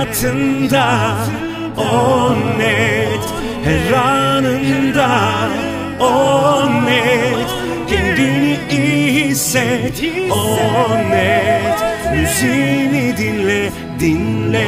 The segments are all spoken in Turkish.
hayatında o net her anında o net kendini iyi hisset o net. Müziğini dinle dinle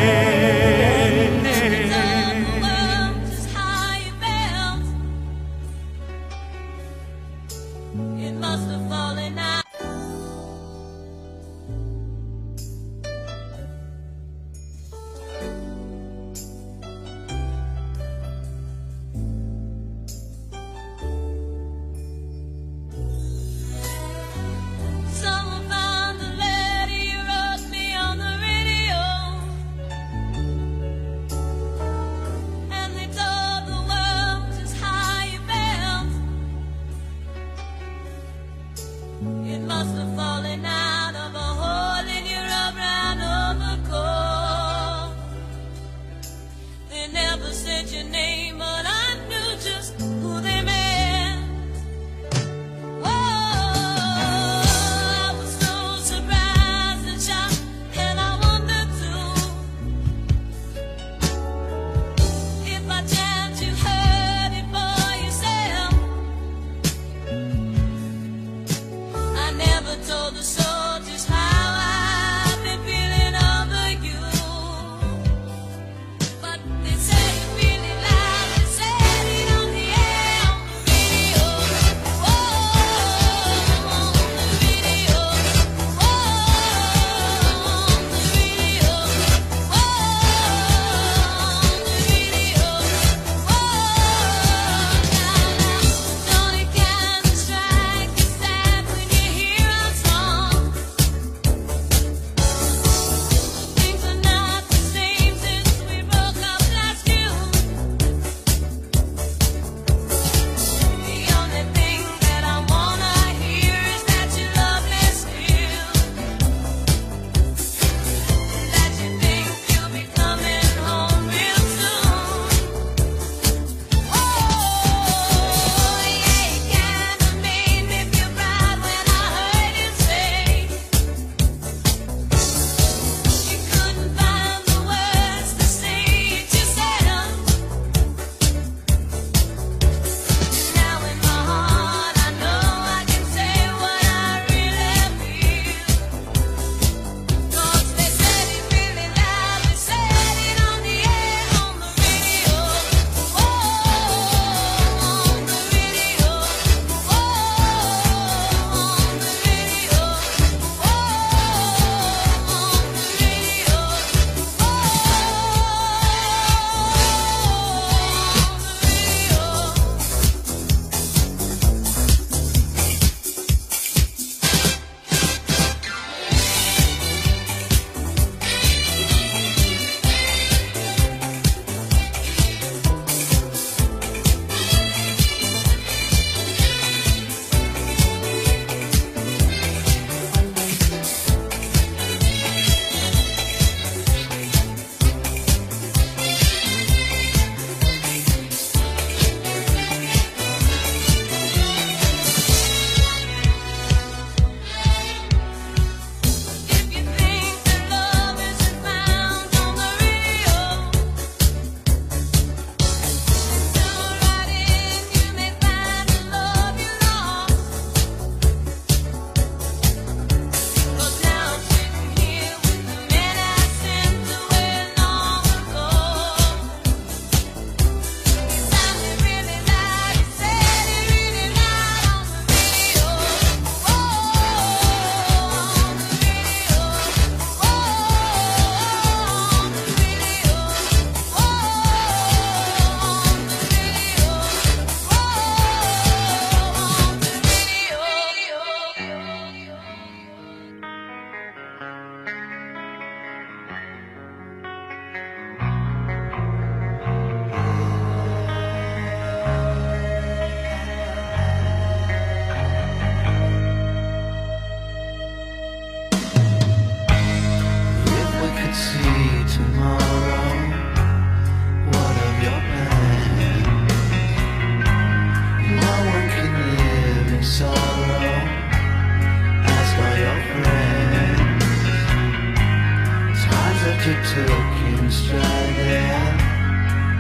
took him straight there,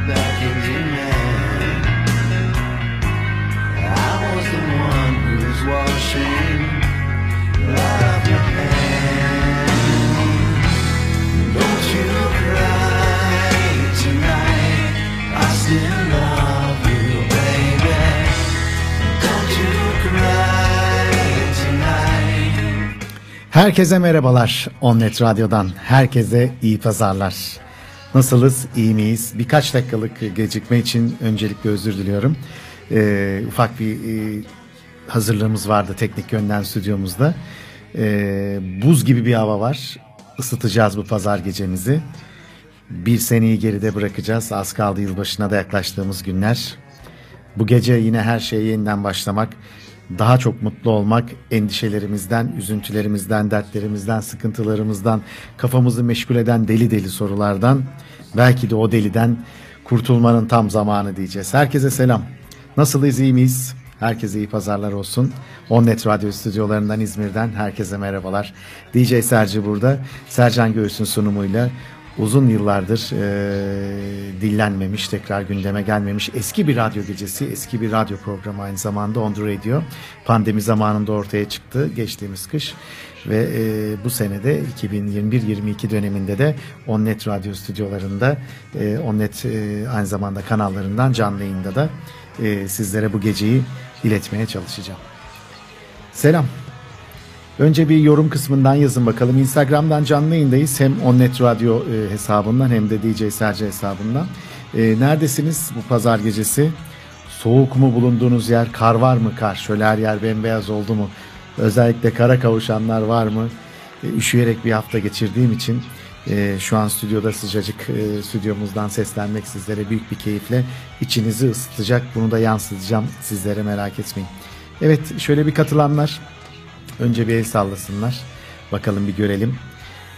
back in demand. I was the one who's washing blood off your hand. Don't you cry tonight. I still Herkese merhabalar. Onnet Radyo'dan herkese iyi pazarlar. Nasılız? İyi miyiz? Birkaç dakikalık gecikme için öncelikle özür diliyorum. Ee, ufak bir e, hazırlığımız vardı teknik yönden stüdyomuzda. Ee, buz gibi bir hava var. Isıtacağız bu pazar gecemizi. Bir seneyi geride bırakacağız. Az kaldı yılbaşına da yaklaştığımız günler. Bu gece yine her şeye yeniden başlamak, daha çok mutlu olmak, endişelerimizden, üzüntülerimizden, dertlerimizden, sıkıntılarımızdan, kafamızı meşgul eden deli deli sorulardan, belki de o deliden kurtulmanın tam zamanı diyeceğiz. Herkese selam. Nasılız, iyi miyiz? Herkese iyi pazarlar olsun. Onnet Radyo stüdyolarından İzmir'den herkese merhabalar. DJ Serci burada. Sercan Göğüs'ün sunumuyla uzun yıllardır e, dillenmemiş, tekrar gündeme gelmemiş eski bir radyo gecesi, eski bir radyo programı aynı zamanda On The Radio. Pandemi zamanında ortaya çıktı geçtiğimiz kış ve e, bu senede 2021-22 döneminde de Onnet Radyo stüdyolarında, e, Onnet e, aynı zamanda kanallarından canlı yayında da e, sizlere bu geceyi iletmeye çalışacağım. Selam. Önce bir yorum kısmından yazın bakalım. Instagram'dan canlı yayındayız. Hem Onnet Radyo e, hesabından hem de DJ Serce hesabından. E, neredesiniz bu pazar gecesi? Soğuk mu bulunduğunuz yer? Kar var mı kar? Şöyle her yer bembeyaz oldu mu? Özellikle kara kavuşanlar var mı? E, üşüyerek bir hafta geçirdiğim için şu an stüdyoda sıcacık stüdyomuzdan seslenmek sizlere büyük bir keyifle içinizi ısıtacak. Bunu da yansıtacağım sizlere merak etmeyin. Evet şöyle bir katılanlar Önce bir el sallasınlar. Bakalım bir görelim.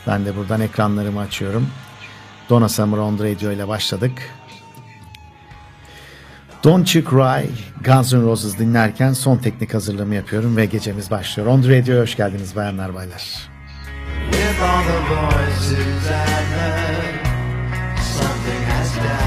Ben de buradan ekranlarımı açıyorum. Donna Summer on Radio ile başladık. Don't You Cry, Guns N' Roses dinlerken son teknik hazırlığımı yapıyorum ve gecemiz başlıyor. On Radio'ya hoş geldiniz bayanlar baylar. With all the voices I heard, something has died.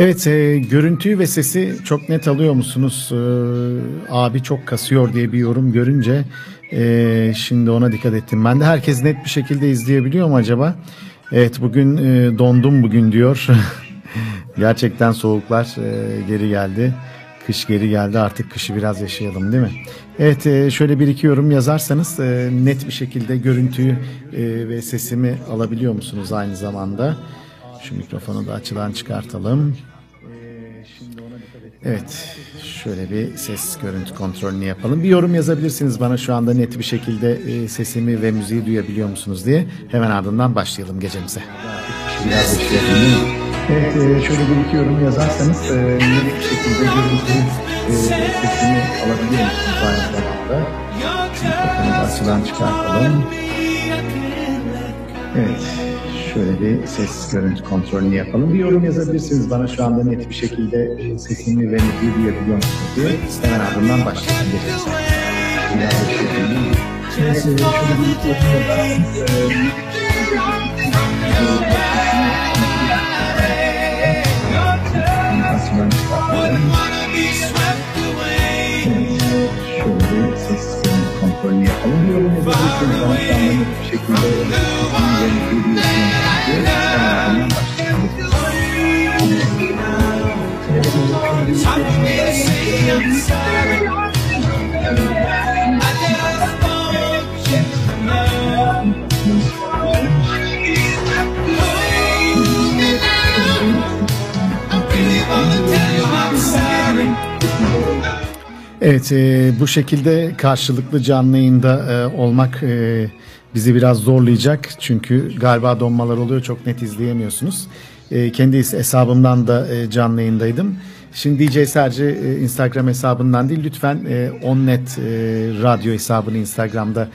Evet e, görüntüyü ve sesi çok net alıyor musunuz? E, abi çok kasıyor diye bir yorum görünce e, şimdi ona dikkat ettim. Ben de herkes net bir şekilde izleyebiliyor mu acaba? Evet bugün e, dondum bugün diyor. Gerçekten soğuklar e, geri geldi. Kış geri geldi artık kışı biraz yaşayalım değil mi? Evet e, şöyle bir iki yorum yazarsanız e, net bir şekilde görüntüyü e, ve sesimi alabiliyor musunuz aynı zamanda? Şu mikrofonu da açıdan çıkartalım. Evet, şöyle bir ses görüntü kontrolünü yapalım. Bir yorum yazabilirsiniz bana şu anda net bir şekilde e, sesimi ve müziği duyabiliyor musunuz diye. Hemen ardından başlayalım gecemize. Biraz bekleyelim. Evet, e, şöyle bir iki yorum yazarsanız net bir şekilde görüntü e, sesimi alabiliyor musunuz aynı zamanda? Mikrofonu da açıdan çıkartalım. Evet. Şöyle bir ses görüntü kontrolünü yapalım. Bir yorum yazabilirsiniz bana şu anda net bir şekilde e, sesimi ve müziği duyabiliyor musunuz diye. Hemen ardından başlayalım. Gecemize. Biraz bekleyelim. Yapalım. Bir yorum yazabilirsiniz bana şu anda net bir şekilde Evet, e, bu şekilde karşılıklı canlı yayında e, olmak e, bizi biraz zorlayacak. Çünkü galiba donmalar oluyor, çok net izleyemiyorsunuz. E, kendi hesabımdan da e, canlı yayındaydım. Şimdi DJ sadece e, Instagram hesabından değil, lütfen e, Onnet e, radyo hesabını Instagram'da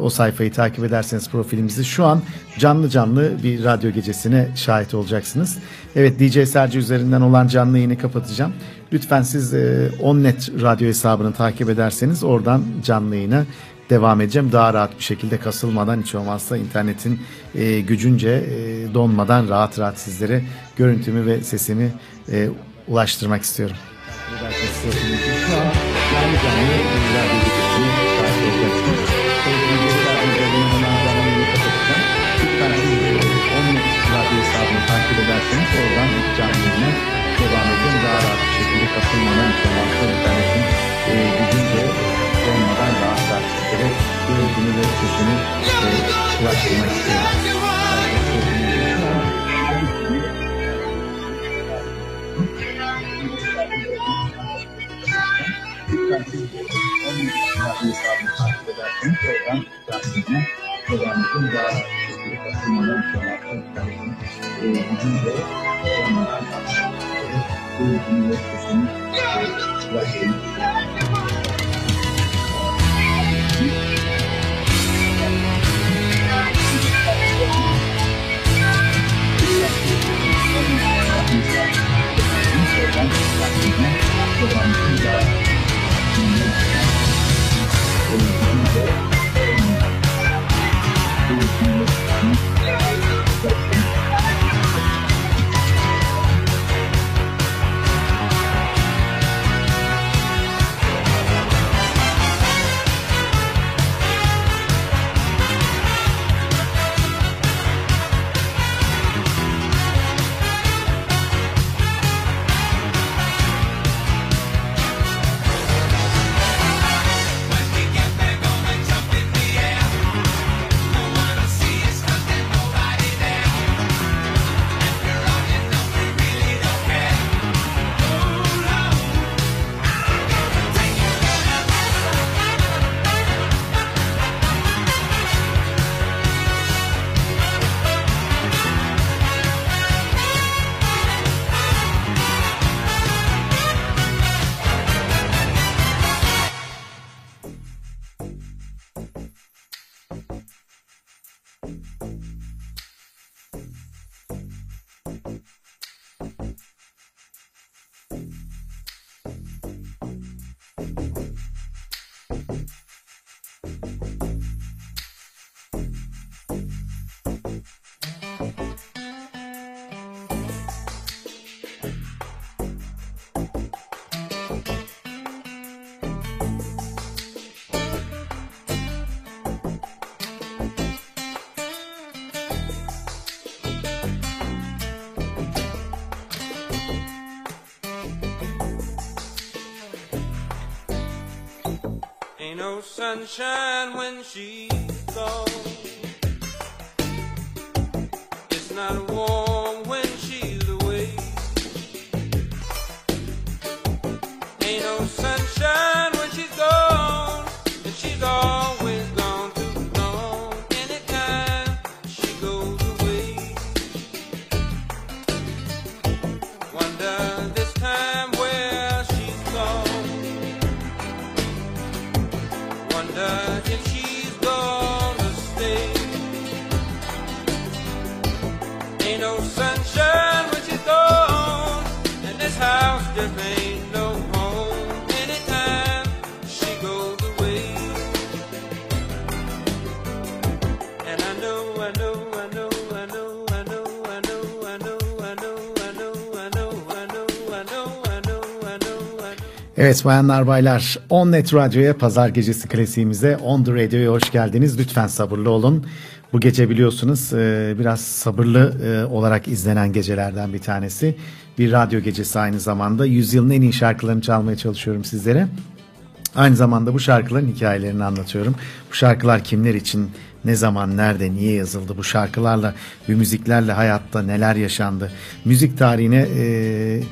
o sayfayı takip ederseniz profilimizi şu an canlı canlı bir radyo gecesine şahit olacaksınız. Evet DJ Serci üzerinden olan canlı yayını kapatacağım. Lütfen siz Onnet radyo hesabını takip ederseniz oradan canlı yayına devam edeceğim. Daha rahat bir şekilde kasılmadan hiç olmazsa internetin gücünce donmadan rahat rahat sizlere görüntümü ve sesimi e, ulaştırmak istiyorum. ulaştırmak istiyorum. Ain't no sunshine when she's gone. It's not warm when Evet bayanlar baylar On Net Radyo'ya pazar gecesi klasiğimize On The Radio'ya hoş geldiniz. Lütfen sabırlı olun. Bu gece biliyorsunuz e, biraz sabırlı e, olarak izlenen gecelerden bir tanesi. Bir radyo gecesi aynı zamanda. Yüzyılın en iyi şarkılarını çalmaya çalışıyorum sizlere. Aynı zamanda bu şarkıların hikayelerini anlatıyorum. Bu şarkılar kimler için, ne zaman, nerede, niye yazıldı? Bu şarkılarla ve müziklerle hayatta neler yaşandı? Müzik tarihine e,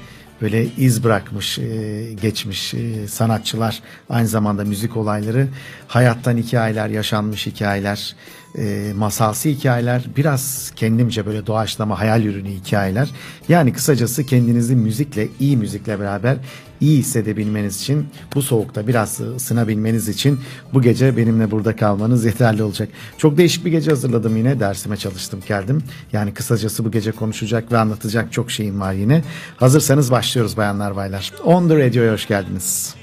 böyle iz bırakmış, e, geçmiş e, sanatçılar, aynı zamanda müzik olayları, hayattan hikayeler, yaşanmış hikayeler, e, masalsı hikayeler, biraz kendimce böyle doğaçlama hayal ürünü hikayeler. Yani kısacası kendinizi müzikle, iyi müzikle beraber iyi hissedebilmeniz için, bu soğukta biraz ısınabilmeniz için bu gece benimle burada kalmanız yeterli olacak. Çok değişik bir gece hazırladım yine. Dersime çalıştım geldim. Yani kısacası bu gece konuşacak ve anlatacak çok şeyim var yine. Hazırsanız başlıyoruz bayanlar baylar. On The Radio'ya hoş geldiniz.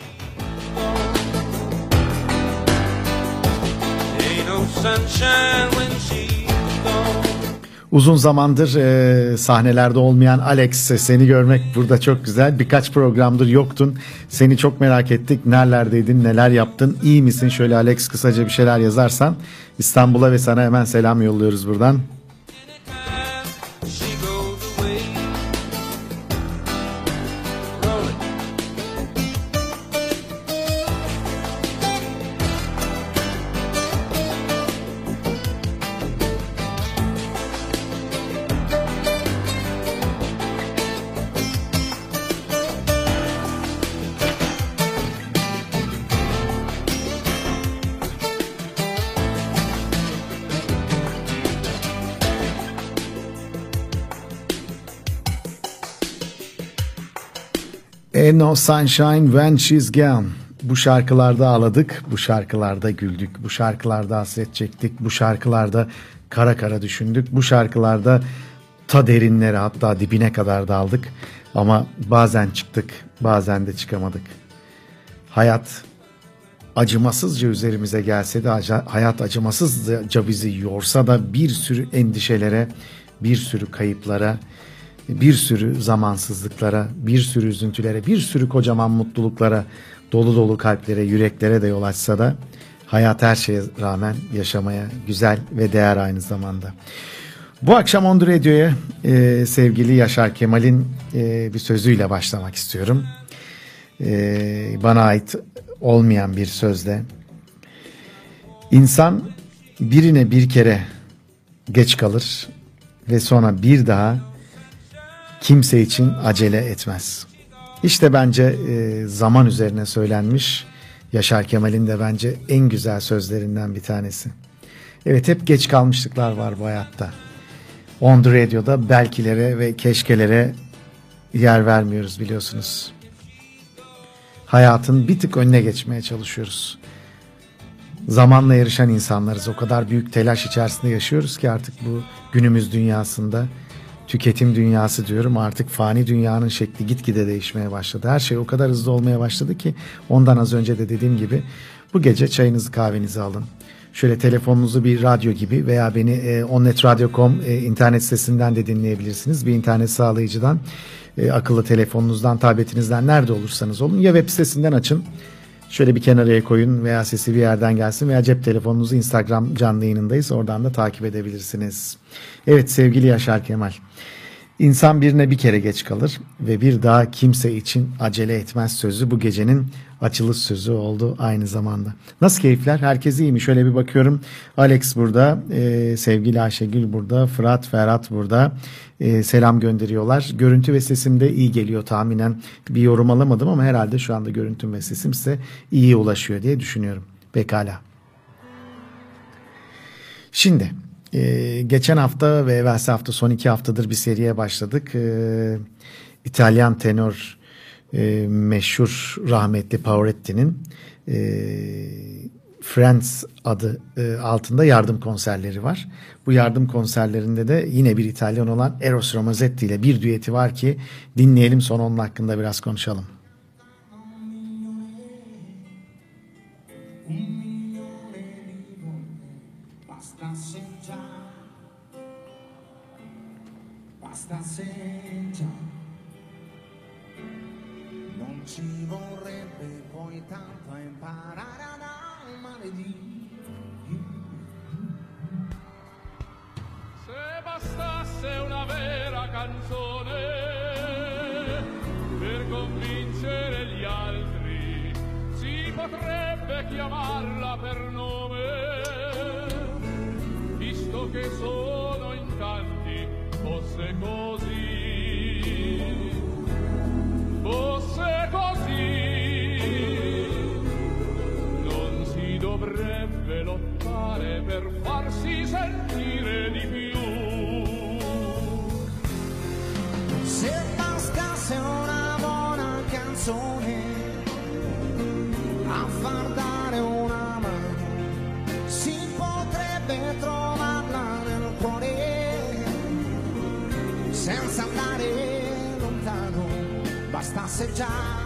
Ain't Uzun zamandır e, sahnelerde olmayan Alex seni görmek burada çok güzel. Birkaç programdır yoktun. Seni çok merak ettik. Nerelerdeydin, neler yaptın? İyi misin? Şöyle Alex kısaca bir şeyler yazarsan İstanbul'a ve sana hemen selam yolluyoruz buradan. Sunshine when she's gone. Bu şarkılarda ağladık, bu şarkılarda güldük, bu şarkılarda hasret çektik, bu şarkılarda kara kara düşündük, bu şarkılarda ta derinlere hatta dibine kadar daldık. Ama bazen çıktık, bazen de çıkamadık. Hayat acımasızca üzerimize gelse de hayat acımasızca bizi yorsa da bir sürü endişelere, bir sürü kayıplara, bir sürü zamansızlıklara, bir sürü üzüntülere, bir sürü kocaman mutluluklara, dolu dolu kalplere, yüreklere de yol açsa da hayat her şeye rağmen yaşamaya güzel ve değer aynı zamanda. Bu akşam On The Radio'ya e, sevgili Yaşar Kemal'in e, bir sözüyle başlamak istiyorum. E, bana ait olmayan bir sözle. İnsan birine bir kere geç kalır ve sonra bir daha kimse için acele etmez. İşte bence e, zaman üzerine söylenmiş Yaşar Kemal'in de bence en güzel sözlerinden bir tanesi. Evet hep geç kalmışlıklar var bu hayatta. On The Radio'da belkilere ve keşkelere yer vermiyoruz biliyorsunuz. Hayatın bir tık önüne geçmeye çalışıyoruz. Zamanla yarışan insanlarız. O kadar büyük telaş içerisinde yaşıyoruz ki artık bu günümüz dünyasında tüketim dünyası diyorum artık fani dünyanın şekli gitgide değişmeye başladı. Her şey o kadar hızlı olmaya başladı ki ondan az önce de dediğim gibi bu gece çayınızı kahvenizi alın. Şöyle telefonunuzu bir radyo gibi veya beni e, onnetradio.com e, internet sitesinden de dinleyebilirsiniz. Bir internet sağlayıcıdan, e, akıllı telefonunuzdan, tabletinizden nerede olursanız olun ya web sitesinden açın. Şöyle bir kenaraya koyun veya sesi bir yerden gelsin veya cep telefonunuzu Instagram canlı yayınındayız. Oradan da takip edebilirsiniz. Evet sevgili Yaşar Kemal. İnsan birine bir kere geç kalır ve bir daha kimse için acele etmez sözü bu gecenin açılış sözü oldu aynı zamanda. Nasıl keyifler? Herkes iyi mi? Şöyle bir bakıyorum. Alex burada, e, sevgili Ayşegül burada, Fırat, Ferhat burada. E, selam gönderiyorlar. Görüntü ve sesim de iyi geliyor tahminen. Bir yorum alamadım ama herhalde şu anda görüntüm ve sesim size iyi ulaşıyor diye düşünüyorum. Pekala. Şimdi ee, geçen hafta ve evvelsi hafta son iki haftadır bir seriye başladık. Ee, İtalyan tenor e, meşhur rahmetli Paoretti'nin e, Friends adı e, altında yardım konserleri var. Bu yardım konserlerinde de yine bir İtalyan olan Eros Ramazzetti ile bir düeti var ki dinleyelim sonra onun hakkında biraz konuşalım. chiamarla per nome, visto che sono in tanti, fosse così, fosse così, non si dovrebbe lottare per farsi sentire di più. Se bastasse una buona canzone, a far da time.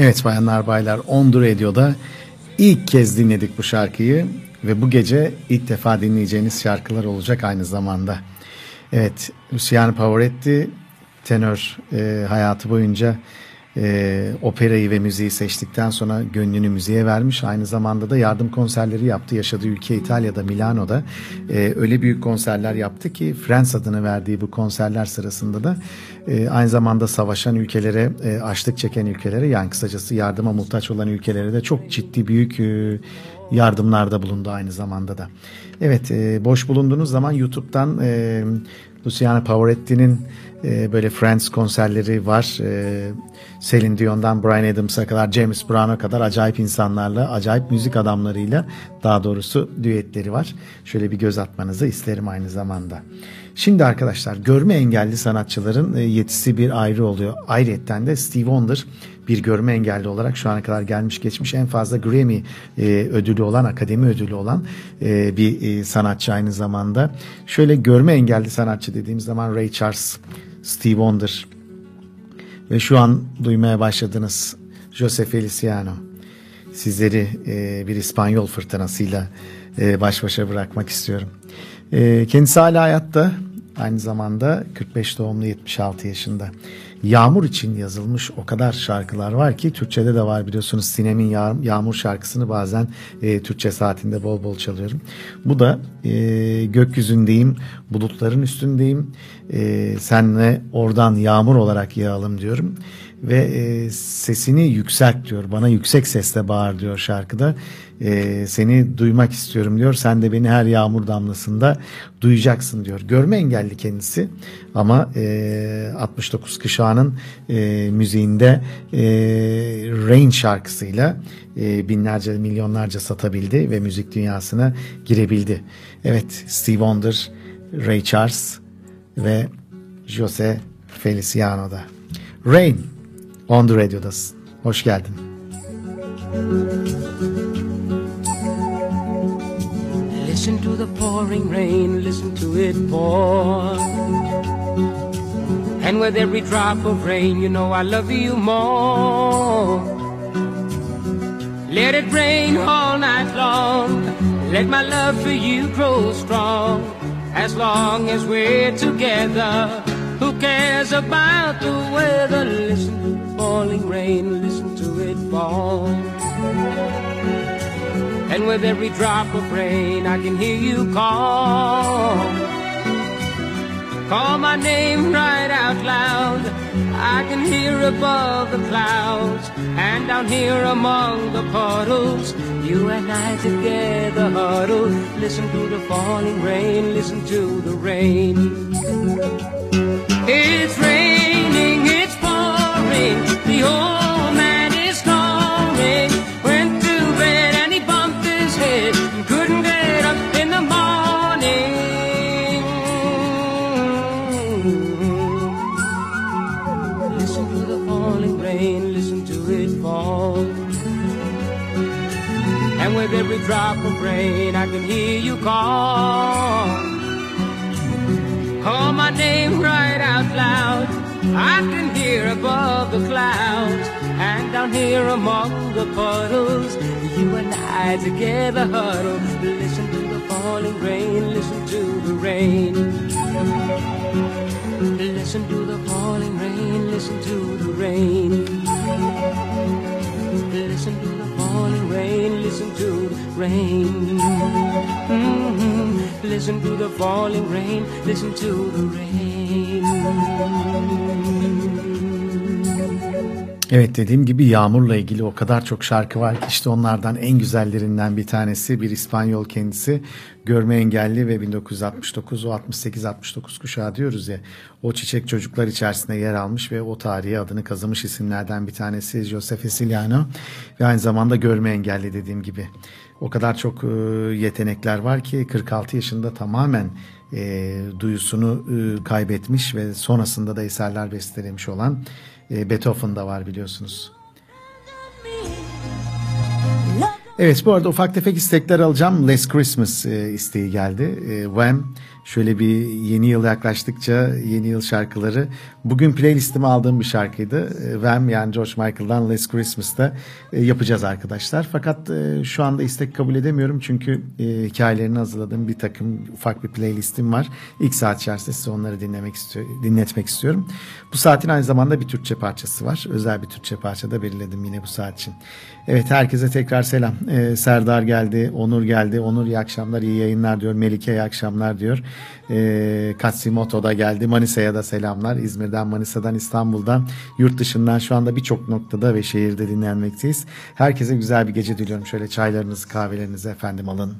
Evet bayanlar baylar Ondur Radyo'da ilk kez dinledik bu şarkıyı ve bu gece ilk defa dinleyeceğiniz şarkılar olacak aynı zamanda. Evet Luciano Pavarotti tenör e, hayatı boyunca e, operayı ve müziği seçtikten sonra gönlünü müziğe vermiş. Aynı zamanda da yardım konserleri yaptı. Yaşadığı ülke İtalya'da, Milano'da e, öyle büyük konserler yaptı ki Friends adını verdiği bu konserler sırasında da e, aynı zamanda savaşan ülkelere, e, açlık çeken ülkelere yani kısacası yardıma muhtaç olan ülkelere de çok ciddi büyük e, yardımlarda bulundu aynı zamanda da. Evet e, boş bulunduğunuz zaman YouTube'dan e, Luciana Pavarotti'nin e, böyle Friends konserleri var. E, Selin Dion'dan Brian Adams'a kadar James Brown'a kadar acayip insanlarla, acayip müzik adamlarıyla daha doğrusu düetleri var. Şöyle bir göz atmanızı isterim aynı zamanda. Şimdi arkadaşlar görme engelli sanatçıların e, yetisi bir ayrı oluyor. Ayrıyetten de Steve Wonder bir görme engelli olarak şu ana kadar gelmiş geçmiş en fazla Grammy e, ödülü olan, akademi ödülü olan e, bir e, e, sanatçı aynı zamanda. Şöyle görme engelli sanatçı dediğimiz zaman Ray Charles, Steve Wonder ve şu an duymaya başladınız Jose Feliciano. Sizleri e, bir İspanyol fırtınasıyla e, baş başa bırakmak istiyorum. E, kendisi hala hayatta. Aynı zamanda 45 doğumlu 76 yaşında. Yağmur için yazılmış o kadar şarkılar var ki Türkçe'de de var biliyorsunuz Sinem'in Yağ- Yağmur şarkısını bazen e, Türkçe saatinde bol bol çalıyorum. Bu da e, gökyüzündeyim, bulutların üstündeyim, e, senle oradan yağmur olarak yağalım diyorum ve e, sesini yükselt diyor. Bana yüksek sesle bağır diyor şarkıda. E, seni duymak istiyorum diyor. Sen de beni her yağmur damlasında duyacaksın diyor. Görme engelli kendisi ama e, 69 kuşağının e, müziğinde e, Rain şarkısıyla e, binlerce milyonlarca satabildi ve müzik dünyasına girebildi. Evet Steve Wonder, Ray Charles ve Jose Feliciano'da. Rain on the Radio'dasın. Hoş geldin. Listen to the pouring rain, listen to it pour. And with every drop of rain, you know I love you more. Let it rain all night long. Let my love for you grow strong. As long as we're together, who cares about the weather? Listen to the falling rain, listen to it fall. And with every drop of rain, I can hear you call. Call my name right out loud. I can hear above the clouds and down here among the puddles. You and I together huddle. Listen to the falling rain, listen to the rain. It's raining, it's pouring. The old every drop of rain, I can hear you call. Call my name right out loud. I can hear above the clouds and down here among the puddles. You and I together huddle. Listen to the falling rain. Listen to the rain. Listen to the falling rain. Listen to the rain. Listen to falling rain. Listen to the rain. Mhm. Listen to the falling rain. Listen to the rain. Evet dediğim gibi yağmurla ilgili o kadar çok şarkı var ki işte onlardan en güzellerinden bir tanesi bir İspanyol kendisi görme engelli ve 1969 o 68-69 kuşağı diyoruz ya o çiçek çocuklar içerisinde yer almış ve o tarihe adını kazımış isimlerden bir tanesi Jose Feliciano ve aynı zamanda görme engelli dediğim gibi o kadar çok e, yetenekler var ki 46 yaşında tamamen e, duyusunu e, kaybetmiş ve sonrasında da eserler bestelemiş olan e, Beethoven da var biliyorsunuz. Evet bu arada ufak tefek istekler alacağım. Last Christmas e, isteği geldi. E, Wham şöyle bir yeni yıl yaklaştıkça yeni yıl şarkıları. Bugün playlistime aldığım bir şarkıydı. E, Wham yani George Michael'dan Last Christmas'ta e, yapacağız arkadaşlar. Fakat e, şu anda istek kabul edemiyorum. Çünkü hikayelerini hazırladığım bir takım ufak bir playlistim var. İlk saat içerisinde size onları dinlemek istiyor, dinletmek istiyorum. Bu saatin aynı zamanda bir Türkçe parçası var. Özel bir Türkçe parça da belirledim yine bu saat için. Evet herkese tekrar selam. Serdar geldi, Onur geldi. Onur iyi akşamlar, iyi yayınlar diyor. Melike iyi akşamlar diyor. Ee, Katsimoto da geldi. Manisa'ya da selamlar. İzmir'den, Manisa'dan, İstanbul'dan, yurt dışından şu anda birçok noktada ve şehirde dinlenmekteyiz. Herkese güzel bir gece diliyorum. Şöyle çaylarınızı, kahvelerinizi efendim alın.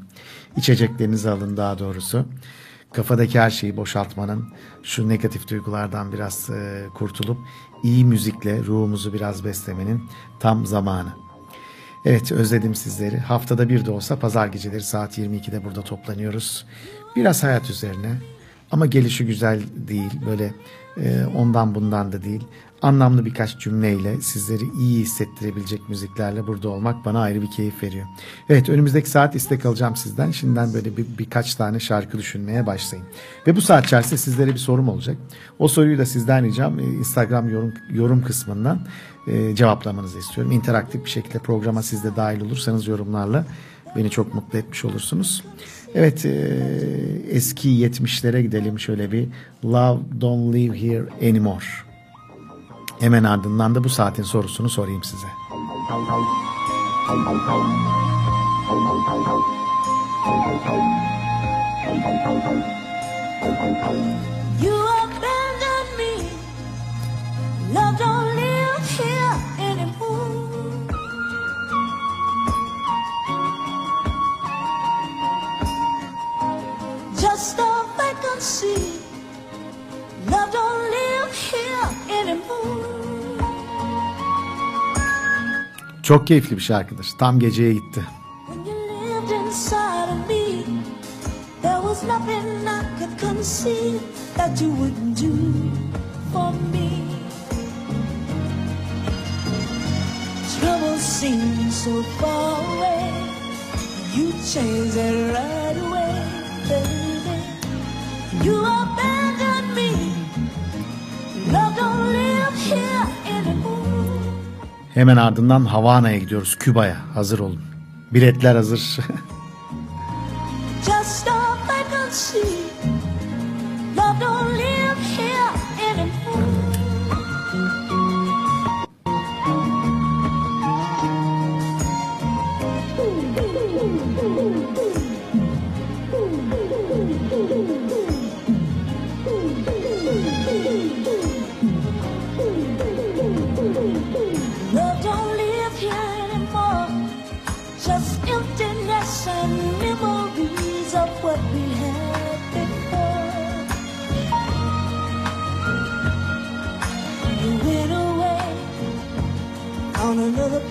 İçeceklerinizi alın daha doğrusu. Kafadaki her şeyi boşaltmanın, şu negatif duygulardan biraz e, kurtulup iyi müzikle ruhumuzu biraz beslemenin tam zamanı. Evet özledim sizleri. Haftada bir de olsa pazar geceleri saat 22'de burada toplanıyoruz. Biraz hayat üzerine ama gelişi güzel değil. Böyle e, ondan bundan da değil. Anlamlı birkaç cümleyle sizleri iyi hissettirebilecek müziklerle burada olmak bana ayrı bir keyif veriyor. Evet önümüzdeki saat istek alacağım sizden. Şimdiden böyle bir, birkaç tane şarkı düşünmeye başlayın. Ve bu saat içerisinde sizlere bir sorum olacak. O soruyu da sizden ricam e, Instagram yorum, yorum kısmından e, cevaplamanızı istiyorum. İnteraktif bir şekilde programa siz de dahil olursanız yorumlarla beni çok mutlu etmiş olursunuz. Evet e, eski 70'lere gidelim şöyle bir Love Don't Live Here Anymore. Hemen ardından da bu saatin sorusunu sorayım size. You abandoned me. Love don't vacancy. Love don't live here anymore. Çok keyifli bir şarkıdır. Tam geceye gitti. You lived inside of me, there was nothing I could conceive that you wouldn't do for me. Trouble seems so far away. You changed it right away, baby. You abandoned me. Love don't live here anymore. Hemen ardından Havana'ya gidiyoruz. Küba'ya. Hazır olun. Biletler hazır. just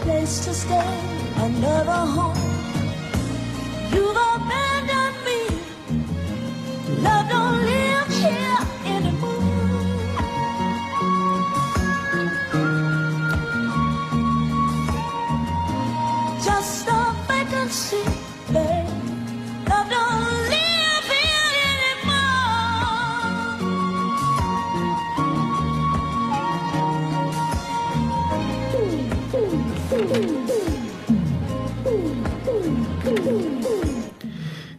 place to stay, another home.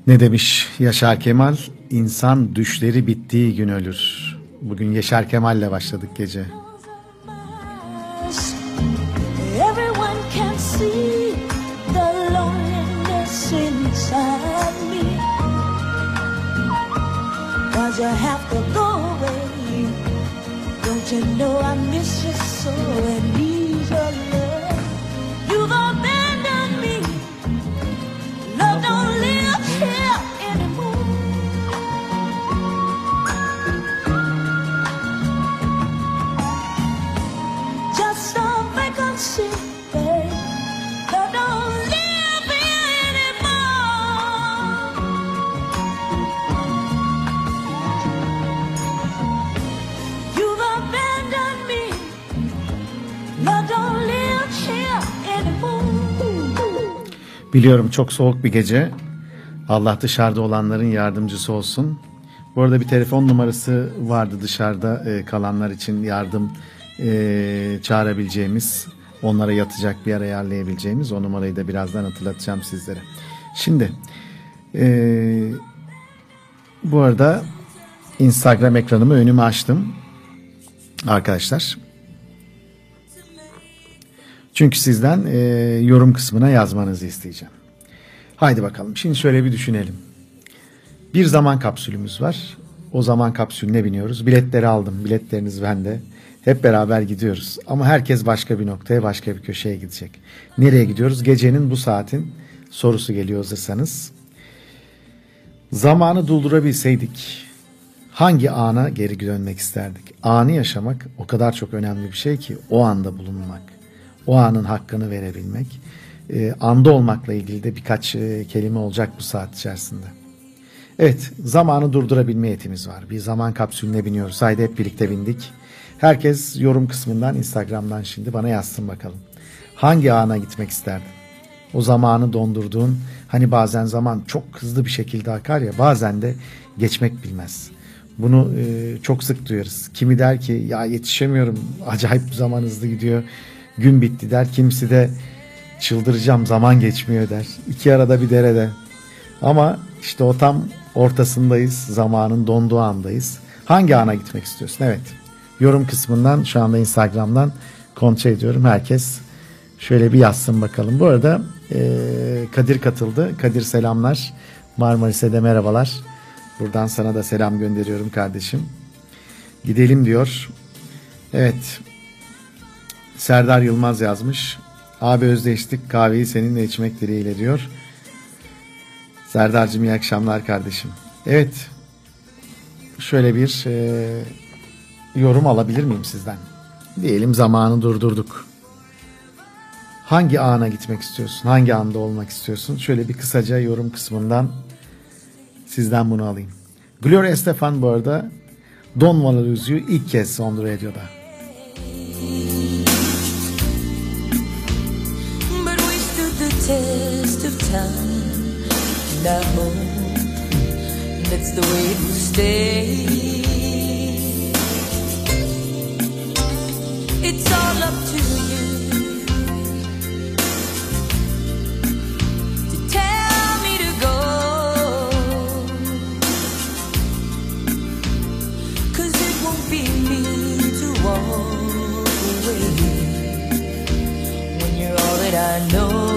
Ne demiş Yaşar Kemal? İnsan düşleri bittiği gün ölür. Bugün Yaşar Kemal'le başladık gece. You know I miss you so Biliyorum çok soğuk bir gece. Allah dışarıda olanların yardımcısı olsun. Bu arada bir telefon numarası vardı dışarıda e, kalanlar için yardım e, çağırabileceğimiz, onlara yatacak bir yer ayarlayabileceğimiz o numarayı da birazdan hatırlatacağım sizlere. Şimdi e, bu arada Instagram ekranımı önüme açtım arkadaşlar. Çünkü sizden e, yorum kısmına yazmanızı isteyeceğim. Haydi bakalım. Şimdi şöyle bir düşünelim. Bir zaman kapsülümüz var. O zaman kapsülüne biniyoruz. Biletleri aldım. Biletleriniz bende. Hep beraber gidiyoruz. Ama herkes başka bir noktaya, başka bir köşeye gidecek. Nereye gidiyoruz? Gecenin bu saatin sorusu geliyor hazırsanız. Zamanı durdurabilseydik hangi ana geri dönmek isterdik? Anı yaşamak o kadar çok önemli bir şey ki o anda bulunmak. O anın hakkını verebilmek e, anda olmakla ilgili de birkaç e, kelime olacak bu saat içerisinde. Evet, zamanı durdurabilme yetimiz var. Bir zaman kapsülüne biniyoruz. Haydi hep birlikte bindik. Herkes yorum kısmından, Instagram'dan şimdi bana yazsın bakalım. Hangi ana gitmek isterdin? O zamanı dondurduğun, hani bazen zaman çok hızlı bir şekilde akar ya, bazen de geçmek bilmez. Bunu e, çok sık duyarız. Kimi der ki ya yetişemiyorum, acayip zaman hızlı gidiyor, gün bitti der. Kimisi de çıldıracağım, zaman geçmiyor der. İki arada bir derede. Ama işte o tam ortasındayız. Zamanın donduğu andayız. Hangi ana gitmek istiyorsun? Evet. Yorum kısmından şu anda Instagram'dan kontrol ediyorum. Herkes şöyle bir yazsın bakalım. Bu arada e, Kadir katıldı. Kadir selamlar. Marmaris'e de merhabalar. Buradan sana da selam gönderiyorum kardeşim. Gidelim diyor. Evet. Serdar Yılmaz yazmış. Abi özleştik kahveyi seninle içmek dileğiyle diyor. Serdar'cığım iyi akşamlar kardeşim. Evet. Şöyle bir e, yorum alabilir miyim sizden? Diyelim zamanı durdurduk. Hangi ana gitmek istiyorsun? Hangi anda olmak istiyorsun? Şöyle bir kısaca yorum kısmından sizden bunu alayım. Gloria Estefan bu arada Don You ilk kez Son Radio'da. Test of time. Now that's the way it will stay. It's all up to you to tell me to go. Cause it won't be me to walk away when you're all that I know.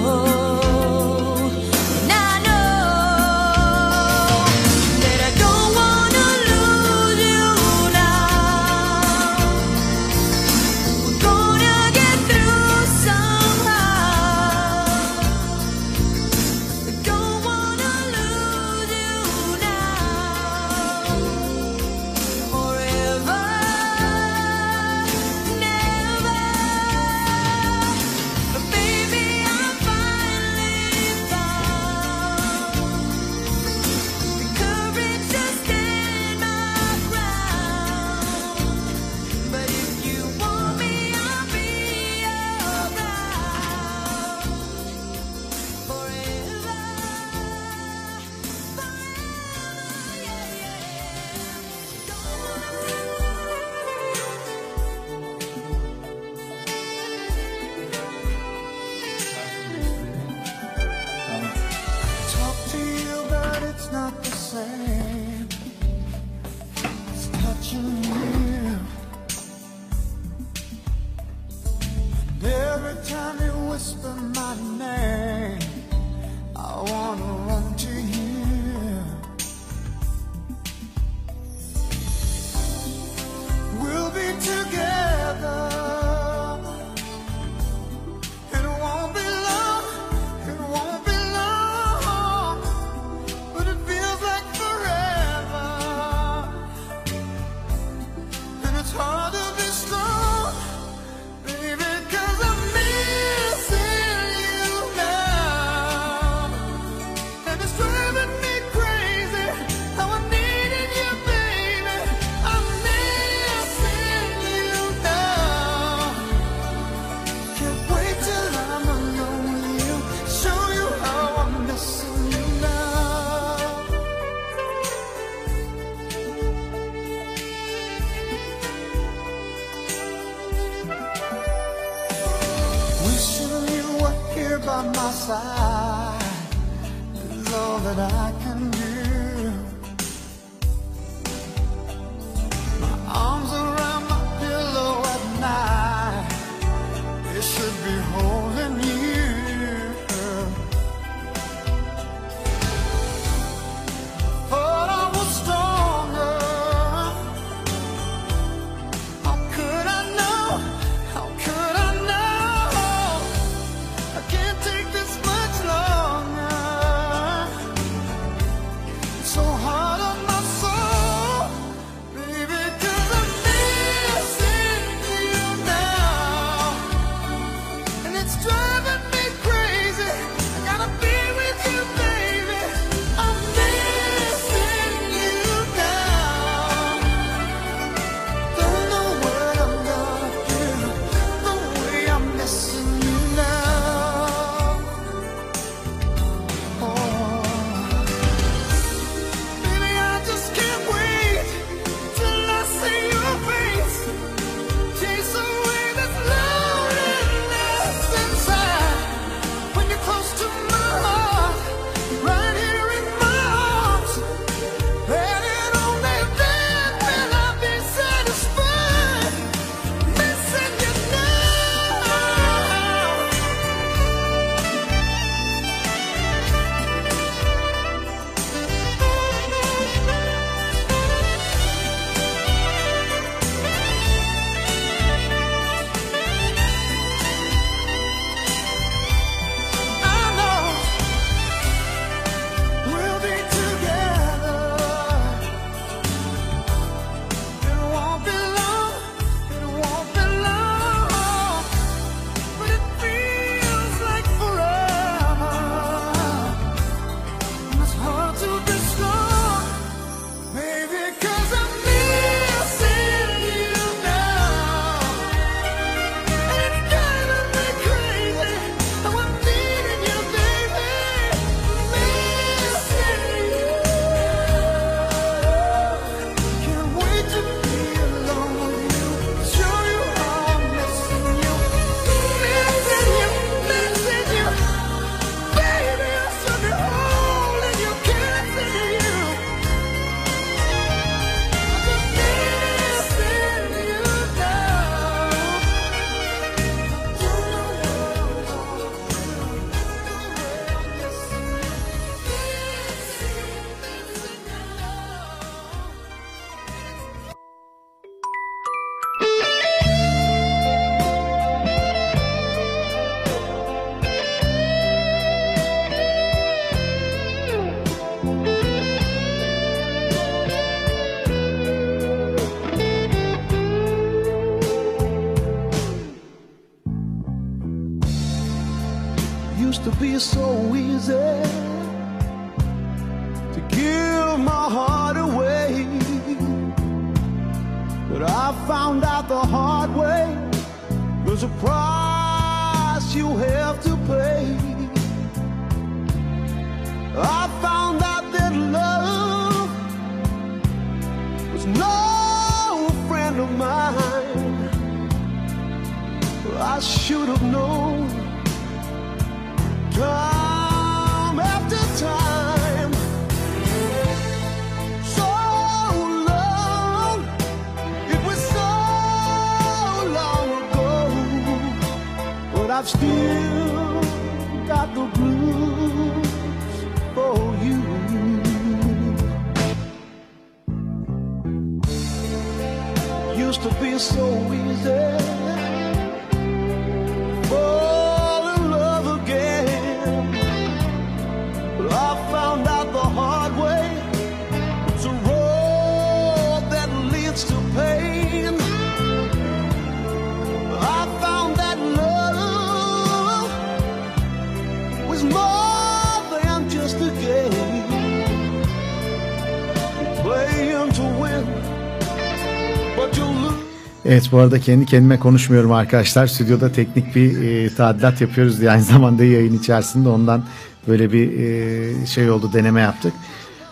Evet bu arada kendi kendime konuşmuyorum arkadaşlar. Stüdyoda teknik bir e, tadilat yapıyoruz diye aynı zamanda yayın içerisinde ondan böyle bir e, şey oldu deneme yaptık.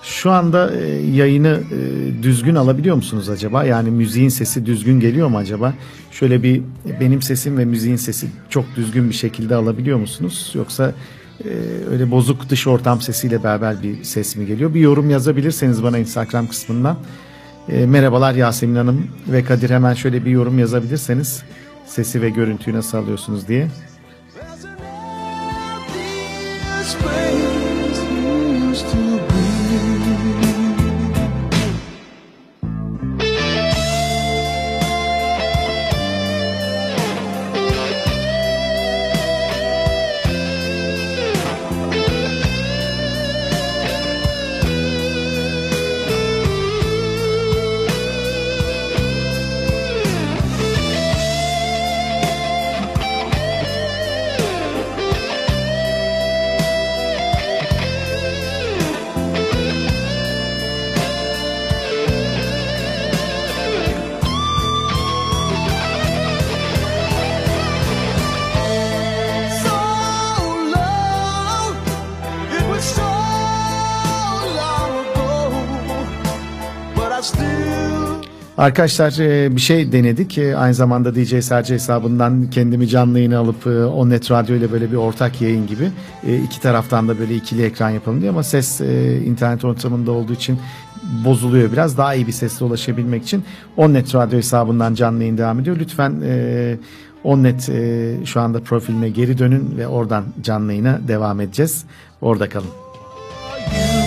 Şu anda e, yayını e, düzgün alabiliyor musunuz acaba? Yani müziğin sesi düzgün geliyor mu acaba? Şöyle bir benim sesim ve müziğin sesi çok düzgün bir şekilde alabiliyor musunuz? Yoksa e, öyle bozuk dış ortam sesiyle beraber bir ses mi geliyor? Bir yorum yazabilirseniz bana Instagram kısmından. E, merhabalar Yasemin Hanım ve Kadir hemen şöyle bir yorum yazabilirseniz sesi ve görüntüyü nasıl alıyorsunuz diye. Arkadaşlar e, bir şey denedik. E, Aynı zamanda DJ Serci hesabından kendimi canlı yayına alıp e, Onnet Radyo ile böyle bir ortak yayın gibi iki taraftan da böyle ikili ekran yapalım diye ama ses internet ortamında olduğu için bozuluyor biraz. Daha iyi bir sesle ulaşabilmek için Onnet Radyo hesabından canlı yayın devam ediyor. Lütfen Onnet şu anda profiline geri dönün ve oradan canlı yayına devam edeceğiz. Orada kalın. Evet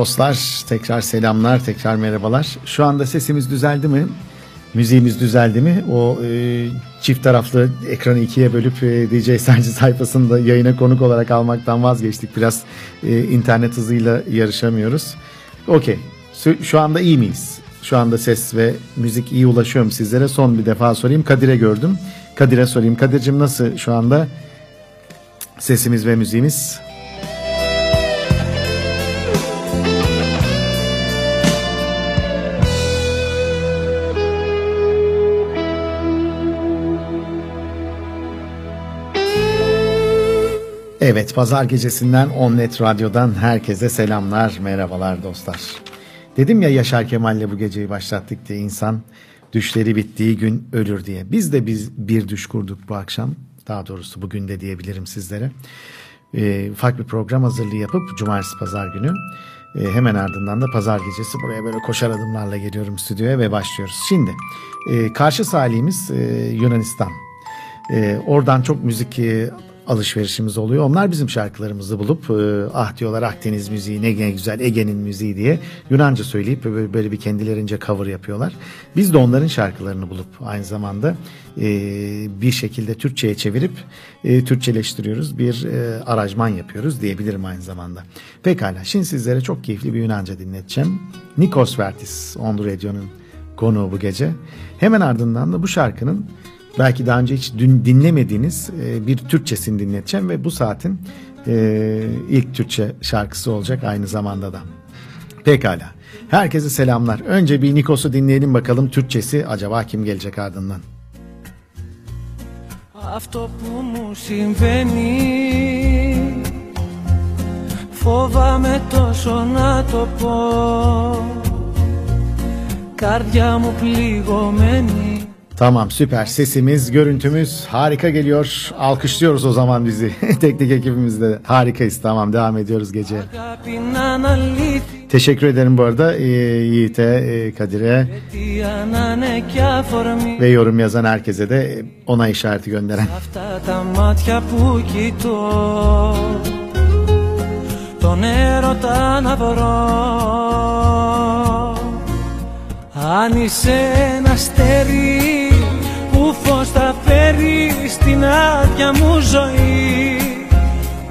dostlar tekrar selamlar tekrar merhabalar. Şu anda sesimiz düzeldi mi? Müziğimiz düzeldi mi? O e, çift taraflı ekranı ikiye bölüp e, DJ Sancı sayfasında yayına konuk olarak almaktan vazgeçtik. Biraz e, internet hızıyla yarışamıyoruz. Okey. Şu- anda iyi miyiz? Şu anda ses ve müzik iyi ulaşıyor mu sizlere? Son bir defa sorayım. Kadir'e gördüm. Kadir'e sorayım. Kadir'cim nasıl şu anda sesimiz ve müziğimiz? Evet, pazar gecesinden Onnet Radyo'dan herkese selamlar, merhabalar dostlar. Dedim ya Yaşar Kemal'le bu geceyi başlattık diye insan düşleri bittiği gün ölür diye. Biz de biz bir düş kurduk bu akşam. Daha doğrusu bugün de diyebilirim sizlere. Ee, ufak bir program hazırlığı yapıp cumartesi pazar günü e, hemen ardından da pazar gecesi buraya böyle koşar adımlarla geliyorum stüdyoya ve başlıyoruz. Şimdi e, karşı salihimiz e, Yunanistan. Ee, oradan çok müzik e, alışverişimiz oluyor. Onlar bizim şarkılarımızı bulup e, ah diyorlar Akdeniz müziği ne güzel Ege'nin müziği diye Yunanca söyleyip böyle, böyle bir kendilerince cover yapıyorlar. Biz de onların şarkılarını bulup aynı zamanda e, bir şekilde Türkçe'ye çevirip e, Türkçeleştiriyoruz. Bir e, arajman yapıyoruz diyebilirim aynı zamanda. Pekala şimdi sizlere çok keyifli bir Yunanca dinleteceğim. Nikos Vertis Ondur Radio'nun konuğu bu gece. Hemen ardından da bu şarkının belki daha önce hiç dün dinlemediğiniz e, bir Türkçesini dinleteceğim ve bu saatin e, ilk Türkçe şarkısı olacak aynı zamanda da. Pekala. Herkese selamlar. Önce bir Nikos'u dinleyelim bakalım Türkçesi acaba kim gelecek ardından. Αυτό που μου συμβαίνει Φόβαμαι τόσο να το πω Καρδιά μου πληγωμένη Tamam süper sesimiz görüntümüz harika geliyor alkışlıyoruz o zaman bizi teknik ekibimizde harikayız tamam devam ediyoruz gece Αγάπη να είναι αλήθεια teşekkür ederim bu arada e, Yiğit'e e, Kadir'e Τι να είναι κι αφορμή ve yorum yazan herkese de e, ona işareti gönderen Αυτά τα μάτια που κοιτώ Τον έρωτα να βρω Αν είσαι ένα αστέρι Που φως θα φέρει στην άδεια μου ζωή.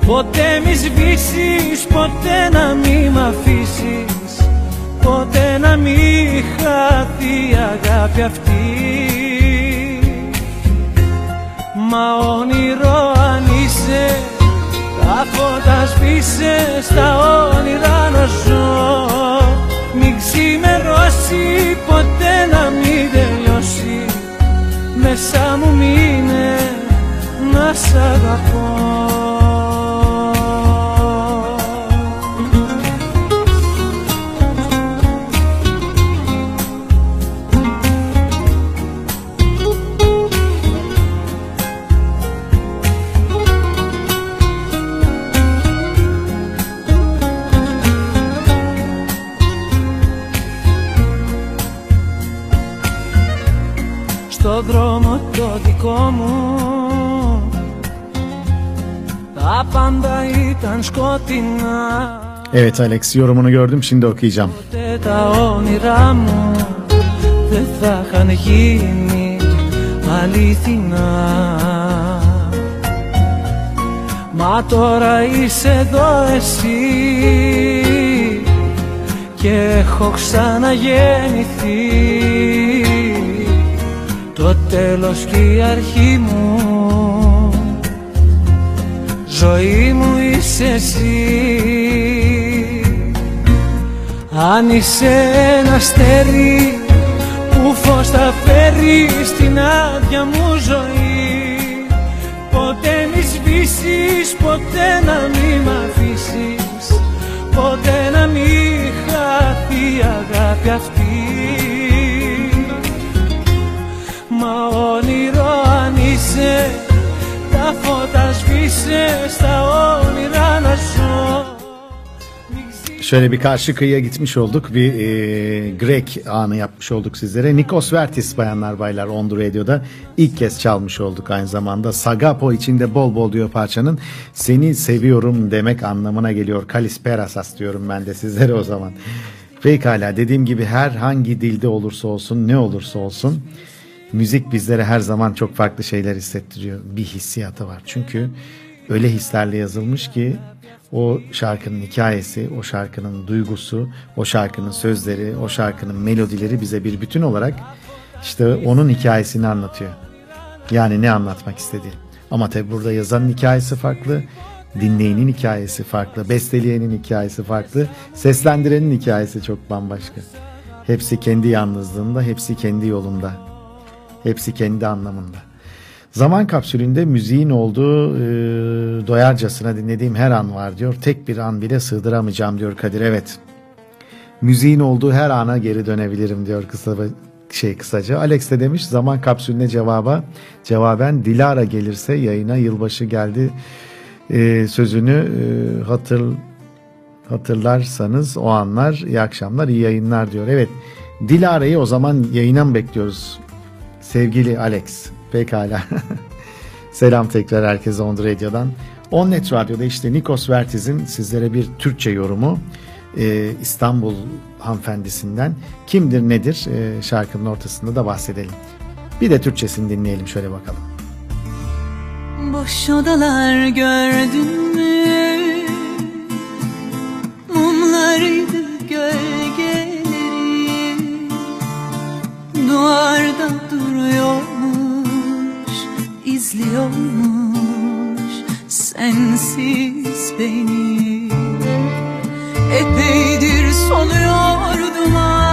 Ποτέ μη σβήσεις, ποτέ να μη μ' αφήσεις. Ποτέ να μη χαθεί η αγάπη αυτή. Μα όνειρο αν είσαι Τα φώτα σβήσε στα όνειρα να ζω. Μην ξημερώσει ποτέ να μην τελειώσει Μέσα μου μείνε να σ' αγαπώ δικό μου. Τα πάντα ήταν σκοτεινά. Evet Alex yorumunu gördüm şimdi okuyacağım. Ποτέ τα όνειρά μου δεν θα είχαν γίνει αληθινά. Μα τώρα είσαι εδώ εσύ και έχω ξαναγεννηθεί. το τέλος και η αρχή μου. Ζωή μου είσαι εσύ. Αν είσαι ένα αστέρι που φως θα φέρει στην άδεια μου ζωή Ποτέ μη σβήσεις, ποτέ να μη μ' αφήσεις Ποτέ να μη χαθεί η αγάπη αυτή Μα όνειρο αν είσαι τα φώτα σβήσε στα όνειρα να ζω Μην ξε- Şöyle bir karşı kıyıya gitmiş olduk. Bir e, Grek anı yapmış olduk sizlere. Nikos Vertis bayanlar baylar Ondu Radio'da ilk kez çalmış olduk aynı zamanda. Sagapo içinde bol bol diyor parçanın. Seni seviyorum demek anlamına geliyor. Kalisperasas diyorum ben de sizlere o zaman. Pekala dediğim gibi her hangi dilde olursa olsun ne olursa olsun müzik bizlere her zaman çok farklı şeyler hissettiriyor. Bir hissiyatı var. Çünkü öyle hislerle yazılmış ki o şarkının hikayesi, o şarkının duygusu, o şarkının sözleri, o şarkının melodileri bize bir bütün olarak işte onun hikayesini anlatıyor. Yani ne anlatmak istediği. Ama tabi burada yazanın hikayesi farklı, dinleyenin hikayesi farklı, besteleyenin hikayesi farklı, seslendirenin hikayesi çok bambaşka. Hepsi kendi yalnızlığında, hepsi kendi yolunda. Hepsi kendi anlamında. Zaman kapsülünde müziğin olduğu e, doyarcasına dinlediğim her an var diyor. Tek bir an bile sığdıramayacağım diyor Kadir. Evet. Müziğin olduğu her ana geri dönebilirim diyor kısa şey kısaca. Alex de demiş zaman kapsülüne cevaba cevaben Dilara gelirse yayına yılbaşı geldi e, sözünü e, hatır hatırlarsanız o anlar iyi akşamlar iyi yayınlar diyor. Evet Dilara'yı o zaman yayına mı bekliyoruz sevgili Alex? Pekala. Selam tekrar herkese On The Radio'dan. On Net Radyo'da işte Nikos Vertiz'in sizlere bir Türkçe yorumu e, İstanbul hanımefendisinden kimdir nedir e, şarkının ortasında da bahsedelim. Bir de Türkçesini dinleyelim şöyle bakalım. Boş odalar gördün mü? İzliyormuş Sensiz beni. Epeydir soluyor duman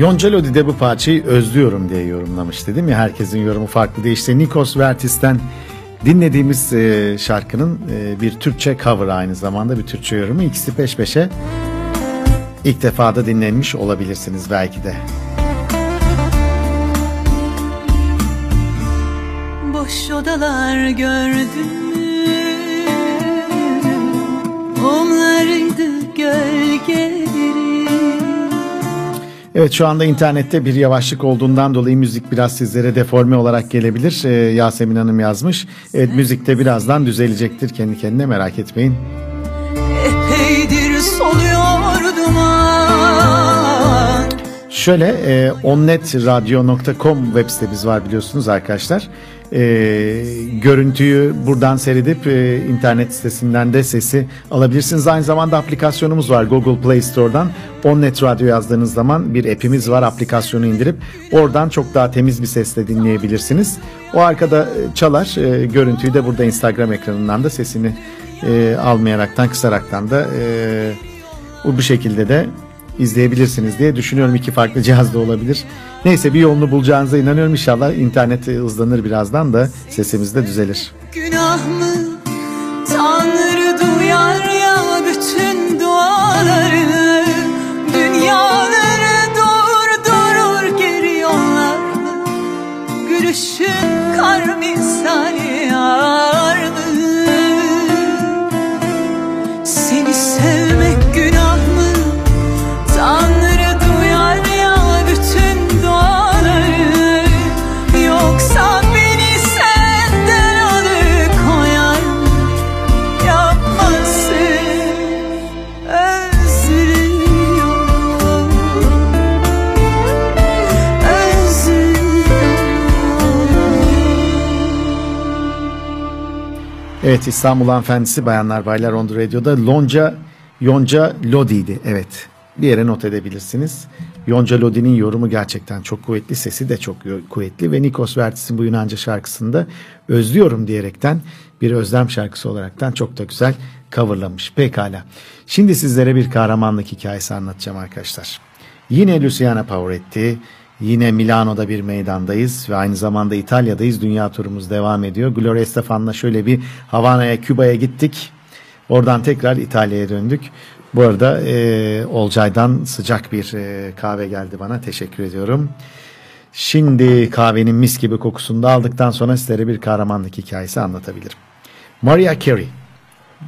Yonca de bu parçayı özlüyorum diye yorumlamıştı değil mi? Herkesin yorumu farklı değil. İşte Nikos Vertis'ten dinlediğimiz e, şarkının e, bir Türkçe cover aynı zamanda bir Türkçe yorumu. İkisi peş peşe ilk defa da dinlenmiş olabilirsiniz belki de. Boş odalar gördün mü? Mumlarıydı gölgeleri Evet şu anda internette bir yavaşlık olduğundan dolayı müzik biraz sizlere deforme olarak gelebilir. Ee, Yasemin Hanım yazmış. Evet müzik de birazdan düzelecektir kendi kendine merak etmeyin. Epeydir soluyor duman Şöyle e, onnetradio.com web sitemiz var biliyorsunuz arkadaşlar. E, görüntüyü buradan seyredip e, internet sitesinden de sesi alabilirsiniz. Aynı zamanda aplikasyonumuz var Google Play Store'dan. Onnet Radyo yazdığınız zaman bir app'imiz var. Aplikasyonu indirip oradan çok daha temiz bir sesle dinleyebilirsiniz. O arkada e, çalar. E, görüntüyü de burada Instagram ekranından da sesini e, almayaraktan kısaraktan da e, bu şekilde de izleyebilirsiniz diye düşünüyorum. iki farklı cihazda olabilir. Neyse bir yolunu bulacağınıza inanıyorum. İnşallah internet hızlanır birazdan da sesimiz de düzelir. Günah mı? Tanrı duyar ya bütün duaları Dünyaları durdurur geri yollar mı? Gülüşün kar misali yar Evet İstanbul Hanımefendisi Bayanlar Baylar Ondu Radyo'da Lonca Yonca Lodi'ydi. Evet bir yere not edebilirsiniz. Yonca Lodi'nin yorumu gerçekten çok kuvvetli, sesi de çok kuvvetli ve Nikos Vertis'in bu Yunanca şarkısında özlüyorum diyerekten bir özlem şarkısı olaraktan çok da güzel coverlamış. Pekala. Şimdi sizlere bir kahramanlık hikayesi anlatacağım arkadaşlar. Yine Luciana Pavarotti, yine Milano'da bir meydandayız ve aynı zamanda İtalya'dayız. Dünya turumuz devam ediyor. Gloria Estefan'la şöyle bir Havana'ya, Küba'ya gittik. Oradan tekrar İtalya'ya döndük. Bu arada e, Olcay'dan sıcak bir e, kahve geldi bana. Teşekkür ediyorum. Şimdi kahvenin mis gibi kokusunu da aldıktan sonra sizlere bir kahramanlık hikayesi anlatabilirim. Maria Carey.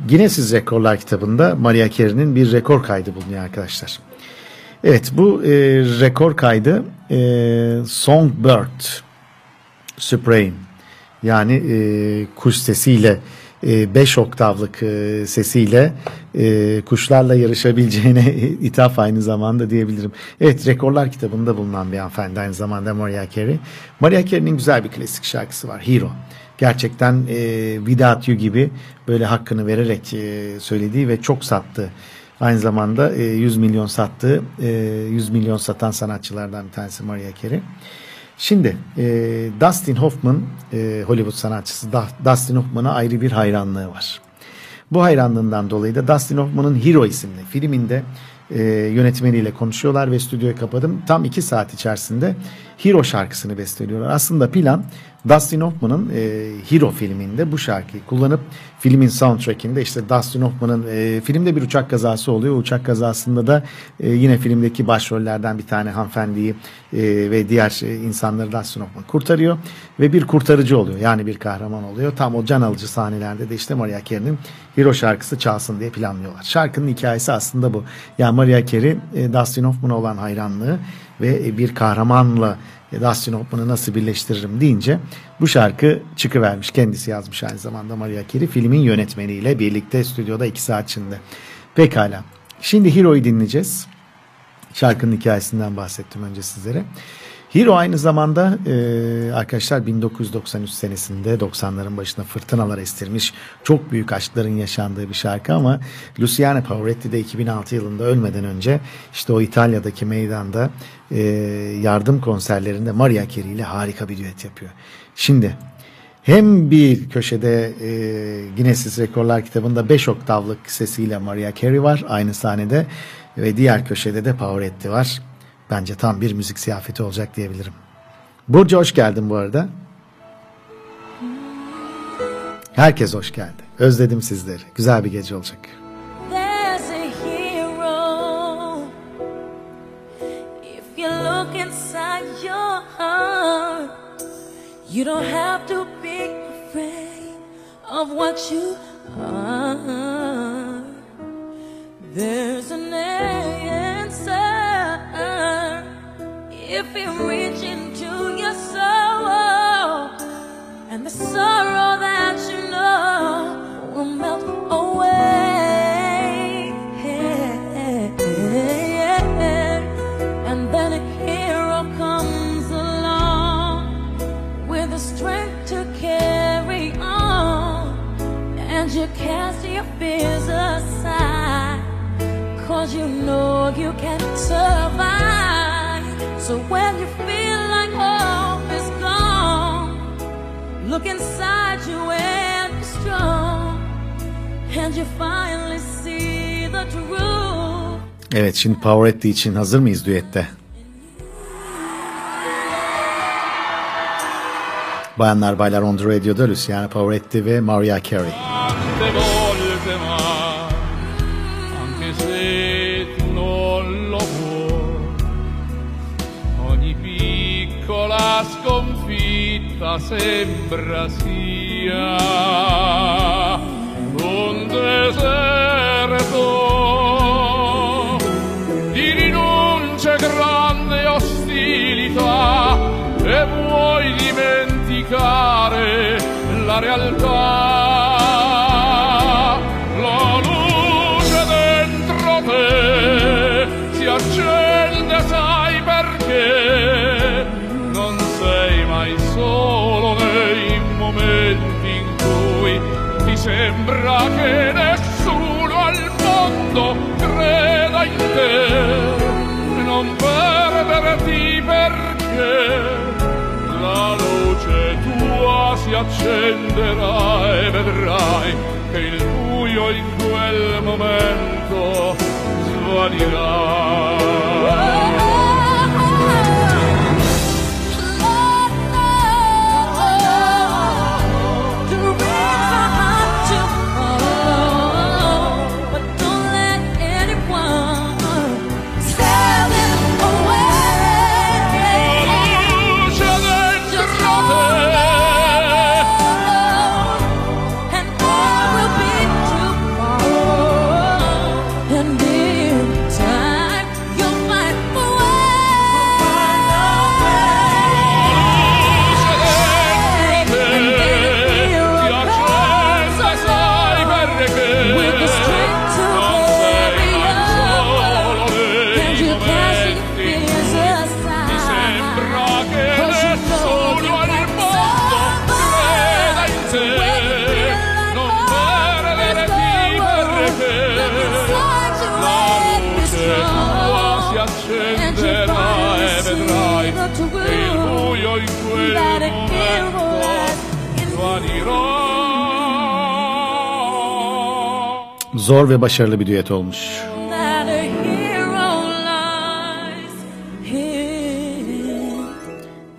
Guinness Rekorlar kitabında Maria Carey'nin bir rekor kaydı bulunuyor arkadaşlar. Evet bu e, rekor kaydı e, Songbird Supreme yani e, kuş sesiyle 5 oktavlık e, sesiyle e, kuşlarla yarışabileceğine ithaf aynı zamanda diyebilirim. Evet Rekorlar kitabında bulunan bir hanımefendi aynı zamanda Mariah Carey. Mariah Carey'nin güzel bir klasik şarkısı var Hero. Gerçekten e, Without You gibi böyle hakkını vererek e, söylediği ve çok sattı. Aynı zamanda e, 100 milyon sattığı, e, 100 milyon satan sanatçılardan bir tanesi Mariah Carey. Şimdi e, Dustin Hoffman e, Hollywood sanatçısı Dustin Hoffman'a ayrı bir hayranlığı var. Bu hayranlığından dolayı da Dustin Hoffman'ın Hero isimli filminde e, yönetmeniyle konuşuyorlar ve stüdyoyu kapadım. Tam iki saat içerisinde Hero şarkısını besteliyorlar. Aslında plan Dustin Hoffman'ın e, Hero filminde bu şarkıyı kullanıp filmin soundtrackinde işte Dustin Hoffman'ın e, filmde bir uçak kazası oluyor. Uçak kazasında da e, yine filmdeki başrollerden bir tane hanımefendiyi e, ve diğer e, insanları Dustin Hoffman kurtarıyor ve bir kurtarıcı oluyor. Yani bir kahraman oluyor. Tam o can alıcı sahnelerde de işte Mariah Carey'nin Hero şarkısı çalsın diye planlıyorlar. Şarkının hikayesi aslında bu. Yani Mariah Carey e, Dustin Hoffman'a olan hayranlığı ve e, bir kahramanla Dustin Hoffman'ı nasıl birleştiririm deyince bu şarkı çıkıvermiş. Kendisi yazmış aynı zamanda Mariah Carey filmin yönetmeniyle birlikte stüdyoda iki saat içinde. Pekala. Şimdi Hero'yu dinleyeceğiz. Şarkının hikayesinden bahsettim önce sizlere. Hero aynı zamanda e, arkadaşlar 1993 senesinde 90'ların başına fırtınalar estirmiş çok büyük aşkların yaşandığı bir şarkı ama Luciano Pavarotti de 2006 yılında ölmeden önce işte o İtalya'daki meydanda e, yardım konserlerinde Maria Carey ile harika bir düet yapıyor. Şimdi hem bir köşede e, Guinness Rekorlar kitabında 5 oktavlık sesiyle Maria Carey var aynı sahnede ve diğer köşede de Pavarotti var. Bence tam bir müzik ziyafeti olacak diyebilirim. Burcu hoş geldin bu arada. Herkes hoş geldi. Özledim sizleri. Güzel bir gece olacak. A you don't have to be afraid of what you are. There's an answer if you reach into your soul, and the sorrow that you know will melt away. And then a hero comes along with the strength to carry on, and you cast your fears aside. Cause you know you can survive. So when you feel like hope is gone, look inside you and be strong. And you finally see the truth. Evet şimdi Pavarotti için hazır mıyız düette? Bayanlar baylar On The Radio'da Luciano Pavarotti ve Mariah Carey. Sembra sia un deserto di rinunce grande ostilità e vuoi dimenticare la realtà sembra che nessuno al mondo creda in te. Non perderti perché la luce tua si accenderà e vedrai che il buio in quel momento svanirà. Zor ve başarılı bir düet olmuş.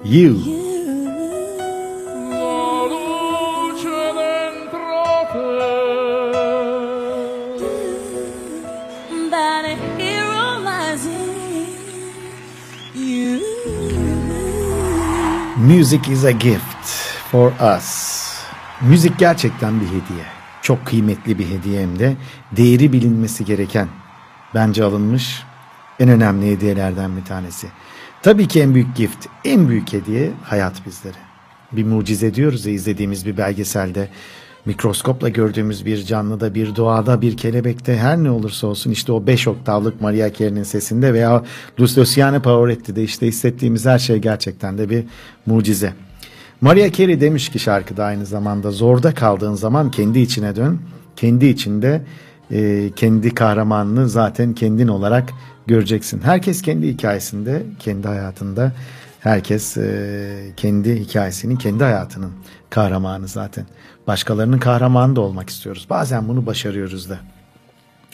you. Music is a gift for us. Müzik gerçekten bir hediye. Çok kıymetli bir hediye hem de değeri bilinmesi gereken bence alınmış en önemli hediyelerden bir tanesi. Tabii ki en büyük gift, en büyük hediye hayat bizlere. Bir mucize diyoruz ya izlediğimiz bir belgeselde mikroskopla gördüğümüz bir canlıda, bir doğada, bir kelebekte her ne olursa olsun işte o 5 oktavlık Maria Carey'nin sesinde veya Luciano Pavolotti'de işte hissettiğimiz her şey gerçekten de bir mucize. Maria Carey demiş ki şarkıda aynı zamanda zorda kaldığın zaman kendi içine dön. Kendi içinde e, kendi kahramanını zaten kendin olarak göreceksin. Herkes kendi hikayesinde, kendi hayatında herkes e, kendi hikayesinin, kendi hayatının kahramanı zaten. Başkalarının kahramanı da olmak istiyoruz. Bazen bunu başarıyoruz da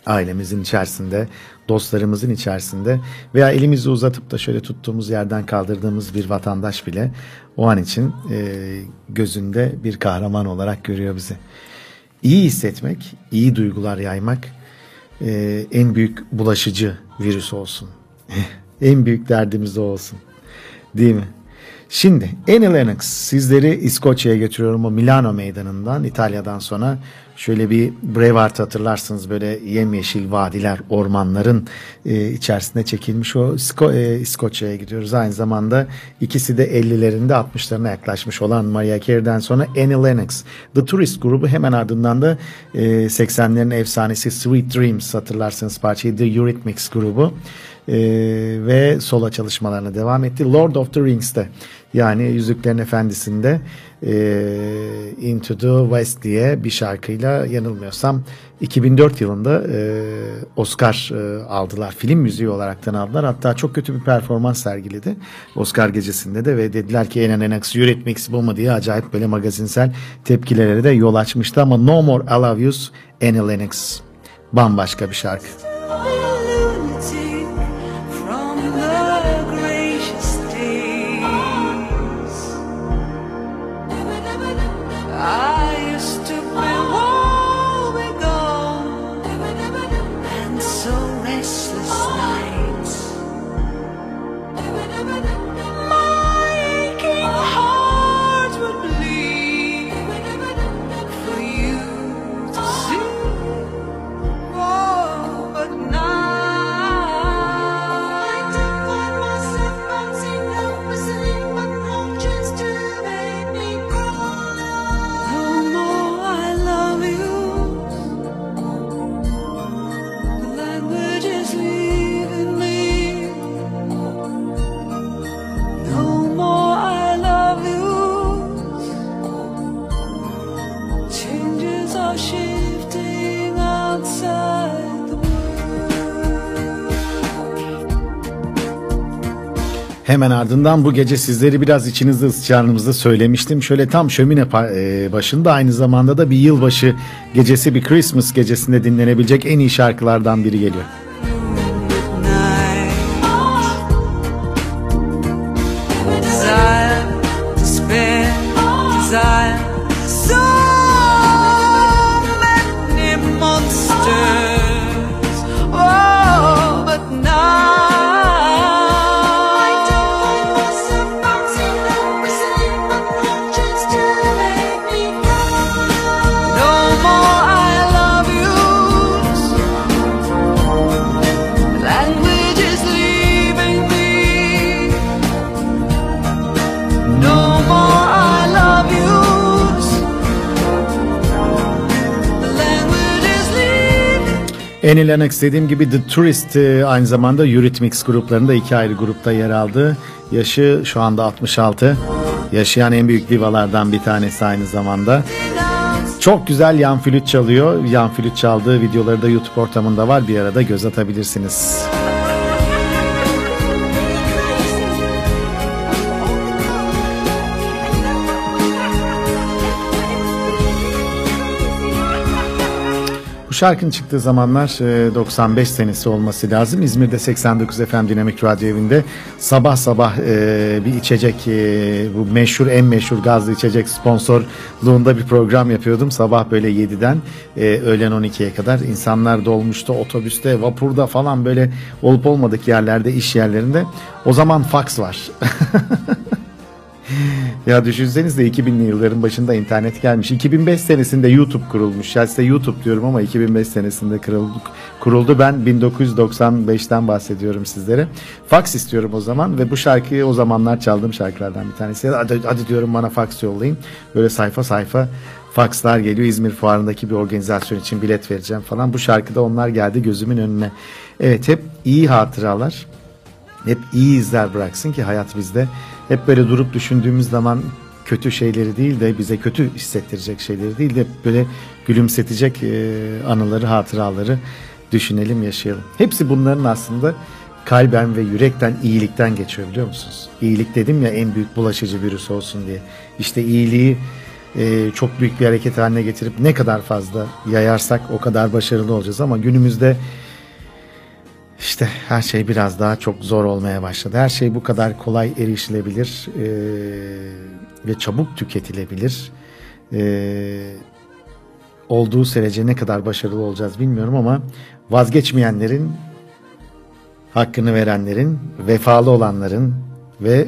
ailemizin içerisinde, dostlarımızın içerisinde veya elimizi uzatıp da şöyle tuttuğumuz yerden kaldırdığımız bir vatandaş bile o an için e, gözünde bir kahraman olarak görüyor bizi. İyi hissetmek, iyi duygular yaymak e, en büyük bulaşıcı virüs olsun. en büyük derdimiz o olsun. Değil mi? Şimdi Annie Lennox sizleri İskoçya'ya götürüyorum o Milano meydanından İtalya'dan sonra şöyle bir Braveheart hatırlarsınız böyle yemyeşil vadiler ormanların e, içerisinde çekilmiş o İsko, e, İskoçya'ya gidiyoruz. Aynı zamanda ikisi de 50'lerinde 60'larına yaklaşmış olan Mariah Carey'den sonra Annie Lennox. The Tourist grubu hemen ardından da e, 80'lerin efsanesi Sweet Dreams hatırlarsınız parçayı The Eurythmics grubu. Ee, ve solo çalışmalarına devam etti. Lord of the Rings'te yani Yüzüklerin Efendisi'nde e, Into the West diye bir şarkıyla yanılmıyorsam 2004 yılında e, Oscar e, aldılar. Film müziği olaraktan aldılar. Hatta çok kötü bir performans sergiledi Oscar gecesinde de ve dediler ki Anne Lennox Eurythmics bu mu diye acayip böyle magazinsel tepkilere de yol açmıştı ama No More I Love You's Annie Lennox bambaşka bir şarkı. Hemen ardından bu gece sizleri biraz içinizde ısıtacağınızı söylemiştim. Şöyle tam şömine e, başında aynı zamanda da bir yılbaşı gecesi, bir Christmas gecesinde dinlenebilecek en iyi şarkılardan biri geliyor. Annie Lennox dediğim gibi The Tourist e, aynı zamanda Eurythmics gruplarında iki ayrı grupta yer aldı. Yaşı şu anda 66. Yaşayan en büyük divalardan bir tanesi aynı zamanda. Çok güzel yan flüt çalıyor. Yan flüt çaldığı videoları da YouTube ortamında var. Bir arada göz atabilirsiniz. Bu şarkının çıktığı zamanlar e, 95 senesi olması lazım. İzmir'de 89 FM Dinamik Radyo evinde sabah sabah e, bir içecek e, bu meşhur en meşhur gazlı içecek sponsorluğunda bir program yapıyordum. Sabah böyle 7'den e, öğlen 12'ye kadar insanlar dolmuştu otobüste vapurda falan böyle olup olmadık yerlerde iş yerlerinde. O zaman fax var. Ya düşünsenize 2000'li yılların başında internet gelmiş. 2005 senesinde YouTube kurulmuş. Ya size YouTube diyorum ama 2005 senesinde kuruldu. kuruldu. Ben 1995'ten bahsediyorum sizlere. Fax istiyorum o zaman ve bu şarkıyı o zamanlar çaldığım şarkılardan bir tanesi. Hadi, hadi diyorum bana fax yollayın. Böyle sayfa sayfa fakslar geliyor. İzmir Fuarı'ndaki bir organizasyon için bilet vereceğim falan. Bu şarkıda onlar geldi gözümün önüne. Evet hep iyi hatıralar hep iyi izler bıraksın ki hayat bizde hep böyle durup düşündüğümüz zaman kötü şeyleri değil de bize kötü hissettirecek şeyleri değil de böyle gülümsetecek e, anıları, hatıraları düşünelim, yaşayalım. Hepsi bunların aslında kalben ve yürekten, iyilikten geçiyor biliyor musunuz? İyilik dedim ya en büyük bulaşıcı virüs olsun diye. İşte iyiliği e, çok büyük bir hareket haline getirip ne kadar fazla yayarsak o kadar başarılı olacağız ama günümüzde işte her şey biraz daha çok zor olmaya başladı. Her şey bu kadar kolay erişilebilir eee, ve çabuk tüketilebilir. Eee, olduğu sürece ne kadar başarılı olacağız bilmiyorum ama vazgeçmeyenlerin, hakkını verenlerin, vefalı olanların ve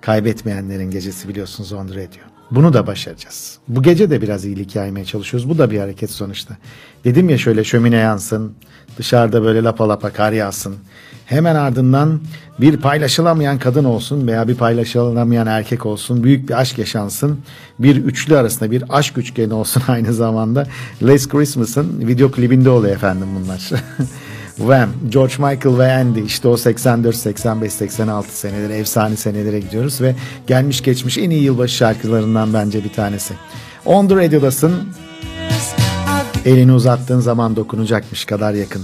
kaybetmeyenlerin gecesi biliyorsunuz Ondur ediyor. Bunu da başaracağız. Bu gece de biraz iyilik yaymaya çalışıyoruz. Bu da bir hareket sonuçta. Dedim ya şöyle şömine yansın, dışarıda böyle lapa lapa kar yağsın. Hemen ardından bir paylaşılamayan kadın olsun veya bir paylaşılamayan erkek olsun. Büyük bir aşk yaşansın. Bir üçlü arasında bir aşk üçgeni olsun aynı zamanda. Last Christmas'ın video klibinde oluyor efendim bunlar. Wham, George Michael ve Andy işte o 84, 85, 86 seneleri efsane senelere gidiyoruz ve gelmiş geçmiş en iyi yılbaşı şarkılarından bence bir tanesi. On the Radio'dasın. Elini uzattığın zaman dokunacakmış kadar yakın.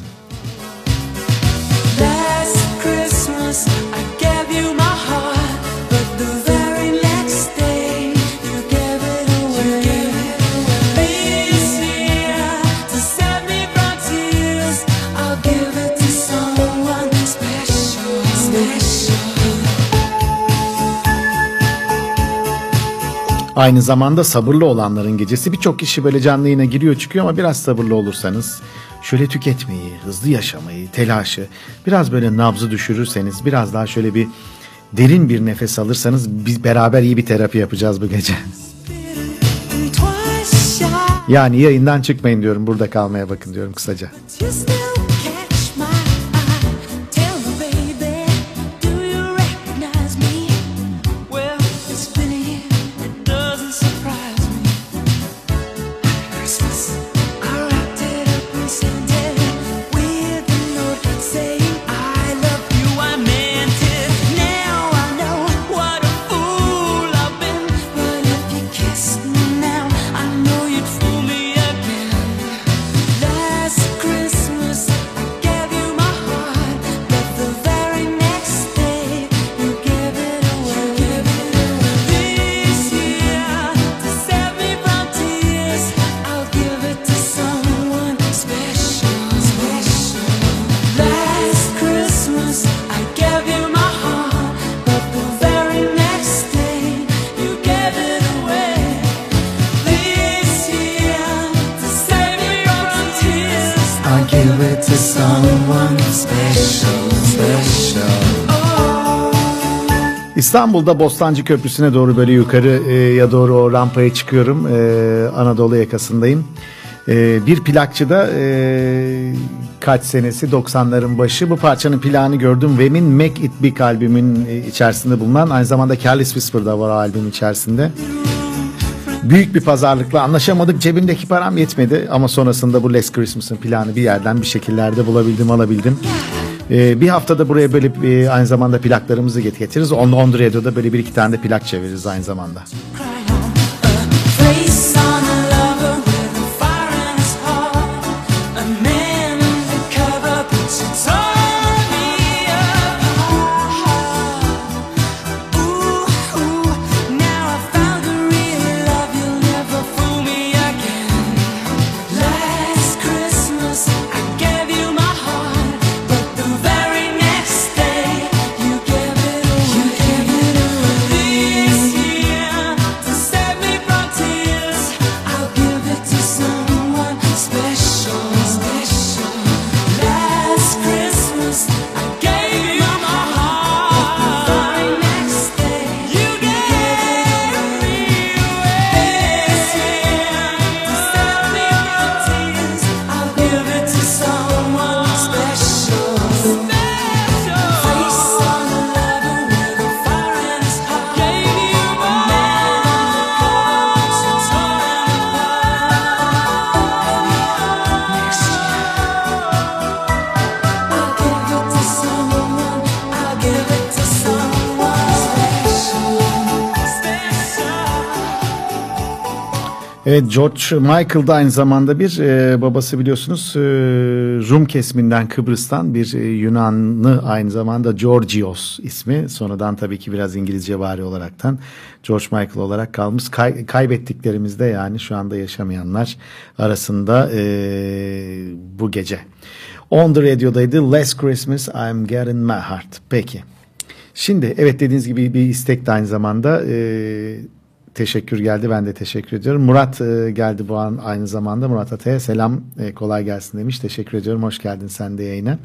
Aynı zamanda sabırlı olanların gecesi birçok kişi böyle canlı yayına giriyor çıkıyor ama biraz sabırlı olursanız şöyle tüketmeyi, hızlı yaşamayı, telaşı biraz böyle nabzı düşürürseniz biraz daha şöyle bir derin bir nefes alırsanız biz beraber iyi bir terapi yapacağız bu gece. Yani yayından çıkmayın diyorum burada kalmaya bakın diyorum kısaca. İstanbul'da Bostancı Köprüsü'ne doğru böyle yukarıya doğru o rampaya çıkıyorum. Ee, Anadolu yakasındayım. Ee, bir plakçıda e, kaç senesi 90'ların başı bu parçanın plağını gördüm. Vem'in Make It Big albümün e, içerisinde bulunan aynı zamanda Careless Whisper da var o albümün içerisinde. Büyük bir pazarlıkla anlaşamadık. Cebimdeki param yetmedi ama sonrasında bu Last Christmas'ın planı bir yerden bir şekillerde bulabildim, alabildim. Ee, bir haftada buraya böyle e, aynı zamanda plaklarımızı get- getiririz. On, on Radio'da böyle bir iki tane de plak çeviririz aynı zamanda. George Michael da aynı zamanda bir e, babası biliyorsunuz e, Rum kesiminden Kıbrıs'tan bir e, Yunanlı aynı zamanda Georgios ismi. Sonradan tabii ki biraz İngilizce vari olaraktan George Michael olarak kalmış. Kay, kaybettiklerimizde yani şu anda yaşamayanlar arasında e, bu gece. On the Radio'daydı. Last Christmas I'm Getting My Heart. Peki. Şimdi evet dediğiniz gibi bir istek de aynı zamanda e, teşekkür geldi. Ben de teşekkür ediyorum. Murat e, geldi bu an aynı zamanda. Murat Atay'a selam e, kolay gelsin demiş. Teşekkür ediyorum. Hoş geldin sen de yayına.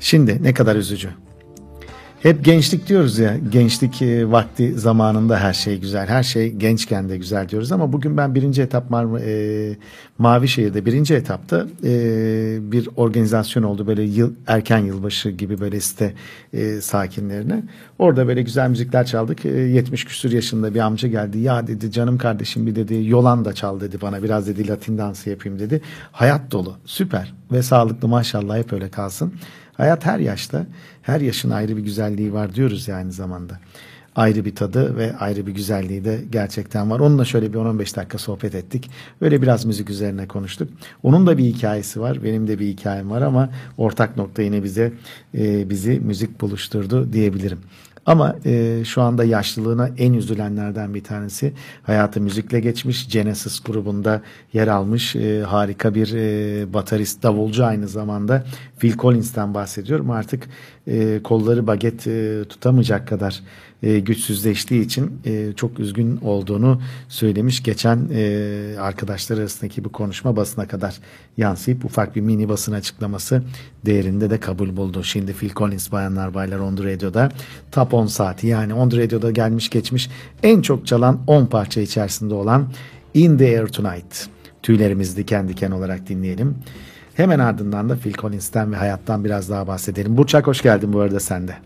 Şimdi ne kadar üzücü. Hep gençlik diyoruz ya. Gençlik e, vakti zamanında her şey güzel. Her şey gençken de güzel diyoruz ama bugün ben birinci etap Mar e, Mavişehir'de birinci etapta e, bir organizasyon oldu. Böyle yıl, erken yılbaşı gibi böyle site e, sakinlerine. Orada böyle güzel müzikler çaldık. E, 70 küsur yaşında bir amca geldi. Ya dedi canım kardeşim bir dedi Yolanda çal dedi bana. Biraz dedi Latin dansı yapayım dedi. Hayat dolu. Süper ve sağlıklı maşallah hep öyle kalsın. Hayat her yaşta, her yaşın ayrı bir güzelliği var diyoruz ya aynı zamanda. Ayrı bir tadı ve ayrı bir güzelliği de gerçekten var. Onunla şöyle bir 10-15 dakika sohbet ettik. Öyle biraz müzik üzerine konuştuk. Onun da bir hikayesi var, benim de bir hikayem var ama ortak nokta yine bize e, bizi müzik buluşturdu diyebilirim. Ama e, şu anda yaşlılığına en üzülenlerden bir tanesi hayatı müzikle geçmiş. Genesis grubunda yer almış e, harika bir e, baterist, davulcu aynı zamanda Phil Collins'ten bahsediyorum. Artık e, kolları baget e, tutamayacak kadar e, güçsüzleştiği için e, çok üzgün olduğunu söylemiş. Geçen e, arkadaşlar arasındaki bu konuşma basına kadar yansıyıp ufak bir mini basın açıklaması değerinde de kabul buldu. Şimdi Phil Collins bayanlar baylar On Radio'da Top 10 saati yani On Radio'da gelmiş geçmiş en çok çalan 10 parça içerisinde olan In The Air Tonight. Tüylerimiz diken diken olarak dinleyelim. Hemen ardından da Phil Collins'ten ve hayattan biraz daha bahsedelim. Burçak hoş geldin bu arada sen de.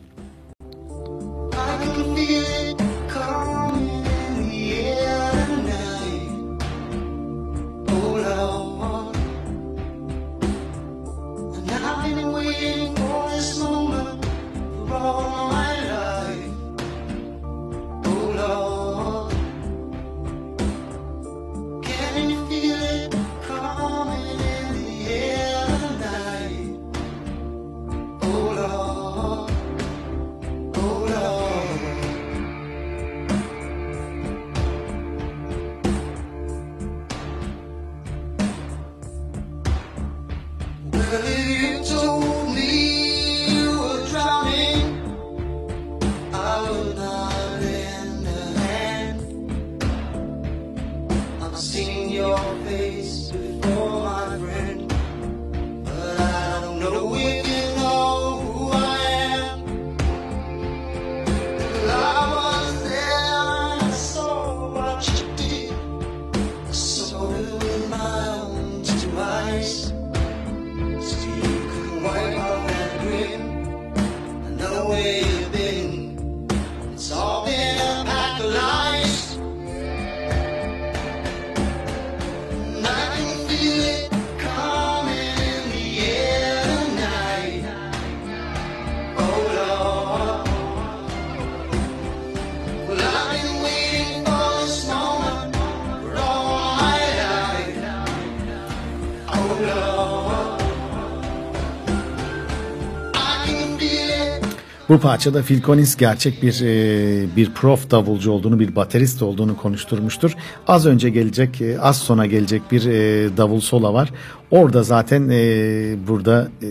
Bu parçada Phil Collins gerçek bir e, bir prof davulcu olduğunu, bir baterist olduğunu konuşturmuştur. Az önce gelecek, e, az sonra gelecek bir e, davul sola var. Orada zaten e, burada e,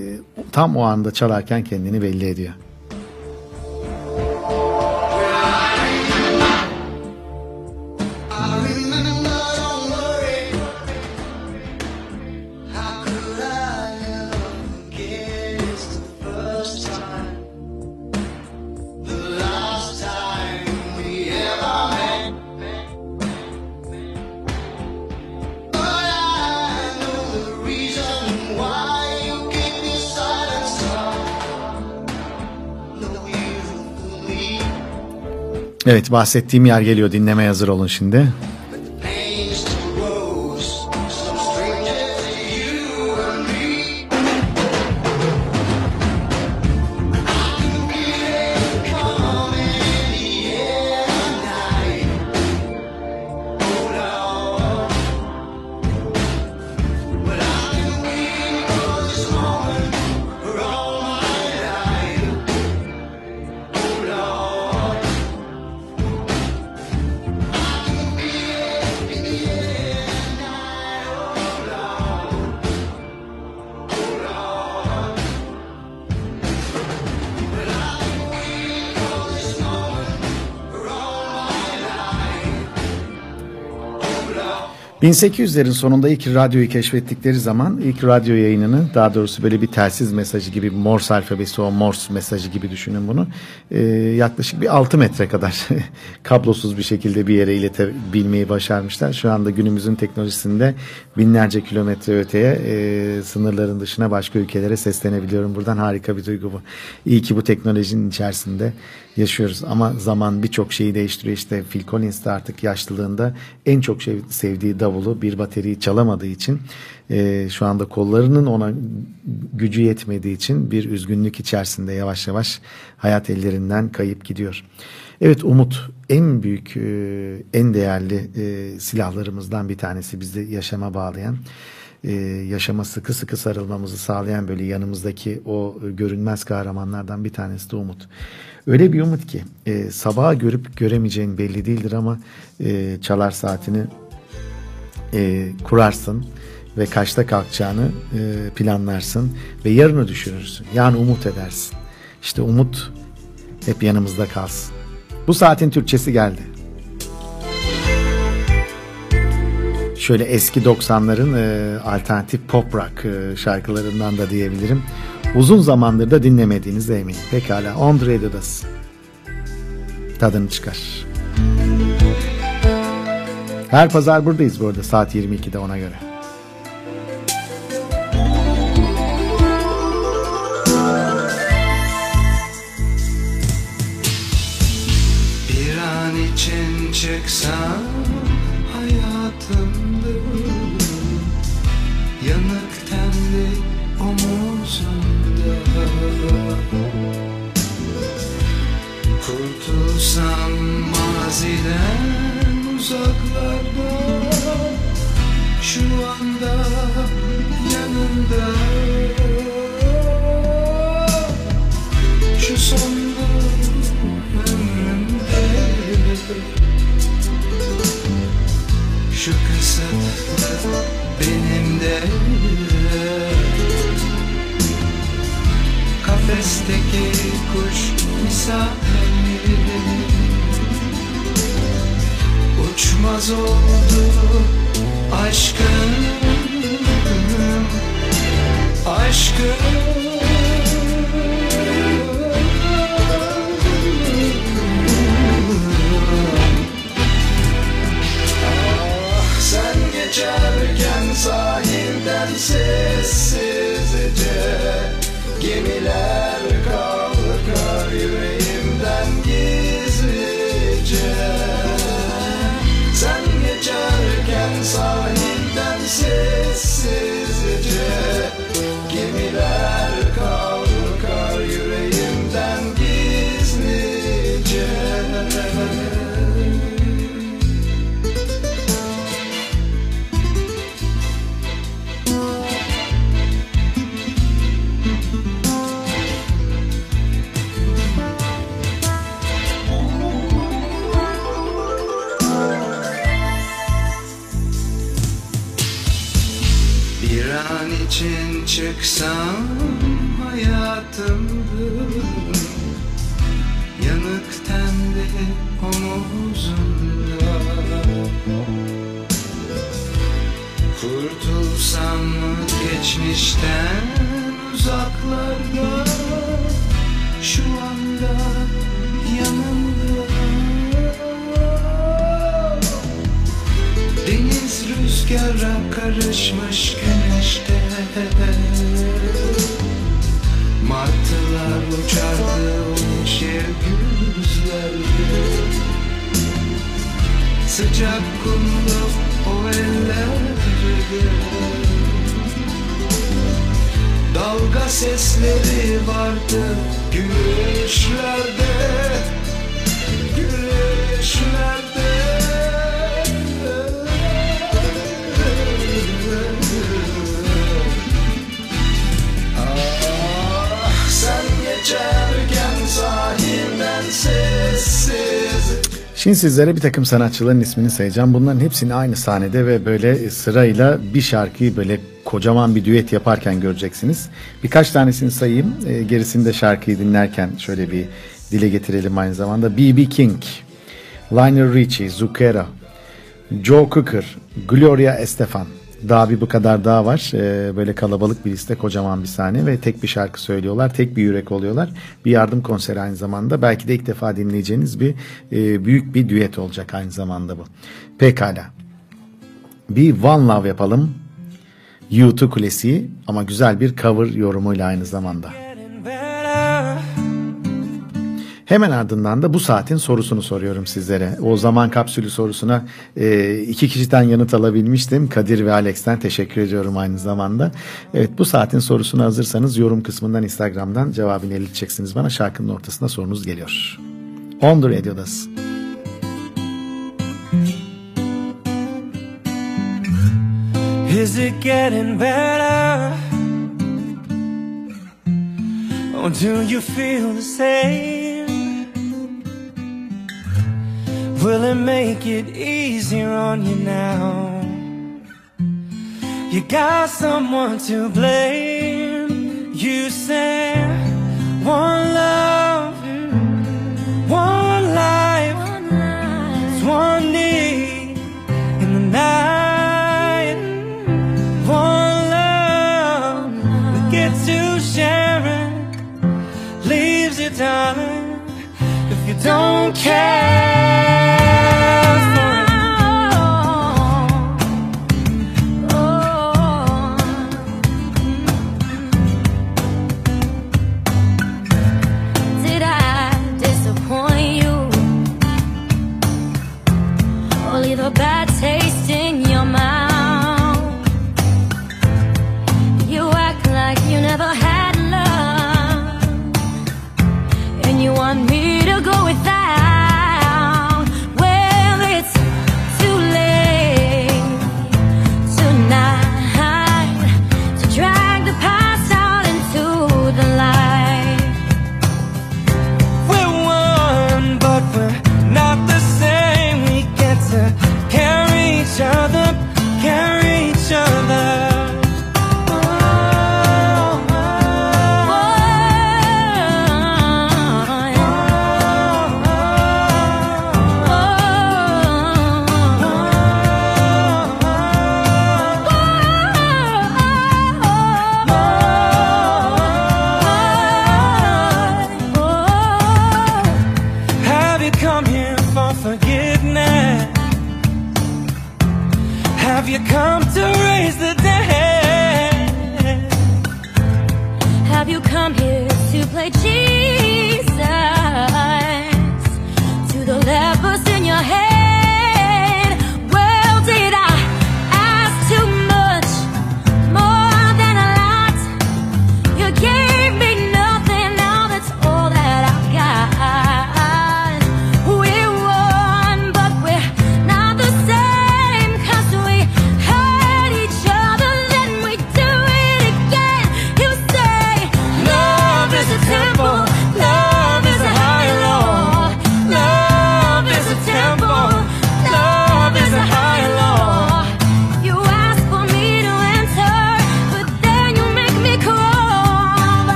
tam o anda çalarken kendini belli ediyor. Evet bahsettiğim yer geliyor dinlemeye hazır olun şimdi. ...1800'lerin sonunda ilk radyoyu keşfettikleri zaman... ...ilk radyo yayınını... ...daha doğrusu böyle bir telsiz mesajı gibi... ...Morse alfabesi o Morse mesajı gibi düşünün bunu... Ee, ...yaklaşık bir 6 metre kadar... ...kablosuz bir şekilde bir yere iletebilmeyi başarmışlar. Şu anda günümüzün teknolojisinde... ...binlerce kilometre öteye... e, ...sınırların dışına başka ülkelere seslenebiliyorum. Buradan harika bir duygu bu. İyi ki bu teknolojinin içerisinde yaşıyoruz. Ama zaman birçok şeyi değiştiriyor. İşte Phil Collins de artık yaşlılığında en çok şey, sevdiği davulu bir bateriyi çalamadığı için e, şu anda kollarının ona gücü yetmediği için bir üzgünlük içerisinde yavaş yavaş hayat ellerinden kayıp gidiyor. Evet umut en büyük, e, en değerli e, silahlarımızdan bir tanesi bizi yaşama bağlayan e, yaşama sıkı sıkı sarılmamızı sağlayan böyle yanımızdaki o görünmez kahramanlardan bir tanesi de umut. Öyle bir umut ki e, sabaha görüp göremeyeceğin belli değildir ama e, çalar saatini e, kurarsın ve kaçta kalkacağını e, planlarsın ve yarını düşünürsün. Yani umut edersin. İşte umut hep yanımızda kalsın. Bu saatin Türkçesi geldi. Şöyle eski 90'ların e, alternatif pop rock e, şarkılarından da diyebilirim. Uzun zamandır da dinlemediğiniz eminim. Pekala On Radio'dasın. Tadını çıkar. Her pazar buradayız bu arada saat 22'de ona göre. Bir an için çıksam Kurtulsam maziden uzaklarda Şu anda yanında. Şu son ömrümde Şu kısıtlı benim de Kafesteki kuş misafirleri. Uçmaz oldu aşkın Aşkın. Ah, geçerken sahilden sessizce Gemiler kalkar yüreğimden gizlice. Sen geçerken sahilden sessiz çıksam hayatımdan Yanık tendi omuzunda Kurtulsam mı geçmişten uzaklarda? Şu anda yanımda. Deniz rüzgara karışmış güneşte Martılar uçardı o yeşil güzlerde Sıcak kumlu o ellerde Dalga sesleri vardı gülüşlerde Gülüşlerde Şimdi sizlere bir takım sanatçıların ismini sayacağım. Bunların hepsini aynı sahnede ve böyle sırayla bir şarkıyı böyle kocaman bir düet yaparken göreceksiniz. Birkaç tanesini sayayım. E, gerisini de şarkıyı dinlerken şöyle bir dile getirelim aynı zamanda. B.B. King, Lionel Richie, Zucchero, Joe Cocker, Gloria Estefan. Daha bir bu kadar daha var. Ee, böyle kalabalık bir liste, kocaman bir sahne ve tek bir şarkı söylüyorlar. Tek bir yürek oluyorlar. Bir yardım konseri aynı zamanda. Belki de ilk defa dinleyeceğiniz bir e, büyük bir düet olacak aynı zamanda bu. Pekala. Bir One Love yapalım. U2 Kulesi ama güzel bir cover yorumuyla aynı zamanda. Hemen ardından da bu saatin sorusunu soruyorum sizlere. O zaman kapsülü sorusuna e, iki kişiden yanıt alabilmiştim. Kadir ve Alex'ten teşekkür ediyorum aynı zamanda. Evet bu saatin sorusuna hazırsanız yorum kısmından Instagram'dan cevabını ileteceksiniz bana. Şarkının ortasında sorunuz geliyor. On the Radio'dasın. Is it getting better? Or do you feel the same? Will it make it easier on you now? You got someone to blame. You said one love, one life, one need in the night. Don't care.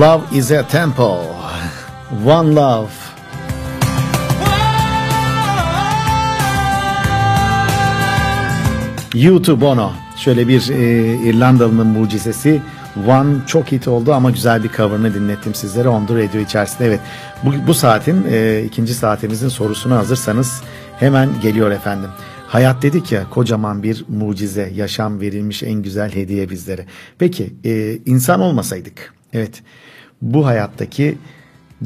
Love is a temple. One love. YouTube Bono. Şöyle bir e, İrlandalı'nın mucizesi. One çok hit oldu ama güzel bir cover'ını dinlettim sizlere Ondu Radio içerisinde. Evet bu, bu saatin e, ikinci saatimizin sorusunu hazırsanız hemen geliyor efendim. Hayat dedik ya kocaman bir mucize, yaşam verilmiş en güzel hediye bizlere. Peki e, insan olmasaydık, evet bu hayattaki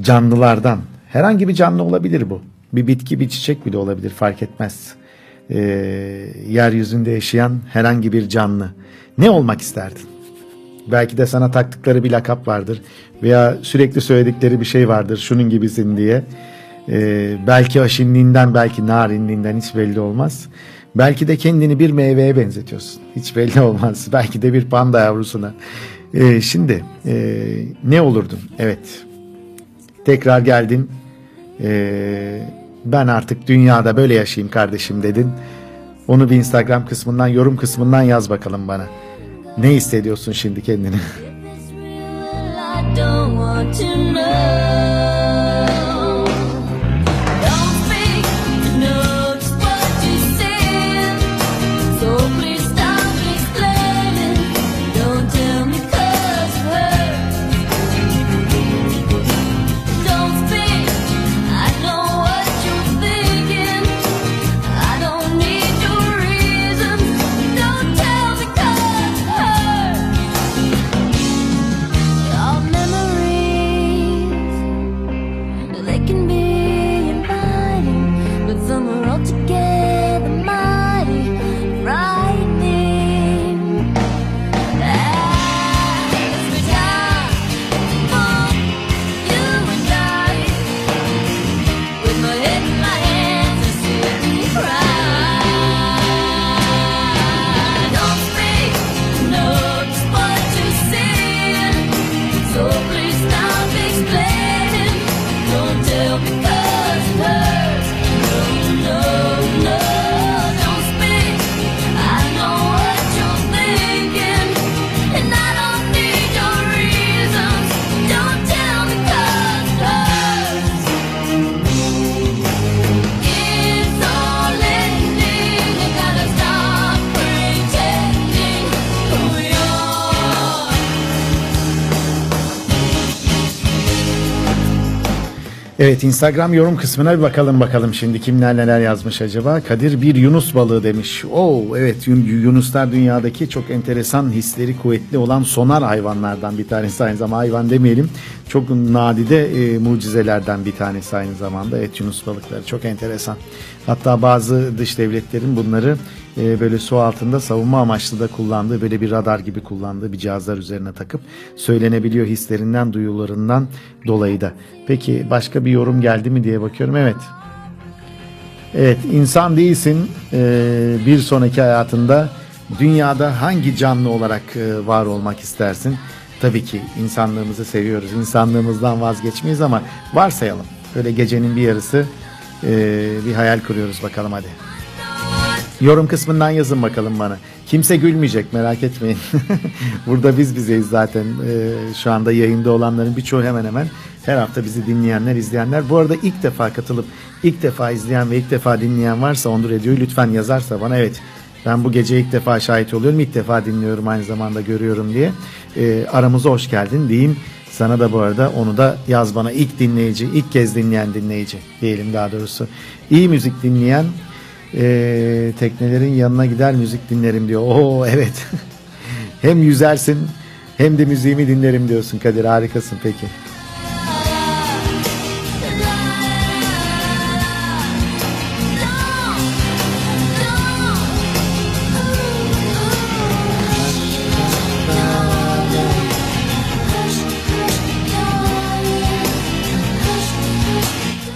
canlılardan herhangi bir canlı olabilir bu. Bir bitki, bir çiçek bile olabilir fark etmez. E, yeryüzünde yaşayan herhangi bir canlı. Ne olmak isterdin? Belki de sana taktıkları bir lakap vardır veya sürekli söyledikleri bir şey vardır şunun gibisin diye. Ee, belki aşinliğinden belki narinliğinden hiç belli olmaz. Belki de kendini bir meyveye benzetiyorsun. Hiç belli olmaz. Belki de bir panda yavrusuna. Ee, şimdi e, ne olurdun? Evet. Tekrar geldin. Ee, ben artık dünyada böyle yaşayayım kardeşim dedin. Onu bir Instagram kısmından, yorum kısmından yaz bakalım bana. Ne hissediyorsun şimdi kendini? Evet Instagram yorum kısmına bir bakalım bakalım şimdi kimler neler yazmış acaba. Kadir bir Yunus balığı demiş. Oo evet Yun- Yunuslar dünyadaki çok enteresan hisleri kuvvetli olan sonar hayvanlardan bir tanesi aynı zamanda hayvan demeyelim. Çok nadide e, mucizelerden bir tanesi aynı zamanda. Evet Yunus balıkları çok enteresan. Hatta bazı dış devletlerin bunları e, böyle su altında savunma amaçlı da kullandığı böyle bir radar gibi kullandığı bir cihazlar üzerine takıp söylenebiliyor hislerinden duyularından dolayı da. Peki başka bir yorum geldi mi diye bakıyorum. Evet. Evet insan değilsin Ee, bir sonraki hayatında dünyada hangi canlı olarak e, var olmak istersin? Tabii ki insanlığımızı seviyoruz. İnsanlığımızdan vazgeçmeyiz ama varsayalım. Böyle gecenin bir yarısı e, bir hayal kuruyoruz bakalım hadi. Yorum kısmından yazın bakalım bana. Kimse gülmeyecek merak etmeyin. Burada biz bizeyiz zaten. Ee, şu anda yayında olanların birçoğu hemen hemen her hafta bizi dinleyenler, izleyenler. Bu arada ilk defa katılıp ilk defa izleyen ve ilk defa dinleyen varsa Ondur Radio'yu lütfen yazarsa bana evet ben bu gece ilk defa şahit oluyorum, ilk defa dinliyorum aynı zamanda görüyorum diye. Ee, aramıza hoş geldin diyeyim. Sana da bu arada onu da yaz bana ilk dinleyici, ilk kez dinleyen dinleyici diyelim daha doğrusu. İyi müzik dinleyen e, teknelerin yanına gider müzik dinlerim diyor. Oo evet. hem yüzersin hem de müziğimi dinlerim diyorsun Kadir. Harikasın peki.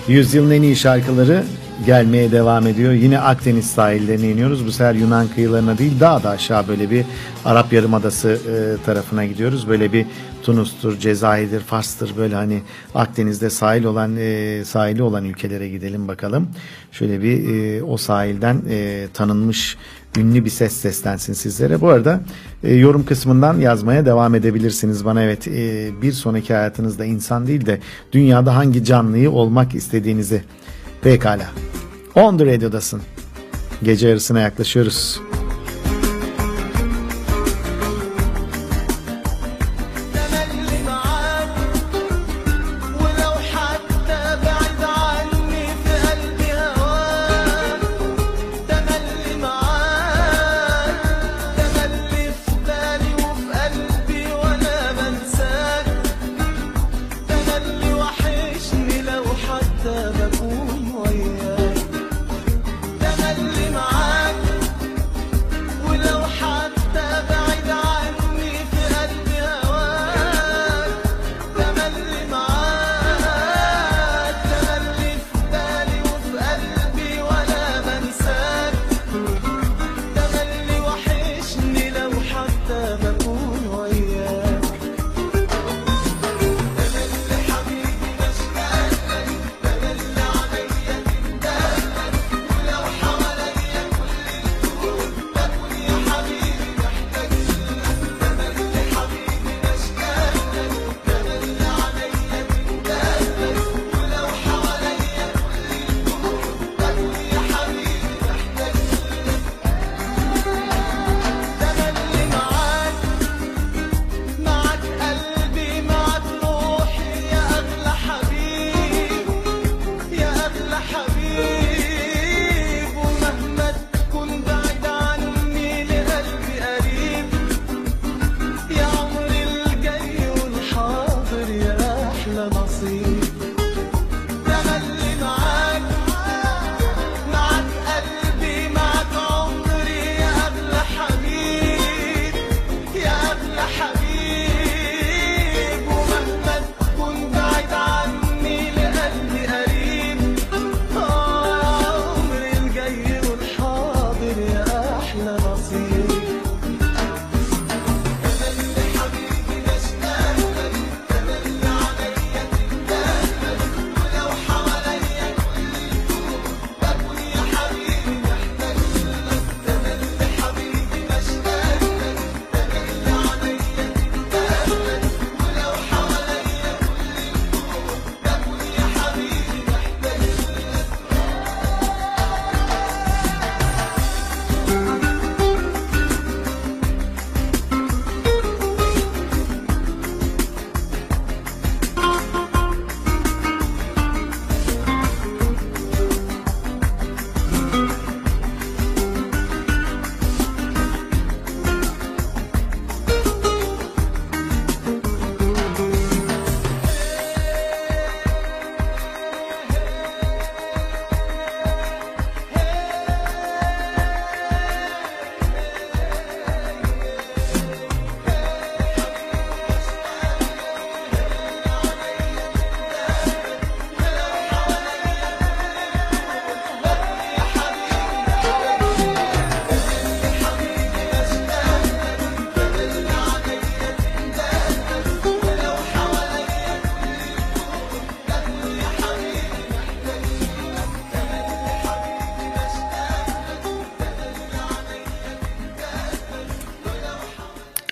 Yüzyılın en iyi şarkıları gelmeye devam ediyor. Yine Akdeniz sahillerine iniyoruz. Bu sefer Yunan kıyılarına değil daha da aşağı böyle bir Arap Yarımadası e, tarafına gidiyoruz. Böyle bir Tunus'tur, Cezayir'dir, Fars'tır böyle hani Akdeniz'de sahil olan e, sahili olan ülkelere gidelim bakalım. Şöyle bir e, o sahilden e, tanınmış ünlü bir ses seslensin sizlere. Bu arada e, yorum kısmından yazmaya devam edebilirsiniz bana. Evet e, bir sonraki hayatınızda insan değil de dünyada hangi canlıyı olmak istediğinizi. Pekala. On the Radio'dasın. Gece yarısına yaklaşıyoruz.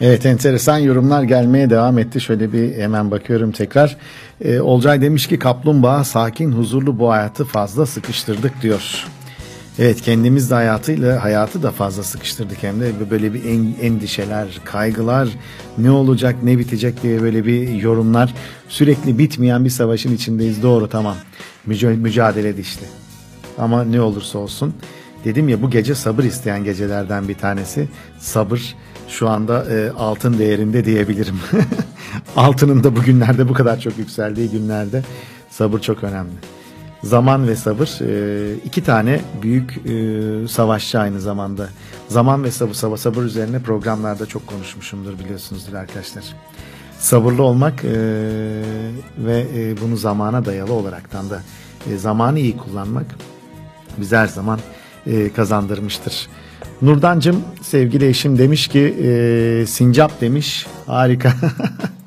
Evet enteresan yorumlar gelmeye devam etti. Şöyle bir hemen bakıyorum tekrar. Ee, Olcay demiş ki kaplumbağa sakin huzurlu bu hayatı fazla sıkıştırdık diyor. Evet kendimiz de hayatıyla hayatı da fazla sıkıştırdık. Hem de böyle bir en- endişeler, kaygılar ne olacak ne bitecek? diye böyle bir yorumlar. Sürekli bitmeyen bir savaşın içindeyiz. Doğru tamam. Müca- mücadele dişli ama ne olursa olsun. Dedim ya bu gece sabır isteyen gecelerden bir tanesi. Sabır şu anda e, altın değerinde diyebilirim altının da bugünlerde bu kadar çok yükseldiği günlerde sabır çok önemli. Zaman ve sabır e, iki tane büyük e, savaşçı aynı zamanda. Zaman ve sabır, sabır, sabır üzerine programlarda çok konuşmuşumdur biliyorsunuzdur arkadaşlar. Sabırlı olmak e, ve e, bunu zamana dayalı olaraktan da e, zamanı iyi kullanmak bize her zaman e, kazandırmıştır. Nurdancım sevgili eşim demiş ki e, sincap demiş harika.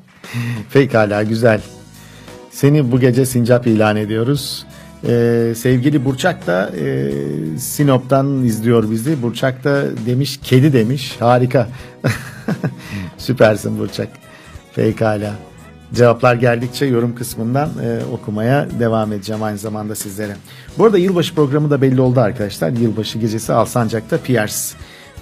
Pekala güzel. Seni bu gece sincap ilan ediyoruz. Ee, sevgili Burçak da e, Sinop'tan izliyor bizi. Burçak da demiş kedi demiş. Harika. Süpersin Burçak. Pekala. Cevaplar geldikçe yorum kısmından e, okumaya devam edeceğim aynı zamanda sizlere. Bu arada yılbaşı programı da belli oldu arkadaşlar. Yılbaşı gecesi Alsancak'ta Pierce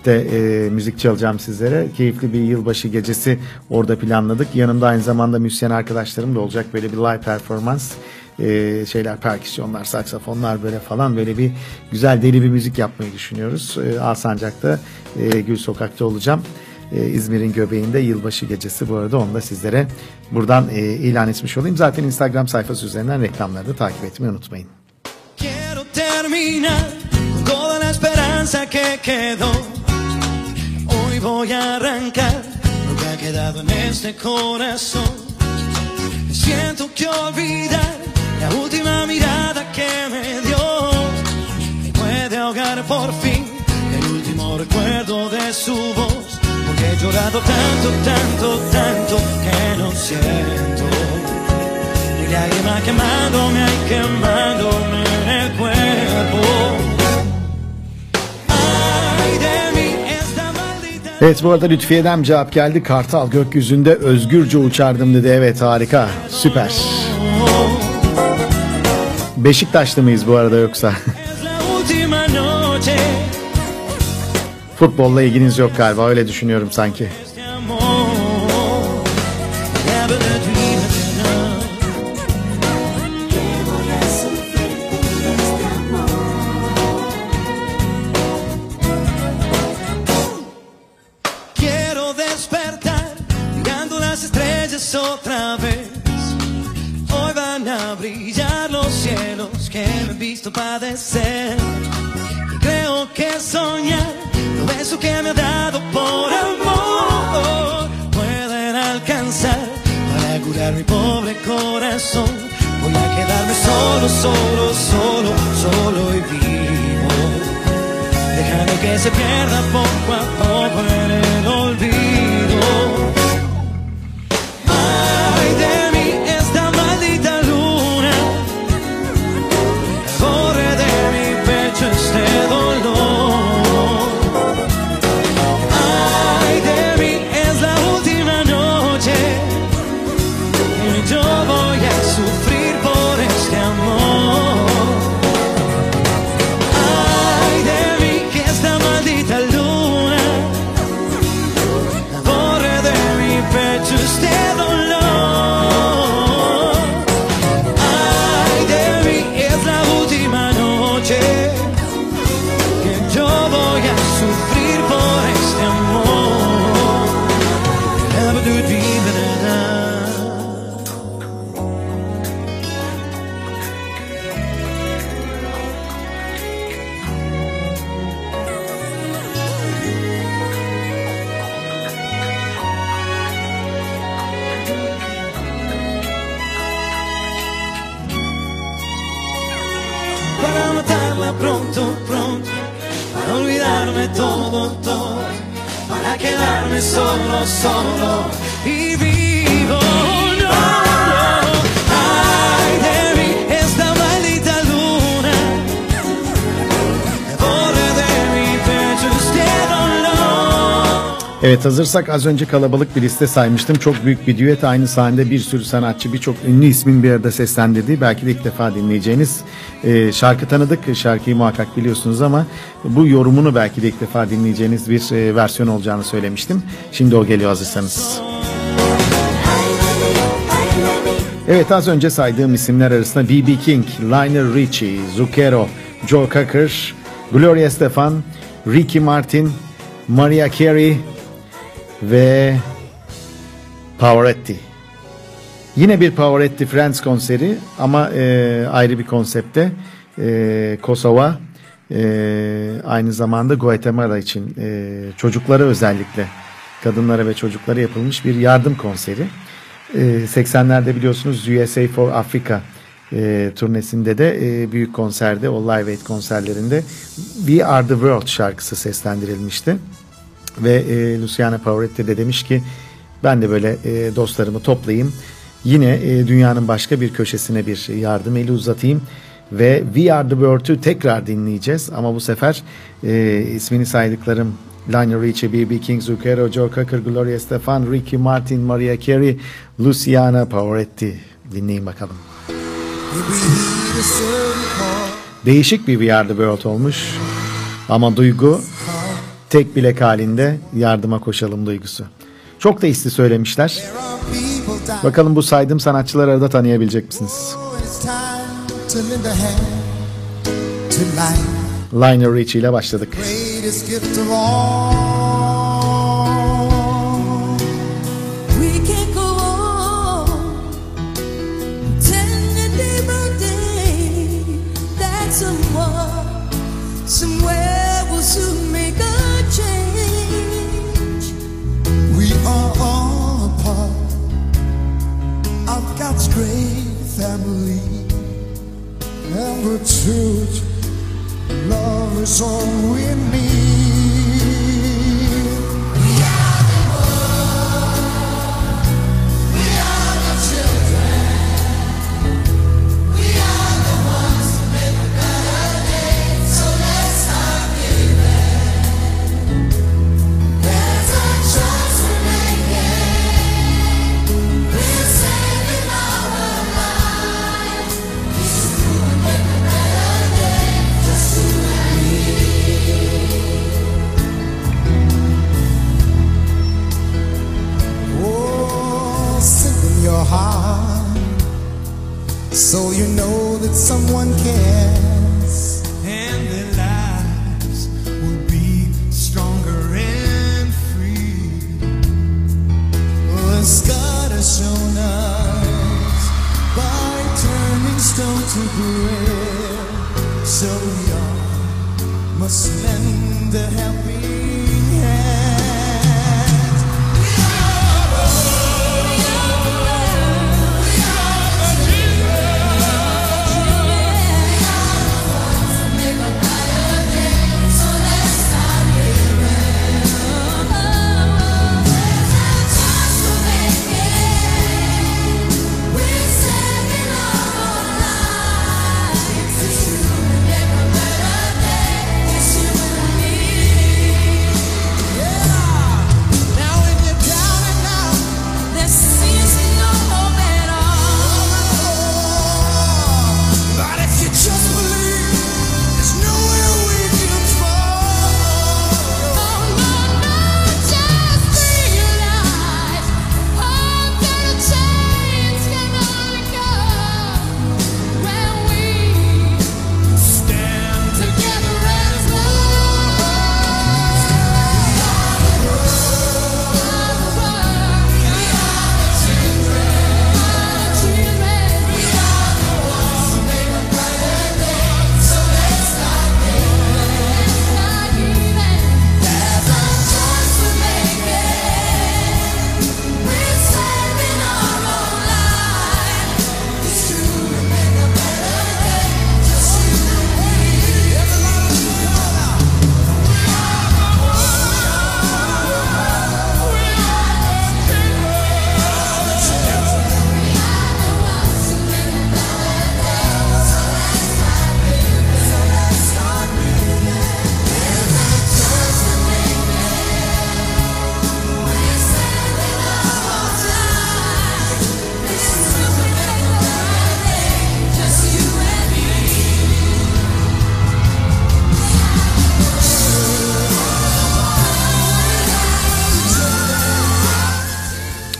e, müzik çalacağım sizlere. Keyifli bir yılbaşı gecesi orada planladık. Yanımda aynı zamanda müzisyen arkadaşlarım da olacak. Böyle bir live performans. E, şeyler, perküsyonlar, saksafonlar böyle falan böyle bir güzel deli bir müzik yapmayı düşünüyoruz. E, Alsancak'ta e, Gül Sokak'ta olacağım. E, İzmir'in göbeğinde yılbaşı gecesi bu arada onu da sizlere buradan e, ilan etmiş olayım. Zaten Instagram sayfası üzerinden reklamları da takip etmeyi unutmayın. Quiero terminar toda la esperanza que quedó. Hoy voy a arrancar lo que ha quedado en este corazón. Siento que olvidar la última mirada que me dio. Me puede ahogar por fin el último recuerdo de su voz. Porque he llorado tanto, tanto, tanto que no siento. Mi lágrima quemándome, ay, quemándome en el cuerpo. Evet bu arada Lütfiye'den cevap geldi. Kartal gökyüzünde özgürce uçardım dedi. Evet harika süper. Beşiktaşlı mıyız bu arada yoksa? Futbolla ilginiz yok galiba öyle düşünüyorum sanki. Se pierda poco Evet hazırsak az önce kalabalık bir liste saymıştım. Çok büyük bir düet aynı sahnede bir sürü sanatçı birçok ünlü ismin bir arada seslendirdiği belki de ilk defa dinleyeceğiniz e, şarkı tanıdık. Şarkıyı muhakkak biliyorsunuz ama bu yorumunu belki de ilk defa dinleyeceğiniz bir e, versiyon olacağını söylemiştim. Şimdi o geliyor hazırsanız. Evet az önce saydığım isimler arasında B.B. King, Lionel Richie, Zucchero, Joe Cocker, Gloria Estefan, Ricky Martin, Mariah Carey ve Pavarotti. Yine bir Pavarotti Friends konseri ama e, ayrı bir konsepte. E, Kosova e, aynı zamanda Guatemala için e, çocuklara özellikle kadınlara ve çocuklara yapılmış bir yardım konseri. E, 80'lerde biliyorsunuz USA for Africa e, turnesinde de e, büyük konserde o Live Aid konserlerinde We Are The World şarkısı seslendirilmişti. Ve e, Luciana Pavarotti de demiş ki ben de böyle e, dostlarımı toplayayım. Yine e, dünyanın başka bir köşesine bir yardım eli uzatayım. ve We Are The World'ü tekrar dinleyeceğiz ama bu sefer e, ismini saydıklarım Lionel Richie, B.B. King, Zucchero, Joe Cocker, Gloria Estefan, Ricky Martin, Maria Carey, Luciana Pavarotti dinleyin bakalım. Değişik bir We Are The World olmuş ama duygu tek bilek halinde yardıma koşalım duygusu. Çok da isti söylemişler. Bakalım bu saydığım sanatçıları arada tanıyabilecek misiniz? Lionel Richie ile başladık. Greatest gift of all. Great family. And the truth, love is all we need.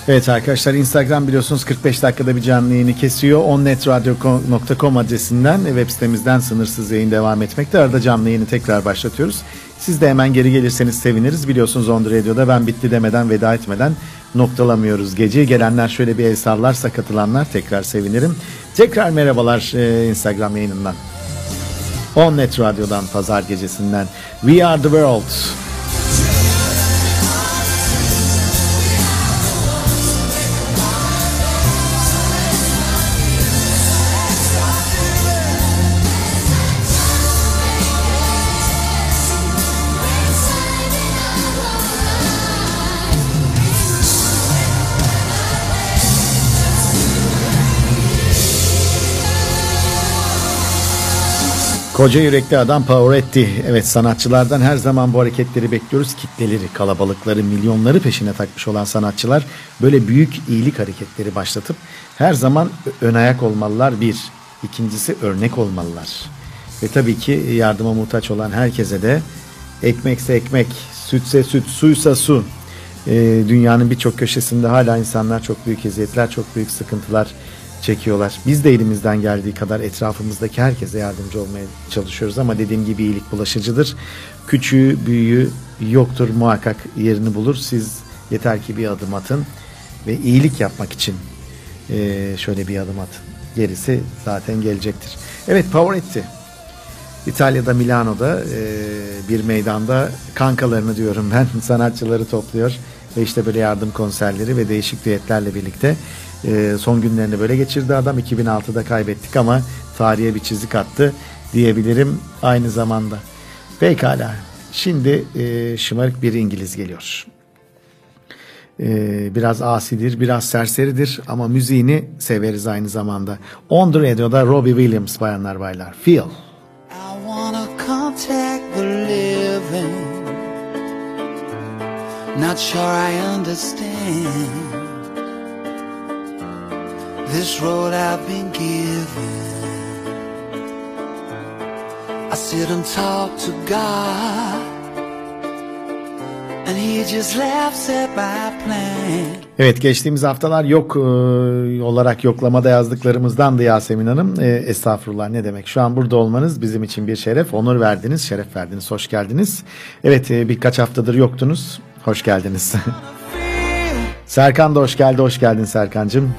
Evet arkadaşlar Instagram biliyorsunuz 45 dakikada bir canlı yayını kesiyor. onnetradio.com adresinden web sitemizden sınırsız yayın devam etmekte. Arada canlı yayını tekrar başlatıyoruz. Siz de hemen geri gelirseniz seviniriz. Biliyorsunuz On Radio'da ben bitti demeden veda etmeden noktalamıyoruz geceyi. Gelenler şöyle bir el sallarsa katılanlar tekrar sevinirim. Tekrar merhabalar e, Instagram yayınından. On Net Radyo'dan pazar gecesinden We Are The World. Koca yürekli adam Pavarotti. Evet sanatçılardan her zaman bu hareketleri bekliyoruz. Kitleleri, kalabalıkları, milyonları peşine takmış olan sanatçılar böyle büyük iyilik hareketleri başlatıp her zaman ön ayak olmalılar bir. İkincisi örnek olmalılar. Ve tabii ki yardıma muhtaç olan herkese de ekmekse ekmek, sütse süt, suysa su. Ee, dünyanın birçok köşesinde hala insanlar çok büyük eziyetler, çok büyük sıkıntılar çekiyorlar. Biz de elimizden geldiği kadar etrafımızdaki herkese yardımcı olmaya çalışıyoruz ama dediğim gibi iyilik bulaşıcıdır. Küçüğü, büyüğü yoktur muhakkak yerini bulur. Siz yeter ki bir adım atın ve iyilik yapmak için eee, şöyle bir adım atın. Gerisi zaten gelecektir. Evet Pavarotti. İtalya'da Milano'da e, bir meydanda kankalarını diyorum ben sanatçıları topluyor ve işte böyle yardım konserleri ve değişik düetlerle birlikte e, son günlerini böyle geçirdi adam 2006'da kaybettik ama tarihe bir çizik attı diyebilirim aynı zamanda. Pekala şimdi e, şımarık bir İngiliz geliyor. E, biraz asidir, biraz serseridir ama müziğini severiz aynı zamanda. On the Radio'da Robbie Williams bayanlar baylar. Feel. I wanna contact Not sure I understand this road I've been given. I sit and talk to God, and He just laughs at my plan. Evet geçtiğimiz haftalar yok e, olarak yoklamada yazdıklarımızdandı Yasemin Hanım. E, estağfurullah ne demek. Şu an burada olmanız bizim için bir şeref. Onur verdiniz, şeref verdiniz. Hoş geldiniz. Evet e, birkaç haftadır yoktunuz. Hoş geldiniz. Serkan da hoş geldi. Hoş geldin Serkancığım.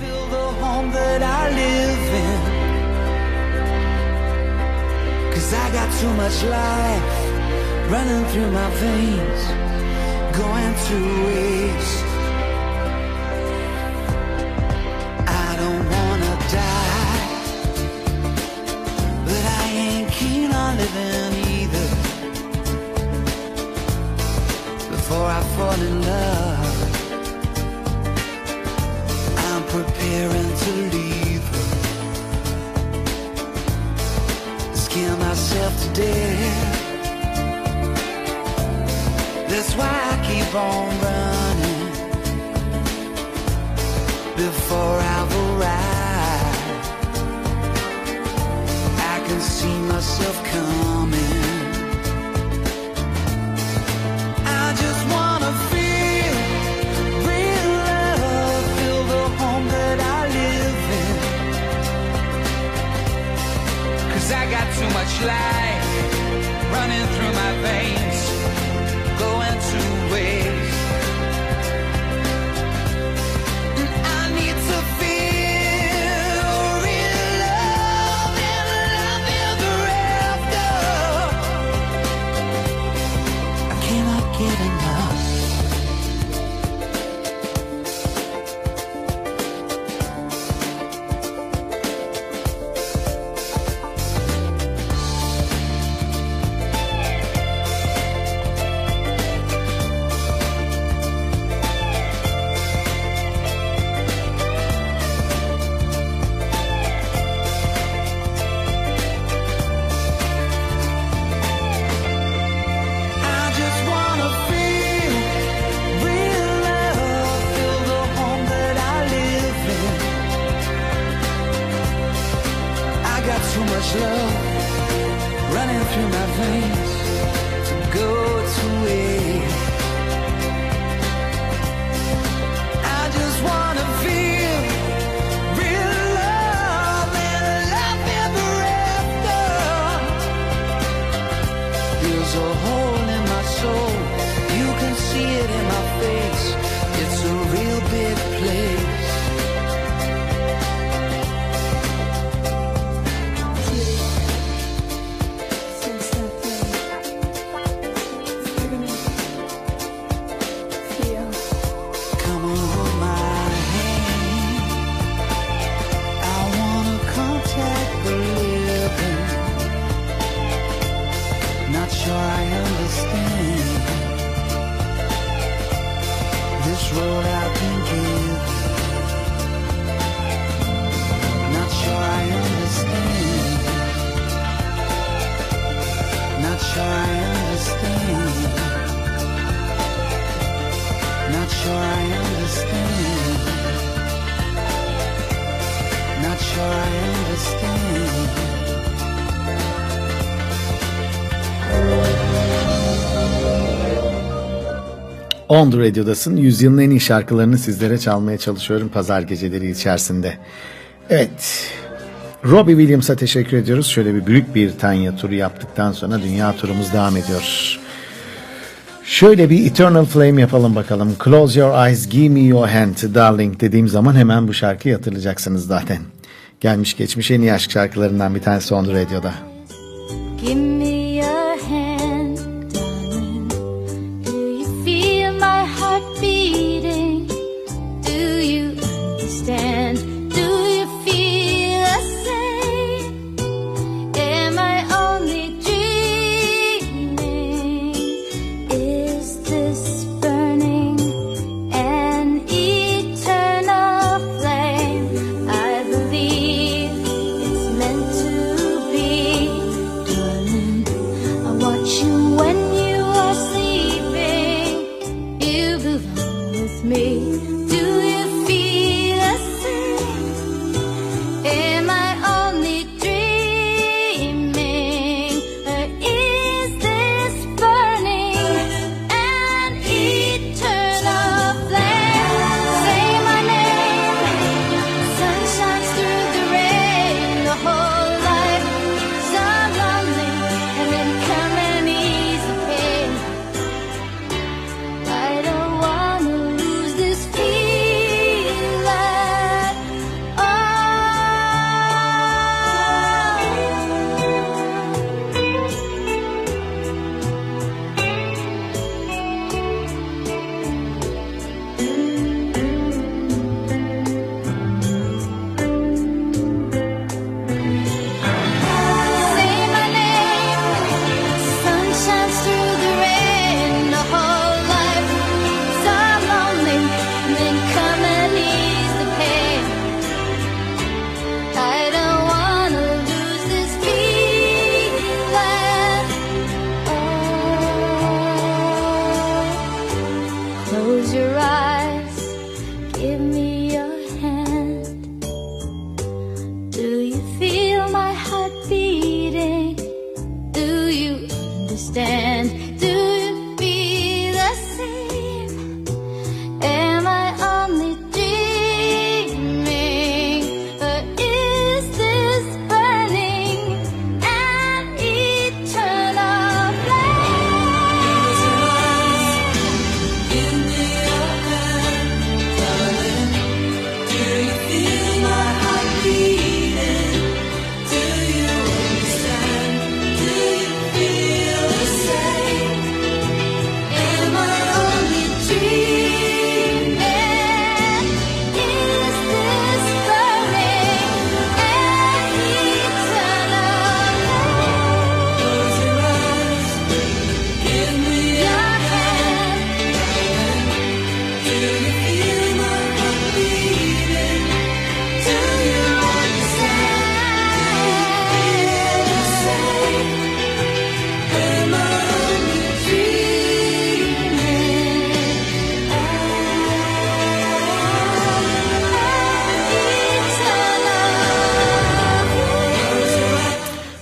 Feel Before I fall in love. I'm preparing to leave her. Scare myself to death. That's why I keep on running before I've arrived. I can see myself coming. Cause I got too much life running through my veins, On The Radio'dasın. Yüzyılın en iyi şarkılarını sizlere çalmaya çalışıyorum pazar geceleri içerisinde. Evet. Robbie Williams'a teşekkür ediyoruz. Şöyle bir büyük bir Tanya turu yaptıktan sonra dünya turumuz devam ediyor. Şöyle bir Eternal Flame yapalım bakalım. Close your eyes, give me your hand, darling dediğim zaman hemen bu şarkıyı hatırlayacaksınız zaten. Gelmiş geçmiş en iyi aşk şarkılarından bir tanesi On The Radio'da.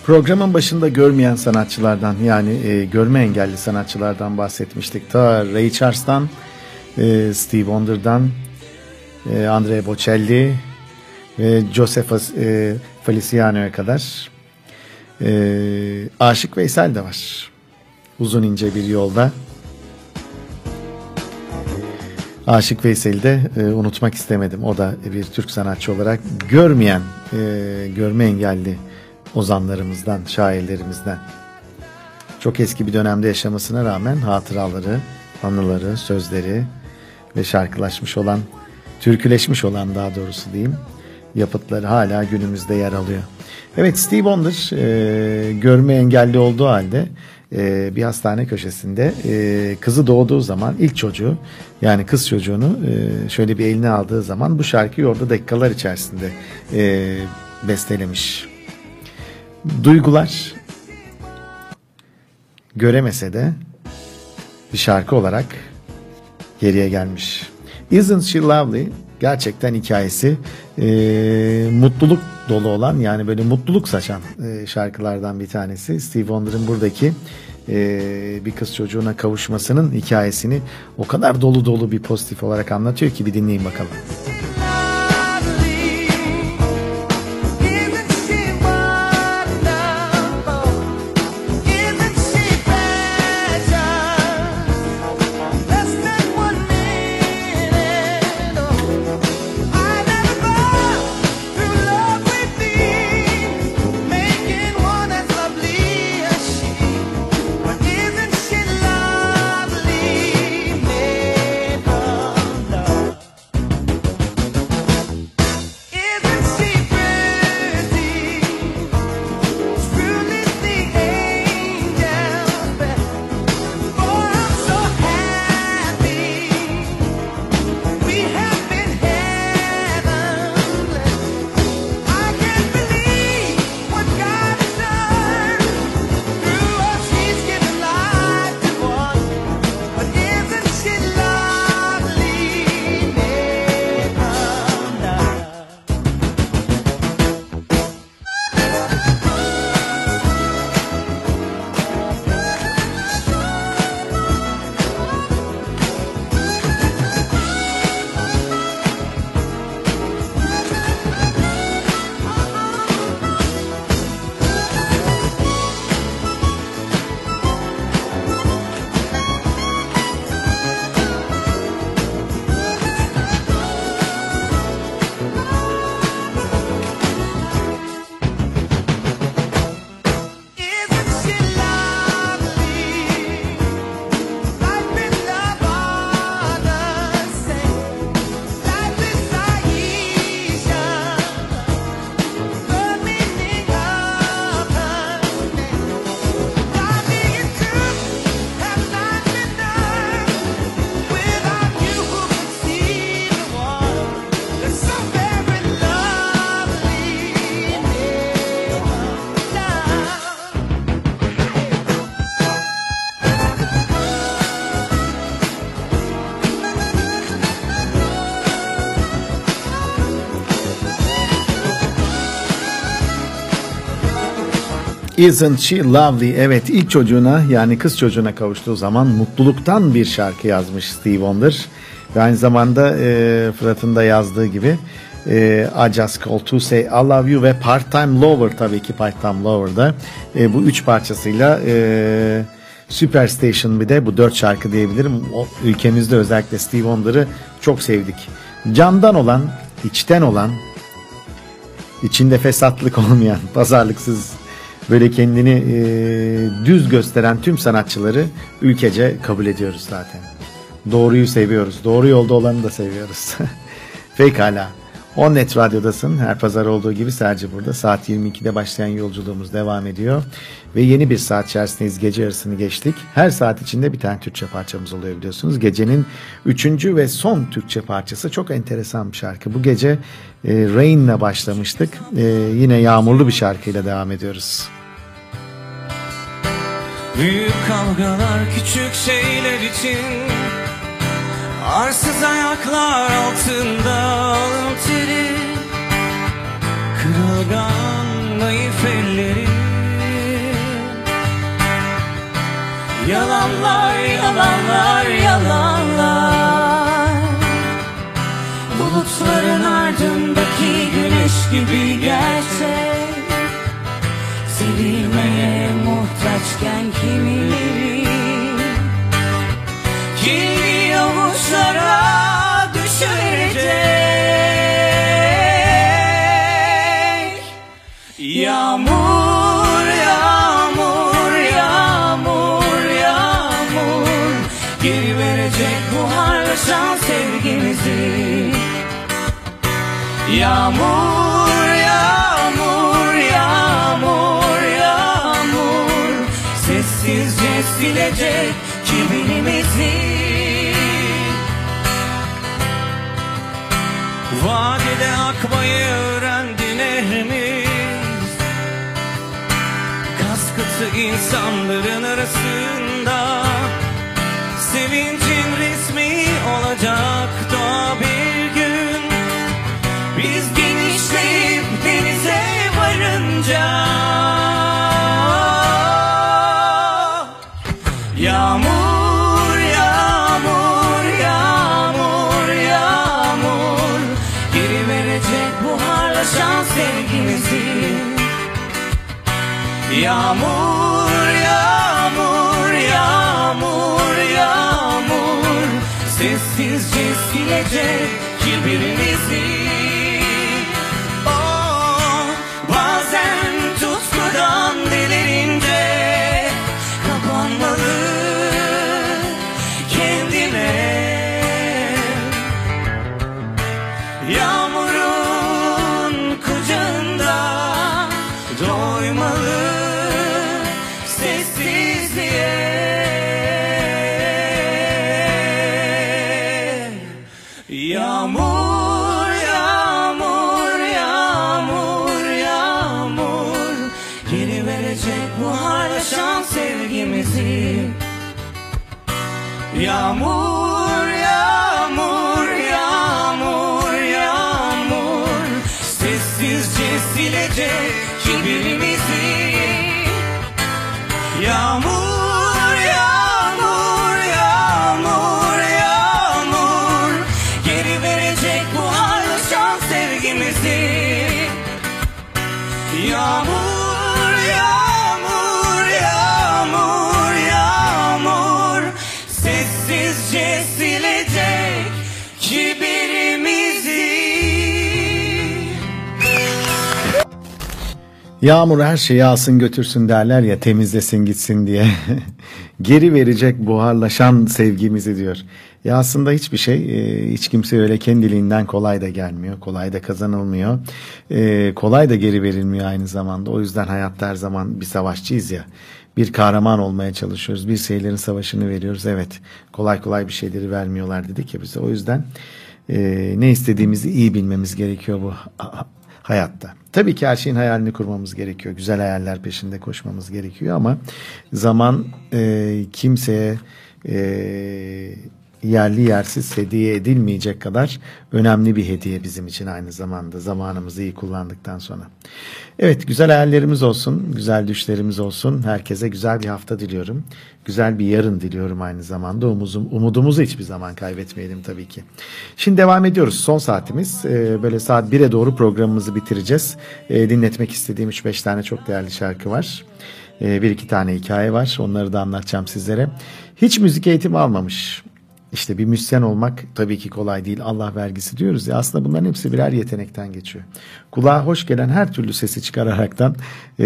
Programın başında görmeyen sanatçılardan yani e, görme engelli sanatçılardan bahsetmiştik. Ta Ray Charles'tan, e, Steve Wonder'dan, e, Andrea Bocelli ve Joseph e, Feliciano'ya kadar. E, Aşık Veysel de var. Uzun ince bir yolda. Aşık Veysel'i de e, unutmak istemedim. O da bir Türk sanatçı olarak görmeyen, e, görme engelli ozanlarımızdan, şairlerimizden. Çok eski bir dönemde yaşamasına rağmen hatıraları, anıları, sözleri ve şarkılaşmış olan, türküleşmiş olan daha doğrusu diyeyim, yapıtları hala günümüzde yer alıyor. Evet Steve Wonder e, görme engelli olduğu halde e, bir hastane köşesinde e, kızı doğduğu zaman ilk çocuğu yani kız çocuğunu e, şöyle bir eline aldığı zaman bu şarkıyı orada dakikalar içerisinde e, bestelemiş. Duygular göremese de bir şarkı olarak geriye gelmiş. Isn't She Lovely gerçekten hikayesi e, mutluluk dolu olan yani böyle mutluluk saçan e, şarkılardan bir tanesi. Steve Wonder'ın buradaki e, bir kız çocuğuna kavuşmasının hikayesini o kadar dolu dolu bir pozitif olarak anlatıyor ki bir dinleyin bakalım. Isn't she lovely? Evet ilk çocuğuna yani kız çocuğuna kavuştuğu zaman mutluluktan bir şarkı yazmış Steve Wonder. Ve aynı zamanda e, Fırat'ın da yazdığı gibi e, I Just Call To Say I Love You ve Part Time Lover tabii ki Part Time Lover'da e, bu üç parçasıyla e, Superstation bir de bu dört şarkı diyebilirim. O, ülkemizde özellikle Steve Wonder'ı çok sevdik. Candan olan, içten olan, içinde fesatlık olmayan, pazarlıksız böyle kendini e, düz gösteren tüm sanatçıları ülkece kabul ediyoruz zaten. Doğruyu seviyoruz. Doğru yolda olanı da seviyoruz. Pekala. Onnet Radyo'dasın. Her pazar olduğu gibi Serci burada. Saat 22'de başlayan yolculuğumuz devam ediyor. Ve yeni bir saat içerisindeyiz. Gece yarısını geçtik. Her saat içinde bir tane Türkçe parçamız oluyor biliyorsunuz. Gecenin üçüncü ve son Türkçe parçası. Çok enteresan bir şarkı. Bu gece e, Rain'le başlamıştık. E, yine yağmurlu bir şarkıyla devam ediyoruz. Büyük kavgalar küçük şeyler için Arsız ayaklar altında alın teri. Kırılgan naif elleri. Yalanlar, yalanlar, yalanlar. Bulutların ardındaki güneş gibi gerçek. Sevilmeye muhtaçken kimileri? Kirli yavuşlara düşürecek. Yağmur, yağmur, yağmur, yağmur. Geri verecek buharlaşan sevgimizi. Yağmur, Vadide akmayı öğrendi nehrimiz. Kaskıtı insanların arasında Yağmur, yağmur, yağmur, yağmur. Sessizce silecek birbirimizi Yağmur her şeyi alsın götürsün derler ya temizlesin gitsin diye. Geri verecek buharlaşan sevgimizi diyor. Ya aslında hiçbir şey e, hiç kimse öyle kendiliğinden kolay da gelmiyor. Kolay da kazanılmıyor. E, kolay da geri verilmiyor aynı zamanda. O yüzden hayatta her zaman bir savaşçıyız ya. Bir kahraman olmaya çalışıyoruz. Bir şeylerin savaşını veriyoruz. Evet kolay kolay bir şeyleri vermiyorlar dedik ya bize. O yüzden e, ne istediğimizi iyi bilmemiz gerekiyor bu hayatta. Tabii ki her şeyin hayalini kurmamız gerekiyor. Güzel hayaller peşinde koşmamız gerekiyor ama zaman e, kimseye e, yerli yersiz hediye edilmeyecek kadar önemli bir hediye bizim için aynı zamanda zamanımızı iyi kullandıktan sonra. Evet güzel hayallerimiz olsun, güzel düşlerimiz olsun. Herkese güzel bir hafta diliyorum. Güzel bir yarın diliyorum aynı zamanda. Umuzum, umudumuzu hiçbir zaman kaybetmeyelim tabii ki. Şimdi devam ediyoruz. Son saatimiz. Ee, böyle saat 1'e doğru programımızı bitireceğiz. Ee, dinletmek istediğim 3-5 tane çok değerli şarkı var. Ee, bir iki tane hikaye var. Onları da anlatacağım sizlere. Hiç müzik eğitimi almamış. İşte bir müzisyen olmak tabii ki kolay değil. Allah vergisi diyoruz ya. Aslında bunların hepsi birer yetenekten geçiyor. Kulağa hoş gelen her türlü sesi çıkararaktan, e,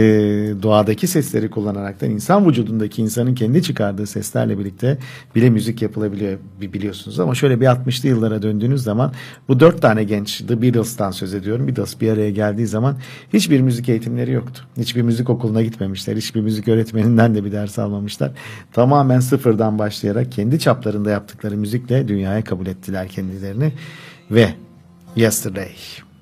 doğadaki sesleri kullanaraktan, insan vücudundaki insanın kendi çıkardığı seslerle birlikte bile müzik yapılabiliyor bi- biliyorsunuz. Ama şöyle bir 60'lı yıllara döndüğünüz zaman bu dört tane genç The Beatles'tan söz ediyorum. Beatles bir araya geldiği zaman hiçbir müzik eğitimleri yoktu. Hiçbir müzik okuluna gitmemişler. Hiçbir müzik öğretmeninden de bir ders almamışlar. Tamamen sıfırdan başlayarak kendi çaplarında yaptıkları müzikle dünyaya kabul ettiler kendilerini. Ve Yesterday.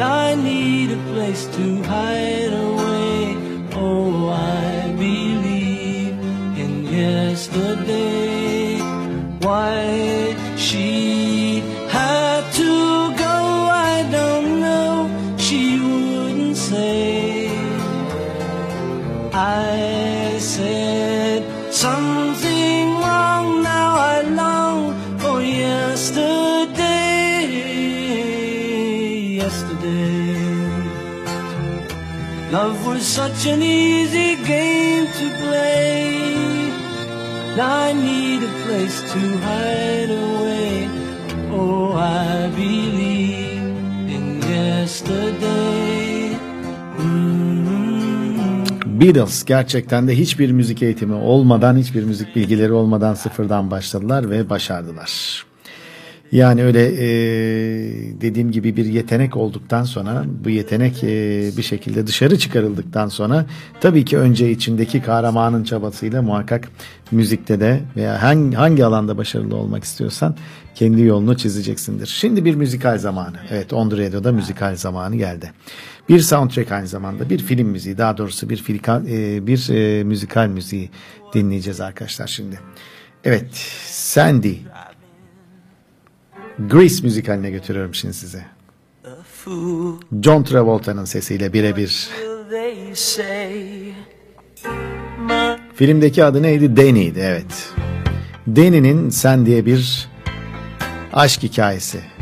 I need a place to hide away. Oh, I believe in yesterday. Why she had to go, I don't know. She wouldn't say. I love was such an easy game to play. I need a place to hide away. Oh, I believe in yesterday. Beatles gerçekten de hiçbir müzik eğitimi olmadan, hiçbir müzik bilgileri olmadan sıfırdan başladılar ve başardılar. Yani öyle e, dediğim gibi bir yetenek olduktan sonra bu yetenek e, bir şekilde dışarı çıkarıldıktan sonra tabii ki önce içindeki kahramanın çabasıyla muhakkak müzikte de veya hangi, hangi alanda başarılı olmak istiyorsan kendi yolunu çizeceksindir. Şimdi bir müzikal zamanı. Evet On The Radio'da müzikal zamanı geldi. Bir soundtrack aynı zamanda bir film müziği daha doğrusu bir filikal, e, bir e, müzikal müziği dinleyeceğiz arkadaşlar şimdi. Evet Sandy Grease müzikaline götürüyorum şimdi size. John Travolta'nın sesiyle birebir. Filmdeki adı neydi? Danny'di evet. Danny'nin Sen diye bir aşk hikayesi.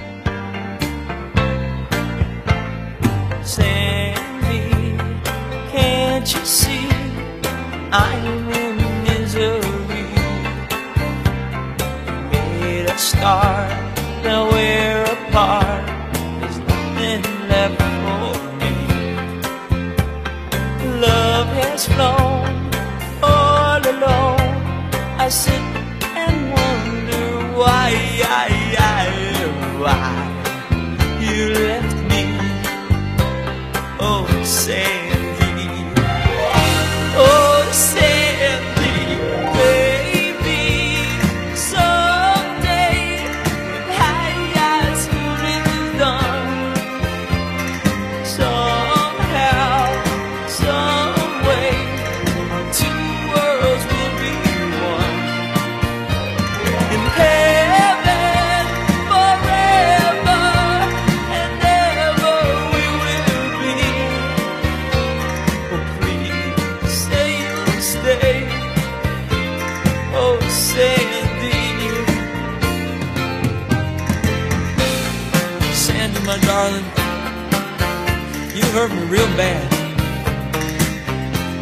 Real bad.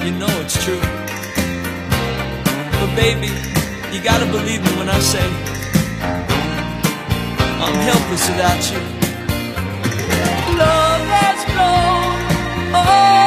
You know it's true. But baby, you gotta believe me when I say I'm helpless without you. Love has grown all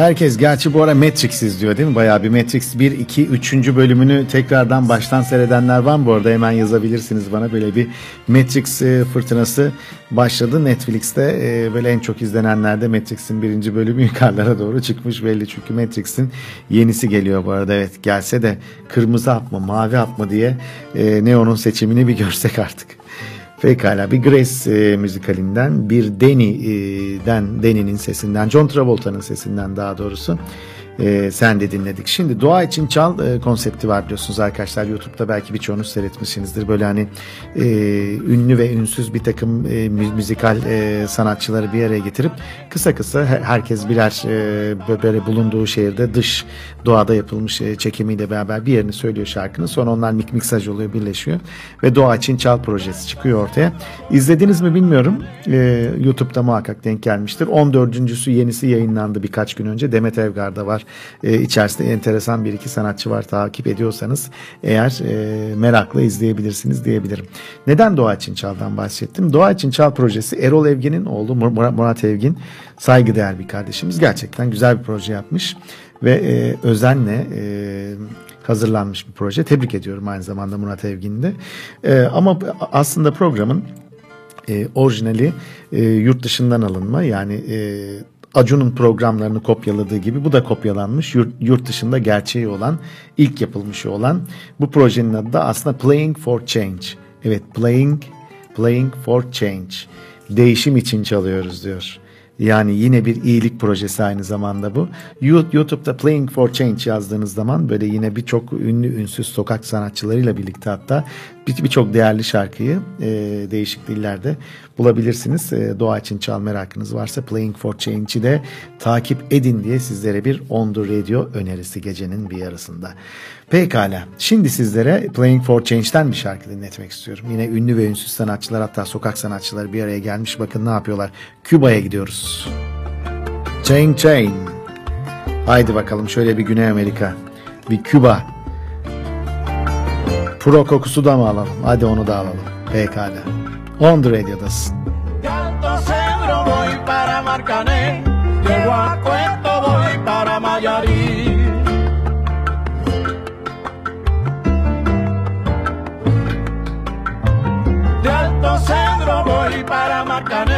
Herkes gerçi bu ara Matrix izliyor değil mi? Bayağı bir Matrix 1, 2, 3. bölümünü tekrardan baştan seyredenler var mı bu arada? Hemen yazabilirsiniz bana. Böyle bir Matrix e, fırtınası başladı. Netflix'te e, böyle en çok izlenenlerde Matrix'in birinci bölümü yukarılara doğru çıkmış belli. Çünkü Matrix'in yenisi geliyor bu arada. Evet gelse de kırmızı hap mı mavi hap mı diye e, Neo'nun seçimini bir görsek artık. Pekala bir Grace e, müzikalinden bir Danny'den Danny'nin sesinden John Travolta'nın sesinden daha doğrusu e, sen de dinledik. Şimdi Doğa için Çal e, konsepti var biliyorsunuz arkadaşlar YouTube'da belki birçoğunuz seyretmişsinizdir. Böyle hani e, ünlü ve ünsüz bir takım e, mü- müzikal e, sanatçıları bir araya getirip kısa kısa he- herkes birer e, böyle bulunduğu şehirde dış doğada yapılmış e, çekimiyle beraber bir yerini söylüyor şarkının. Sonra onlar mik miksaj oluyor birleşiyor ve Doğa için Çal projesi çıkıyor ortaya. İzlediniz mi bilmiyorum. E, YouTube'da muhakkak denk gelmiştir. 14.sü yenisi yayınlandı birkaç gün önce. Demet Evgar'da var. E, içerisinde enteresan bir iki sanatçı var. Takip ediyorsanız eğer e, merakla izleyebilirsiniz diyebilirim. Neden Doğa için Çal'dan bahsettim? Doğa için Çal projesi Erol Evgin'in oğlu Mur- Murat, Evgin saygıdeğer bir kardeşimiz. Gerçekten güzel bir proje yapmış ve e, özenle e, hazırlanmış bir proje. Tebrik ediyorum aynı zamanda Murat Evgin'i de. E, ama aslında programın e, orijinali e, yurt dışından alınma yani e, Acun'un programlarını kopyaladığı gibi bu da kopyalanmış yurt, yurt dışında gerçeği olan ilk yapılmışı olan bu projenin adı da aslında Playing for Change. Evet Playing Playing for Change. Değişim için çalıyoruz diyor. Yani yine bir iyilik projesi aynı zamanda bu. You- YouTube'da Playing for Change yazdığınız zaman böyle yine birçok ünlü ünsüz sokak sanatçılarıyla birlikte hatta bir- birçok değerli şarkıyı e, değişik dillerde bulabilirsiniz. E, doğa için çal merakınız varsa Playing for Change'i de takip edin diye sizlere bir On The Radio önerisi gecenin bir yarısında. Pekala. Şimdi sizlere Playing for Change'den bir şarkı dinletmek istiyorum. Yine ünlü ve ünsüz sanatçılar hatta sokak sanatçıları bir araya gelmiş. Bakın ne yapıyorlar. Küba'ya gidiyoruz. Chain Chain. Haydi bakalım şöyle bir Güney Amerika. Bir Küba. Pro kokusu da mı alalım? Hadi onu da alalım. Pekala. On the Radio'dasın. De Alto Cedro voy para Marcané,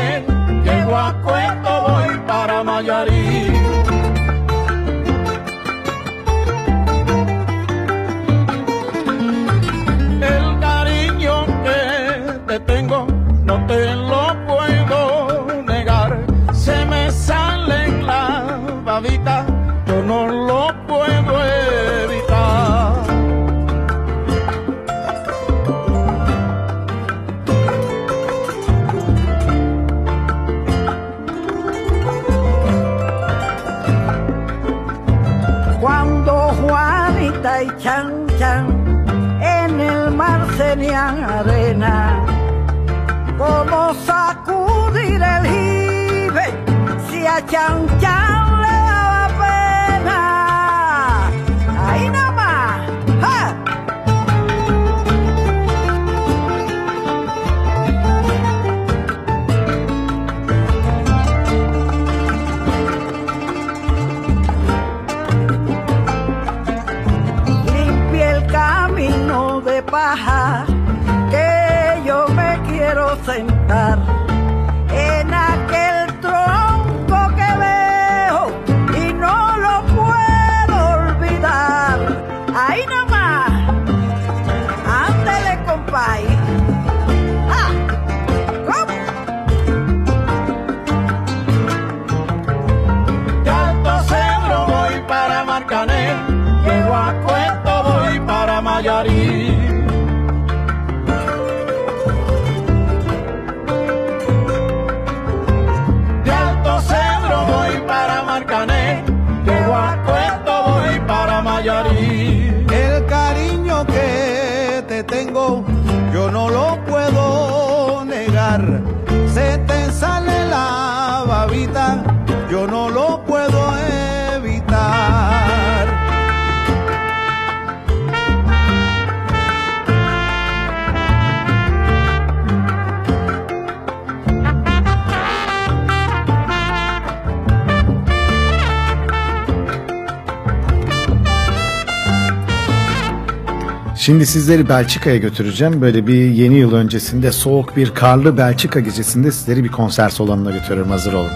Şimdi sizleri Belçika'ya götüreceğim. Böyle bir yeni yıl öncesinde soğuk bir karlı Belçika gecesinde sizleri bir konser salonuna götürüyorum. Hazır olun.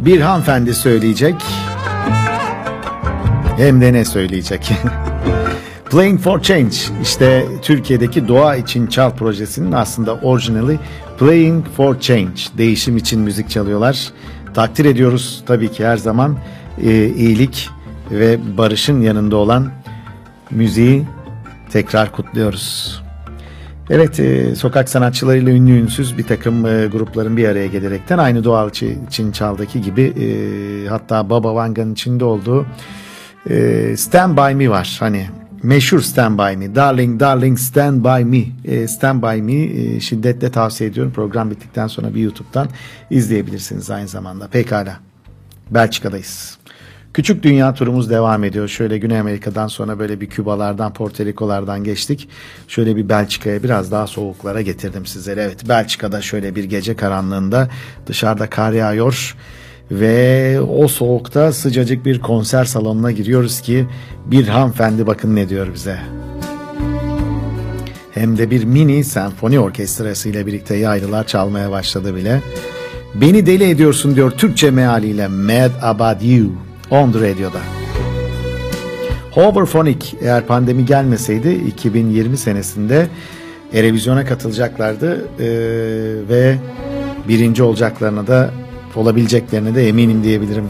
Bir hanımefendi söyleyecek. Hem de ne söyleyecek? Playing for Change işte Türkiye'deki Doğa için Çal projesinin aslında orijinali Playing for Change değişim için müzik çalıyorlar. Takdir ediyoruz tabii ki her zaman e, iyilik ve barışın yanında olan müziği tekrar kutluyoruz. Evet, e, sokak sanatçılarıyla ünlü ünsüz bir takım e, grupların bir araya gelerekten aynı doğal Çi- için çaldaki gibi e, hatta Baba Vanga'nın içinde olduğu e, Stand By Me var. Hani meşhur Stand By Me, Darling Darling Stand By Me, E, Stand By Me e, şiddetle tavsiye ediyorum. Program bittikten sonra bir YouTube'dan izleyebilirsiniz aynı zamanda. Pekala, Belçika'dayız. Küçük dünya turumuz devam ediyor. Şöyle Güney Amerika'dan sonra böyle bir Kübalardan, Porto Rico'lardan geçtik. Şöyle bir Belçika'ya biraz daha soğuklara getirdim sizleri. Evet Belçika'da şöyle bir gece karanlığında dışarıda kar yağıyor. Ve o soğukta sıcacık bir konser salonuna giriyoruz ki bir hanımefendi bakın ne diyor bize. Hem de bir mini senfoni orkestrası ile birlikte yaylılar çalmaya başladı bile. Beni deli ediyorsun diyor Türkçe mealiyle Mad About You on the radio'da. Hoverphonic eğer pandemi gelmeseydi 2020 senesinde Erevizyon'a katılacaklardı ee, ve birinci olacaklarına da olabileceklerine de eminim diyebilirim.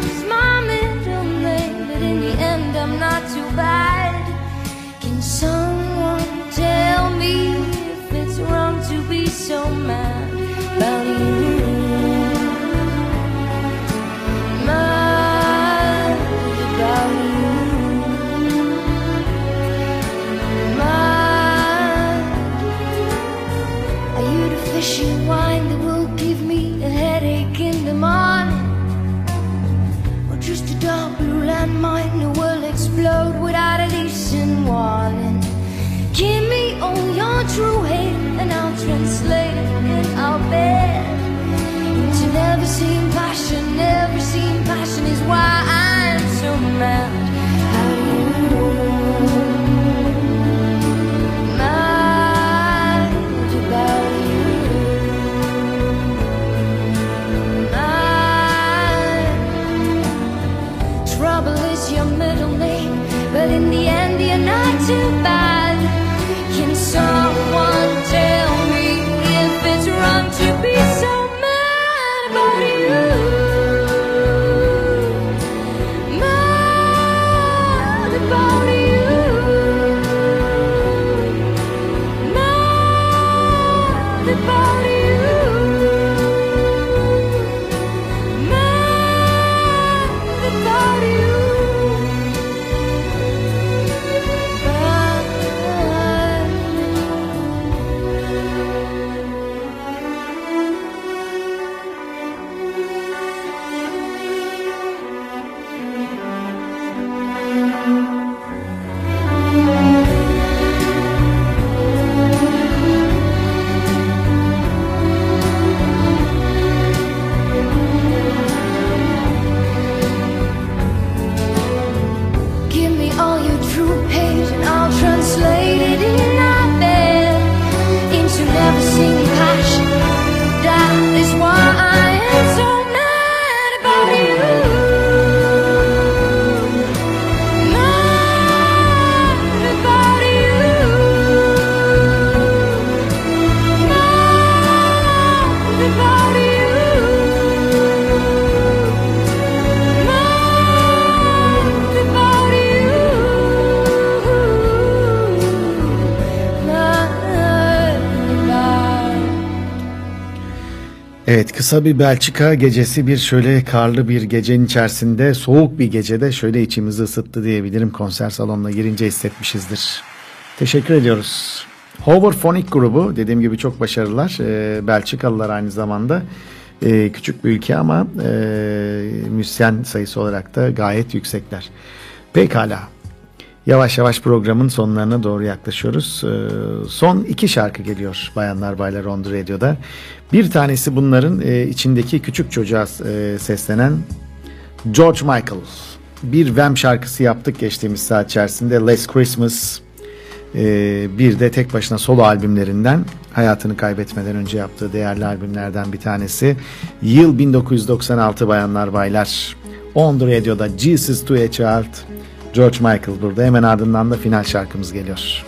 İs my I'm not too bad. Can someone tell me if it's wrong to be so mad about you? Mad about you. Mad. Are you the fishy wine that will give me a headache in the morning? Or just a dark blue landmine, a world explode without a decent warning. Give me all your kısa bir Belçika gecesi bir şöyle karlı bir gecenin içerisinde soğuk bir gecede şöyle içimizi ısıttı diyebilirim. Konser salonuna girince hissetmişizdir. Teşekkür ediyoruz. Phonic grubu dediğim gibi çok başarılılar. Ee, Belçikalılar aynı zamanda. Ee, küçük bir ülke ama e, müzisyen sayısı olarak da gayet yüksekler. Pekala. Yavaş yavaş programın sonlarına doğru yaklaşıyoruz. Ee, son iki şarkı geliyor Bayanlar Baylar On The Radio'da. Bir tanesi bunların e, içindeki küçük çocuğa e, seslenen George Michael. Bir Wham şarkısı yaptık geçtiğimiz saat içerisinde. Last Christmas. Ee, bir de tek başına solo albümlerinden hayatını kaybetmeden önce yaptığı değerli albümlerden bir tanesi. Yıl 1996 Bayanlar Baylar. On The Radio'da Jesus to a Child. George Michael burada. Hemen ardından da final şarkımız geliyor.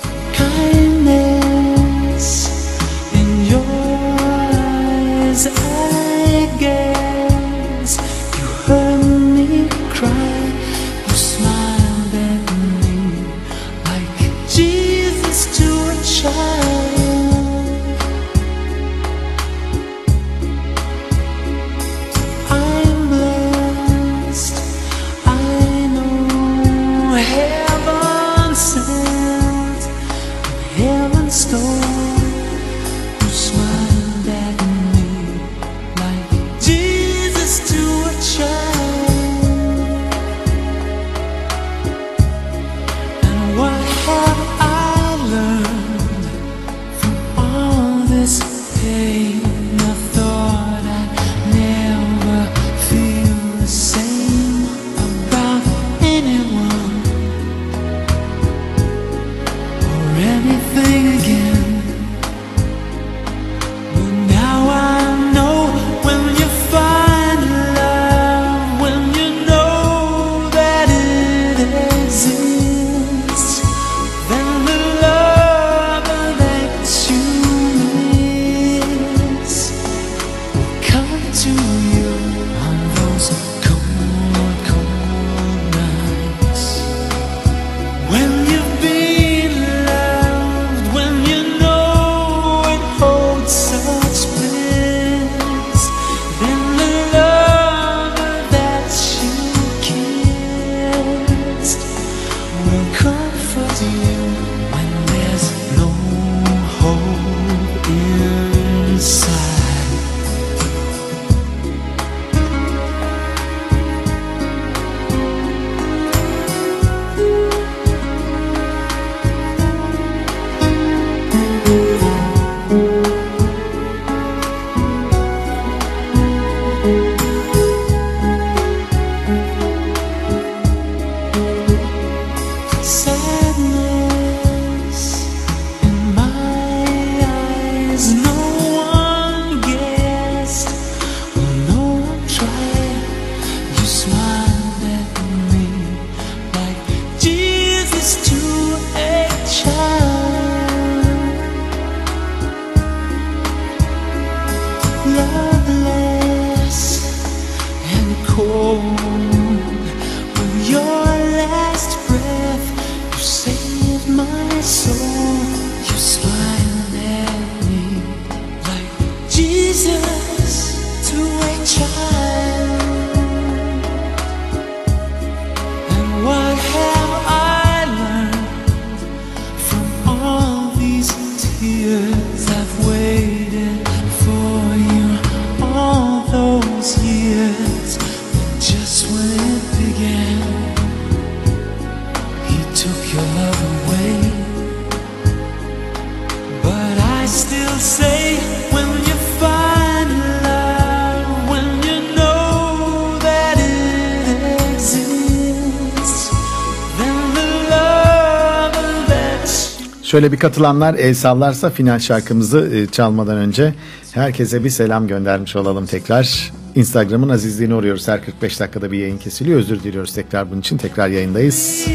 Şöyle bir katılanlar el sallarsa final şarkımızı e, çalmadan önce herkese bir selam göndermiş olalım tekrar. Instagram'ın azizliğini uğruyoruz. Her 45 dakikada bir yayın kesiliyor. Özür diliyoruz tekrar bunun için. Tekrar yayındayız.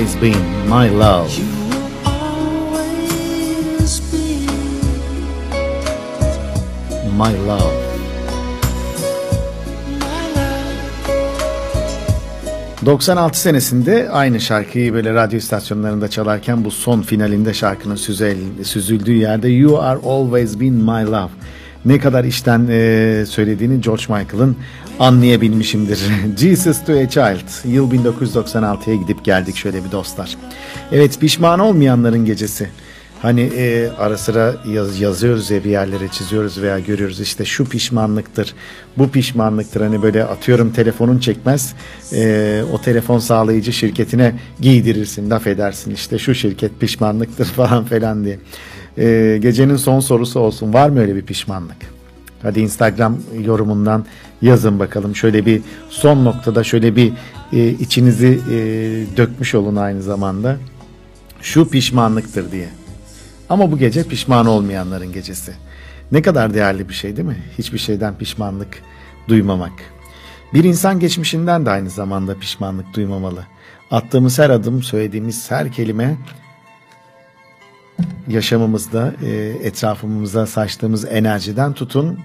Always been my love. My love. 96 senesinde aynı şarkıyı böyle radyo istasyonlarında çalarken bu son finalinde şarkının süzel, süzüldüğü yerde You Are Always Been My Love. Ne kadar işten e, söylediğini George Michael'ın anlayabilmişimdir. Jesus to a Child. Yıl 1996'ya gidip geldik şöyle bir dostlar. Evet pişman olmayanların gecesi. Hani e, ara sıra yaz, yazıyoruz ya bir yerlere çiziyoruz veya görüyoruz işte şu pişmanlıktır, bu pişmanlıktır. Hani böyle atıyorum telefonun çekmez, e, o telefon sağlayıcı şirketine giydirirsin, laf edersin işte şu şirket pişmanlıktır falan falan diye. E, gecenin son sorusu olsun var mı öyle bir pişmanlık? Hadi Instagram yorumundan yazın bakalım. Şöyle bir son noktada şöyle bir e, içinizi e, dökmüş olun aynı zamanda. Şu pişmanlıktır diye. Ama bu gece pişman olmayanların gecesi. Ne kadar değerli bir şey değil mi? Hiçbir şeyden pişmanlık duymamak. Bir insan geçmişinden de aynı zamanda pişmanlık duymamalı. Attığımız her adım, söylediğimiz her kelime yaşamımızda, e, etrafımıza saçtığımız enerjiden tutun.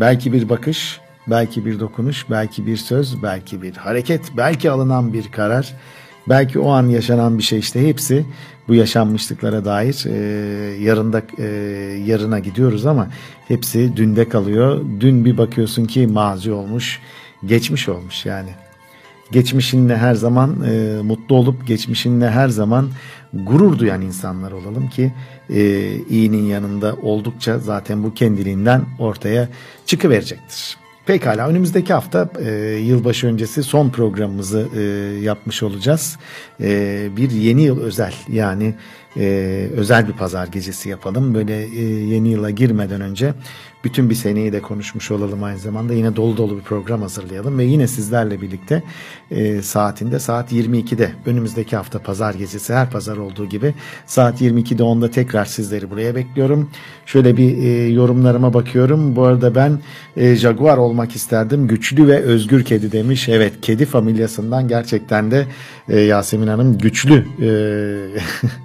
Belki bir bakış, belki bir dokunuş, belki bir söz, belki bir hareket, belki alınan bir karar, belki o an yaşanan bir şey işte hepsi bu yaşanmışlıklara dair e, yarında e, yarına gidiyoruz ama hepsi dünde kalıyor. Dün bir bakıyorsun ki mazi olmuş, geçmiş olmuş yani. Geçmişinle her zaman e, mutlu olup geçmişinle her zaman gurur duyan insanlar olalım ki e, iyinin yanında oldukça zaten bu kendiliğinden ortaya çıkıverecektir. Pekala önümüzdeki hafta e, yılbaşı öncesi son programımızı e, yapmış olacağız. E, bir yeni yıl özel yani e, özel bir pazar gecesi yapalım. Böyle e, yeni yıla girmeden önce bütün bir seneyi de konuşmuş olalım aynı zamanda. Yine dolu dolu bir program hazırlayalım ve yine sizlerle birlikte e, saatinde saat 22'de önümüzdeki hafta pazar gecesi her pazar olduğu gibi saat 22'de onda tekrar sizleri buraya bekliyorum. Şöyle bir e, yorumlarıma bakıyorum. Bu arada ben e, Jaguar olmak isterdim. Güçlü ve özgür kedi demiş. Evet kedi familyasından gerçekten de e, Yasemin Hanım güçlü e,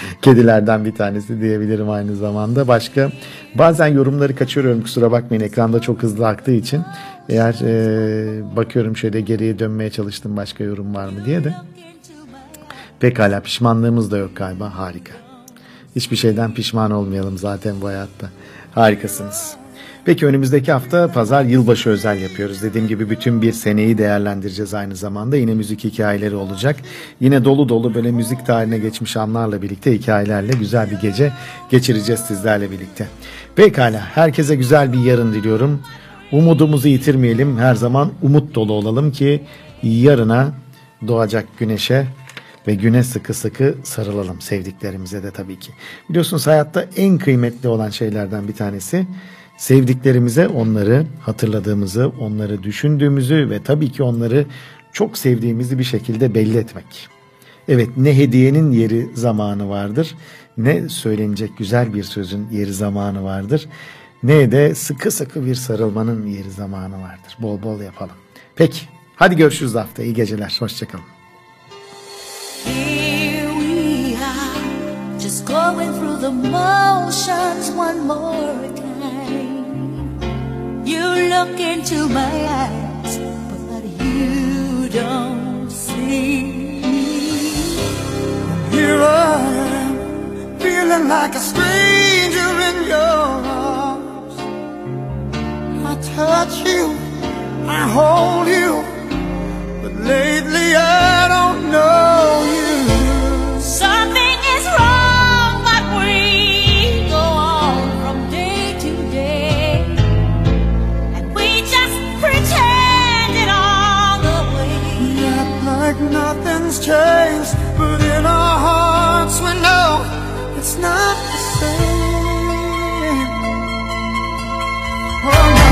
kedilerden bir tanesi diyebilirim aynı zamanda. Başka bazen yorumları kaçırıyorum kusura bakmayın ekranda çok hızlı aktığı için. Eğer e, bakıyorum şöyle geriye dönmeye çalıştım başka yorum var mı diye de. Pekala pişmanlığımız da yok galiba harika. Hiçbir şeyden pişman olmayalım zaten bu hayatta. Harikasınız. Peki önümüzdeki hafta pazar yılbaşı özel yapıyoruz. Dediğim gibi bütün bir seneyi değerlendireceğiz aynı zamanda. Yine müzik hikayeleri olacak. Yine dolu dolu böyle müzik tarihine geçmiş anlarla birlikte hikayelerle güzel bir gece geçireceğiz sizlerle birlikte. Pekala herkese güzel bir yarın diliyorum. Umudumuzu yitirmeyelim. Her zaman umut dolu olalım ki yarına doğacak güneşe ve güne sıkı sıkı sarılalım sevdiklerimize de tabii ki. Biliyorsunuz hayatta en kıymetli olan şeylerden bir tanesi Sevdiklerimize onları hatırladığımızı, onları düşündüğümüzü ve tabii ki onları çok sevdiğimizi bir şekilde belli etmek. Evet ne hediyenin yeri zamanı vardır ne söylenecek güzel bir sözün yeri zamanı vardır ne de sıkı sıkı bir sarılmanın yeri zamanı vardır. Bol bol yapalım. Peki hadi görüşürüz hafta iyi geceler hoşçakalın. Going through the motions one more time. You look into my eyes, but you don't see. Here I am, feeling like a stranger in your arms. I touch you, I hold you, but lately I don't know changed, but in our hearts we know it's not the same. Oh no,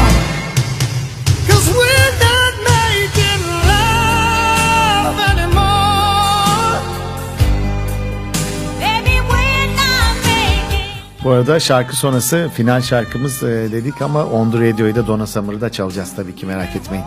'Cause we're not making love anymore. Baby, we're not making Bu arada şarkı sonrası final şarkımız e, dedik ama On The Radio'yu da Donna Summer'ı da çalacağız tabii ki merak etmeyin.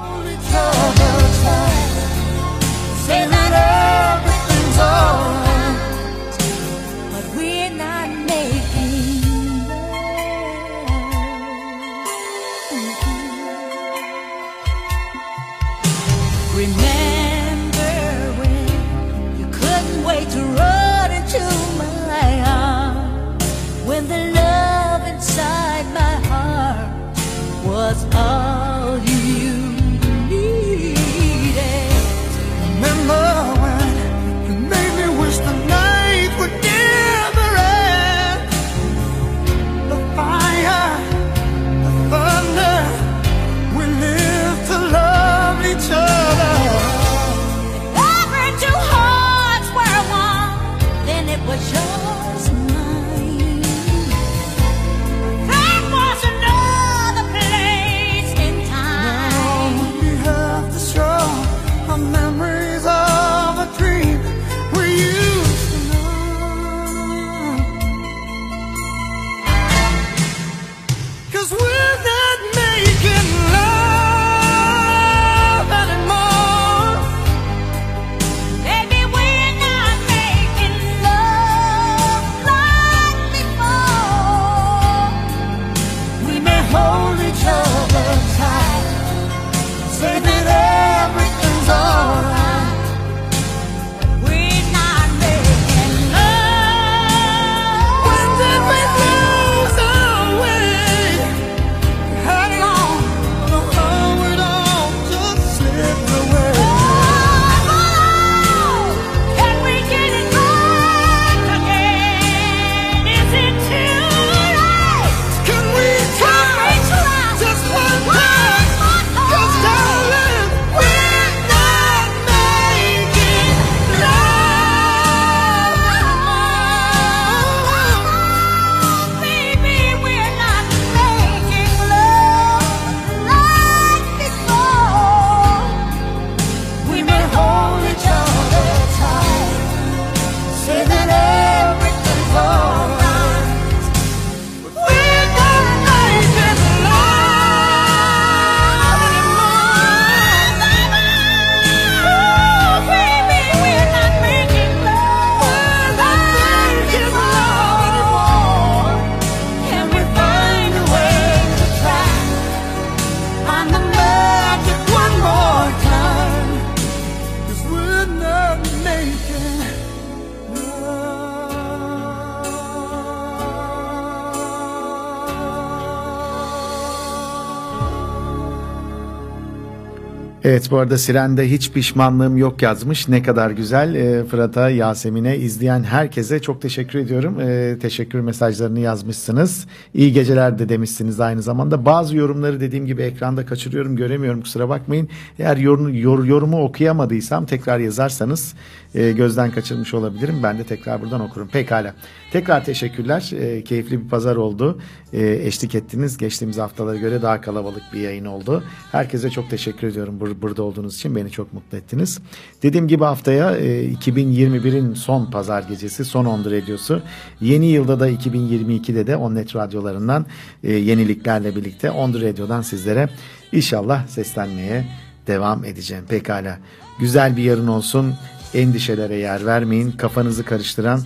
Evet bu arada Siren'de hiç pişmanlığım yok yazmış. Ne kadar güzel. Ee, Fırat'a, Yasemin'e, izleyen herkese çok teşekkür ediyorum. Ee, teşekkür mesajlarını yazmışsınız. İyi geceler de demişsiniz aynı zamanda. Bazı yorumları dediğim gibi ekranda kaçırıyorum, göremiyorum kusura bakmayın. Eğer yorum, yor- yorumu okuyamadıysam tekrar yazarsanız e, gözden kaçırmış olabilirim. Ben de tekrar buradan okurum. Pekala. Tekrar teşekkürler. E, keyifli bir pazar oldu. E, eşlik ettiniz. Geçtiğimiz haftalara göre daha kalabalık bir yayın oldu. Herkese çok teşekkür ediyorum burada olduğunuz için. Beni çok mutlu ettiniz. Dediğim gibi haftaya e, 2021'in son pazar gecesi, son Ondur Radyosu. Yeni yılda da 2022'de de Onnet radyolarından e, yeniliklerle birlikte Ondur Radyo'dan sizlere inşallah seslenmeye devam edeceğim. Pekala. Güzel bir yarın olsun. Endişelere yer vermeyin. Kafanızı karıştıran,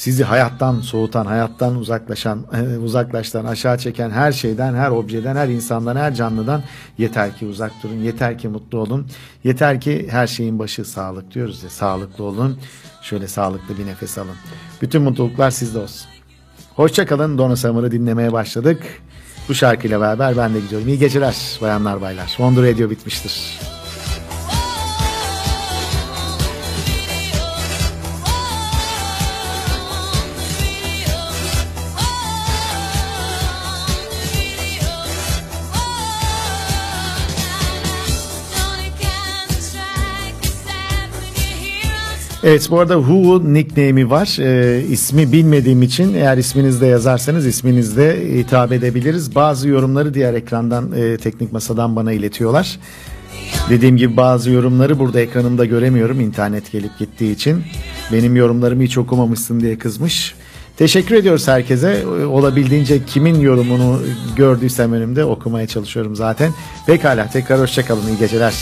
sizi hayattan soğutan, hayattan uzaklaşan, e, uzaklaştıran, aşağı çeken her şeyden, her objeden, her insandan, her canlıdan yeter ki uzak durun. Yeter ki mutlu olun. Yeter ki her şeyin başı sağlık diyoruz ya. Sağlıklı olun. Şöyle sağlıklı bir nefes alın. Bütün mutluluklar sizde olsun. Hoşçakalın. Donna Summer'ı dinlemeye başladık. Bu şarkıyla beraber ben de gidiyorum. İyi geceler bayanlar baylar. Wonder Radio bitmiştir. Evet bu arada Who nickname'i var. Ee, ismi bilmediğim için eğer isminizde yazarsanız isminizde hitap edebiliriz. Bazı yorumları diğer ekrandan e, teknik masadan bana iletiyorlar. Dediğim gibi bazı yorumları burada ekranımda göremiyorum internet gelip gittiği için. Benim yorumlarımı hiç okumamışsın diye kızmış. Teşekkür ediyoruz herkese. Ee, Olabildiğince kimin yorumunu gördüysem önümde okumaya çalışıyorum zaten. Pekala tekrar hoşçakalın. İyi geceler.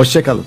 Hoşçakalın.